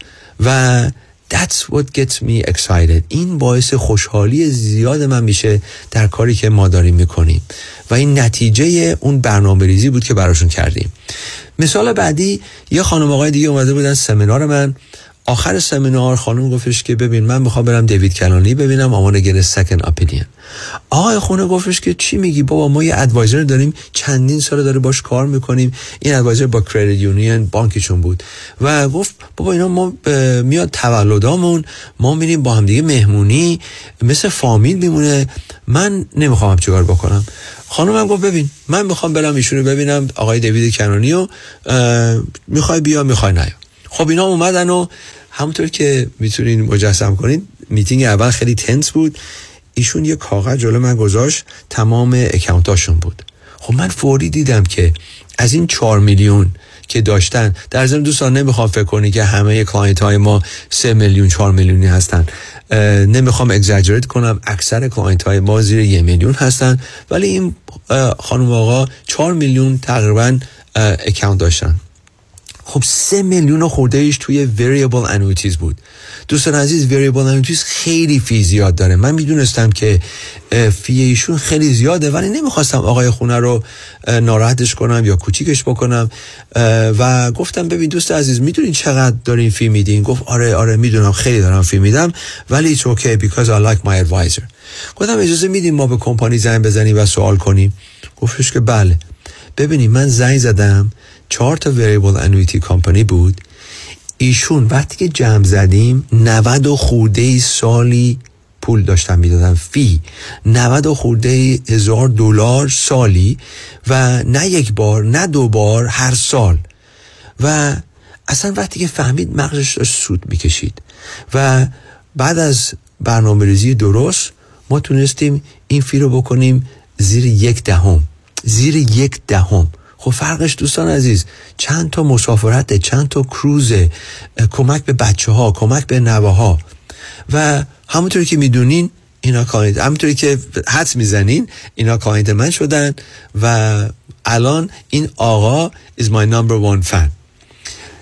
و That's what gets me excited. این باعث خوشحالی زیاد من میشه در کاری که ما داریم می‌کنیم. و این نتیجه اون برنامه ریزی بود که براشون کردیم. مثال بعدی یه خانم آقای دیگه اومده بودن سمینار من. آخر سمینار خانم گفتش که ببین من می‌خوام برم دیوید کلانی ببینم آمان گره سکن اپینین آقای خونه گفتش که چی میگی بابا؟ ما یه ادوایزر داریم چندین سال داره باش کار می‌کنیم. این ادوایزر با کردیت یونین بانکشون بود. و گفت بابا اینا ما میاد تولدامون ما میریم با هم دیگه مهمونی مثل فامیل میمونه. من نمی‌خوام چیکار بکنم. خانم گفت ببین من می‌خوام برم ایشونو ببینم آقای دیوید کنانی می‌خوای بیا می‌خوای نیا. خب اینا اومدن و همونطور که می‌تونین مجسم کنید میتینگ اول خیلی tense بود. ایشون یه کاغذ جلو من گذاشت تمام account اشون بود. خب من فوری دیدم که از این چهار میلیون که داشتن در ضمن دوستان نمی‌خوام فکر کنی که همه client های ما سه میلیون چهار میلیونی هستن. نمی‌خوام exaggerate کنم اکثر client های ما زیر یه میلیون هستن. ولی این خانم آقا چهار میلیون تقریبا account داشتن. خب سه میلیون خورده ایش توی variable annuities بود. دوستان عزیز variable annuities خیلی fee زیاد داره. من می‌دونستم که fee ایشون خیلی زیاده ولی نمی‌خواستم آقای خونه رو ناراحتش کنم یا کوچیکش بکنم. و گفتم ببین دوست عزیز می‌دونین چقدر دارین فی میدین؟ گفت آره آره می‌دونم خیلی دارم فی میدم ولی it's okay because I like my advisor. گفتم اجازه میدیم ما به کمپانی زنگ بزنیم و سوال کنیم؟ گفتش که بله. ببینید من زنگ زدم چهار تا وریبل انویتی کمپانی بود. ایشون وقتی که جمع زدیم 90 و خورده سالی پول داشتن می‌دادن. فی 90 و خورده هزار دلار سالی و نه یک بار نه دو بار هر سال. و اصلا وقتی که فهمید مغزش داشت سود می‌کشید. و بعد از برنامه ریزی درست ما تونستیم این فی رو بکنیم زیر یک دهم. زیر یک دهم. خب فرقش دوستان عزیز چند تا مسافرت چند تا کروز کمک به بچه ها کمک به نوه ها و همونطوری که می‌دونین اینا کانید همونطوری که حد می‌زنین اینا کانید من شدن و الان این آقا is my number one fan.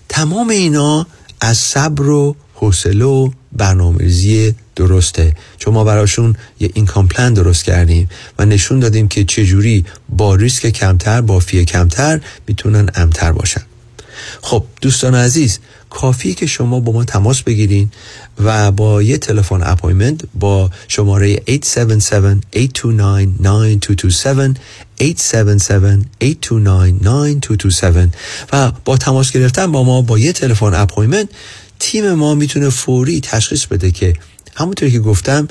تمام اینا از صبر و حوصله و برنامه‌ریزی درسته. چون ما براشون یه اینکام پلان درست کردیم و نشون دادیم که چجوری با ریسک کمتر با فی کمتر می‌تونن امتر باشن. خب دوستان عزیز کافی که شما با ما تماس بگیرین و با یه تلفن appointment با شماره 877-829-9227 877-829-9227 و با تماس گرفتن با ما با یه تلفن appointment تیم ما می‌تونه فوری تشخیص بده که همونطوری که گفتم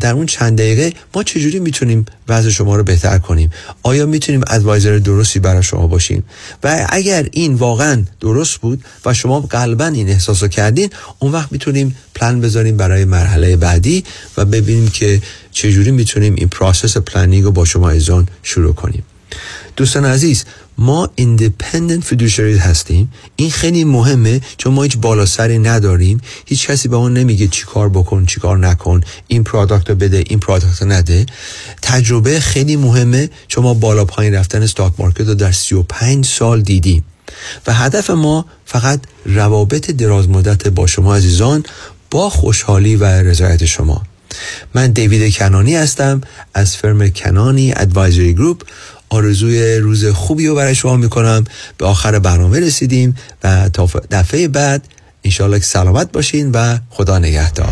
در اون چند دقیقه ما چجوری می‌تونیم وضع شما رو بهتر کنیم؟ آیا می‌تونیم advisor درستی برای شما باشیم؟ و اگر این واقعا درست بود و شما قلبا این احساس رو کردین اون وقت می‌تونیم پلان بذاریم برای مرحله بعدی و ببینیم که چجوری می‌تونیم این process planning رو با شما عزیزان شروع کنیم. دوستان عزیز ما independent fiduciaries هستیم. این خیلی مهمه چون ما هیچ بالا سری نداریم. هیچ کسی بهمون نمیگه چی کار بکن چی کار نکن این product رو بده این product رو نده. تجربه خیلی مهمه چون ما بالا پایین رفتن stock market رو در 35 سال دیدیم. و هدف ما فقط روابط دراز مدت با شما عزیزان با خوشحالی و رضایت شما. من دیوید کنانی هستم از فرم کنانی ادوایزری گروپ آرزوی روز خوبی رو برای شما می‌کنم. به آخر برنامه رسیدیم و تا دفعه بعد انشاءالله که سلامت باشین و خدا نگهدار.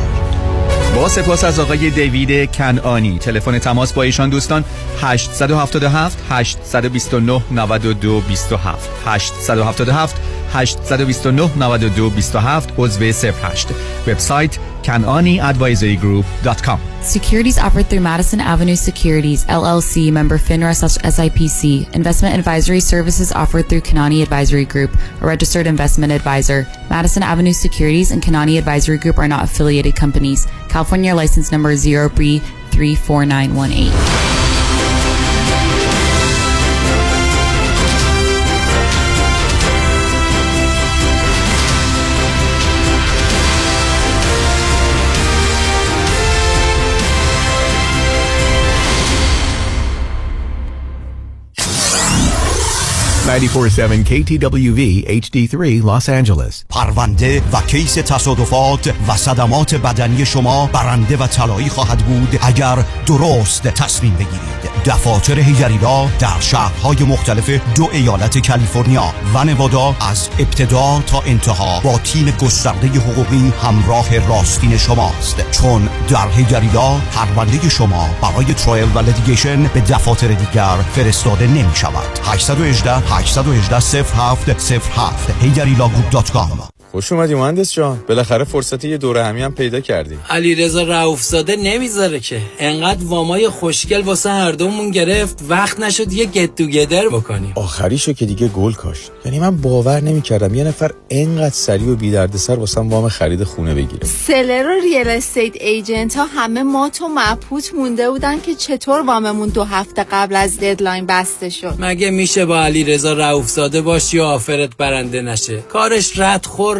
با سپاس از آقای دیوید کنانی تلفن تماس با ایشان دوستان 877 829 92 27 877 829 92 27 عضو 08 وبسایت kananiadvisorygroup.com Securities offered through Madison Avenue Securities, LLC, member FINRA SIPC. Investment advisory services offered through Kanani Advisory Group, a registered investment advisor. Madison Avenue Securities and Kanani Advisory Group are not affiliated companies. California license number 0B34918. 947 KTWV HD3 Los Angeles. پرونده و case تصادفات و صدمات بدنی شما برنده و طلایی خواهد بود اگر درست تصمیم بگیرید. دفاتر هیجریلا در شهرهای مختلف دو ایالت کالیفرنیا و نوادا از ابتدا تا انتها با تیم گسترده حقوقی همراه راستین شماست. چون در هیجریلا پرونده شما برای trial و litigation به دفاتر دیگر فرستاده نمی شود 818 818 07 07 هیجریلا group dot com. خوش اومدی مهندس جان. بالاخره فرصت یه دوره همی هم پیدا کردی. علی رضا رؤوفزاده نمی‌ذاره که. انقدر وامای خوشگل واسه هر دومون گرفت وقت نشد یه get together بکنیم. آخریشو که دیگه گل کاشت. یعنی من باور نمی‌کردم یه نفر انقدر سریع و بی دردسر واسم وام خرید خونه بگیره. seller و real estate agent ها همه مات و مبهوت مونده بودن که چطور واممون دو هفته قبل از deadline بسته شد. مگه میشه با علی رضا رؤوفزاده باشی و offer ت برنده نشه؟ کارش رد خور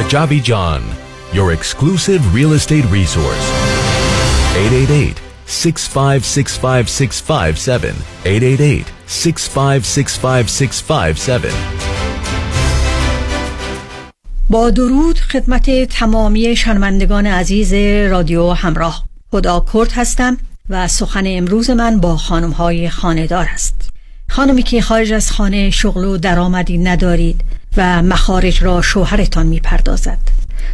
Kajabi John, your exclusive real estate resource. 888 6565657. 888 6565657. با درود خدمت تمامی شنوندگان عزیز رادیو همراه خدا کرد هستم و سخن امروز من با خانم های خاندار است خانمی که خارج از خانه شغل و درآمدی ندارید و مخارج را شوهرتان می پردازد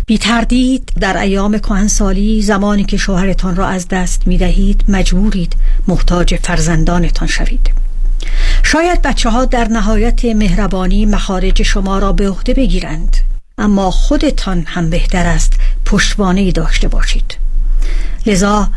بی تردید در ایام کهنسالی زمانی که شوهرتان را از دست می دهید مجبورید محتاج فرزندانتان شوید. شاید بچه ها در نهایت مهربانی مخارج شما را به عهده بگیرند اما خودتان هم بهتر است پشتوانه داشته باشید. لذا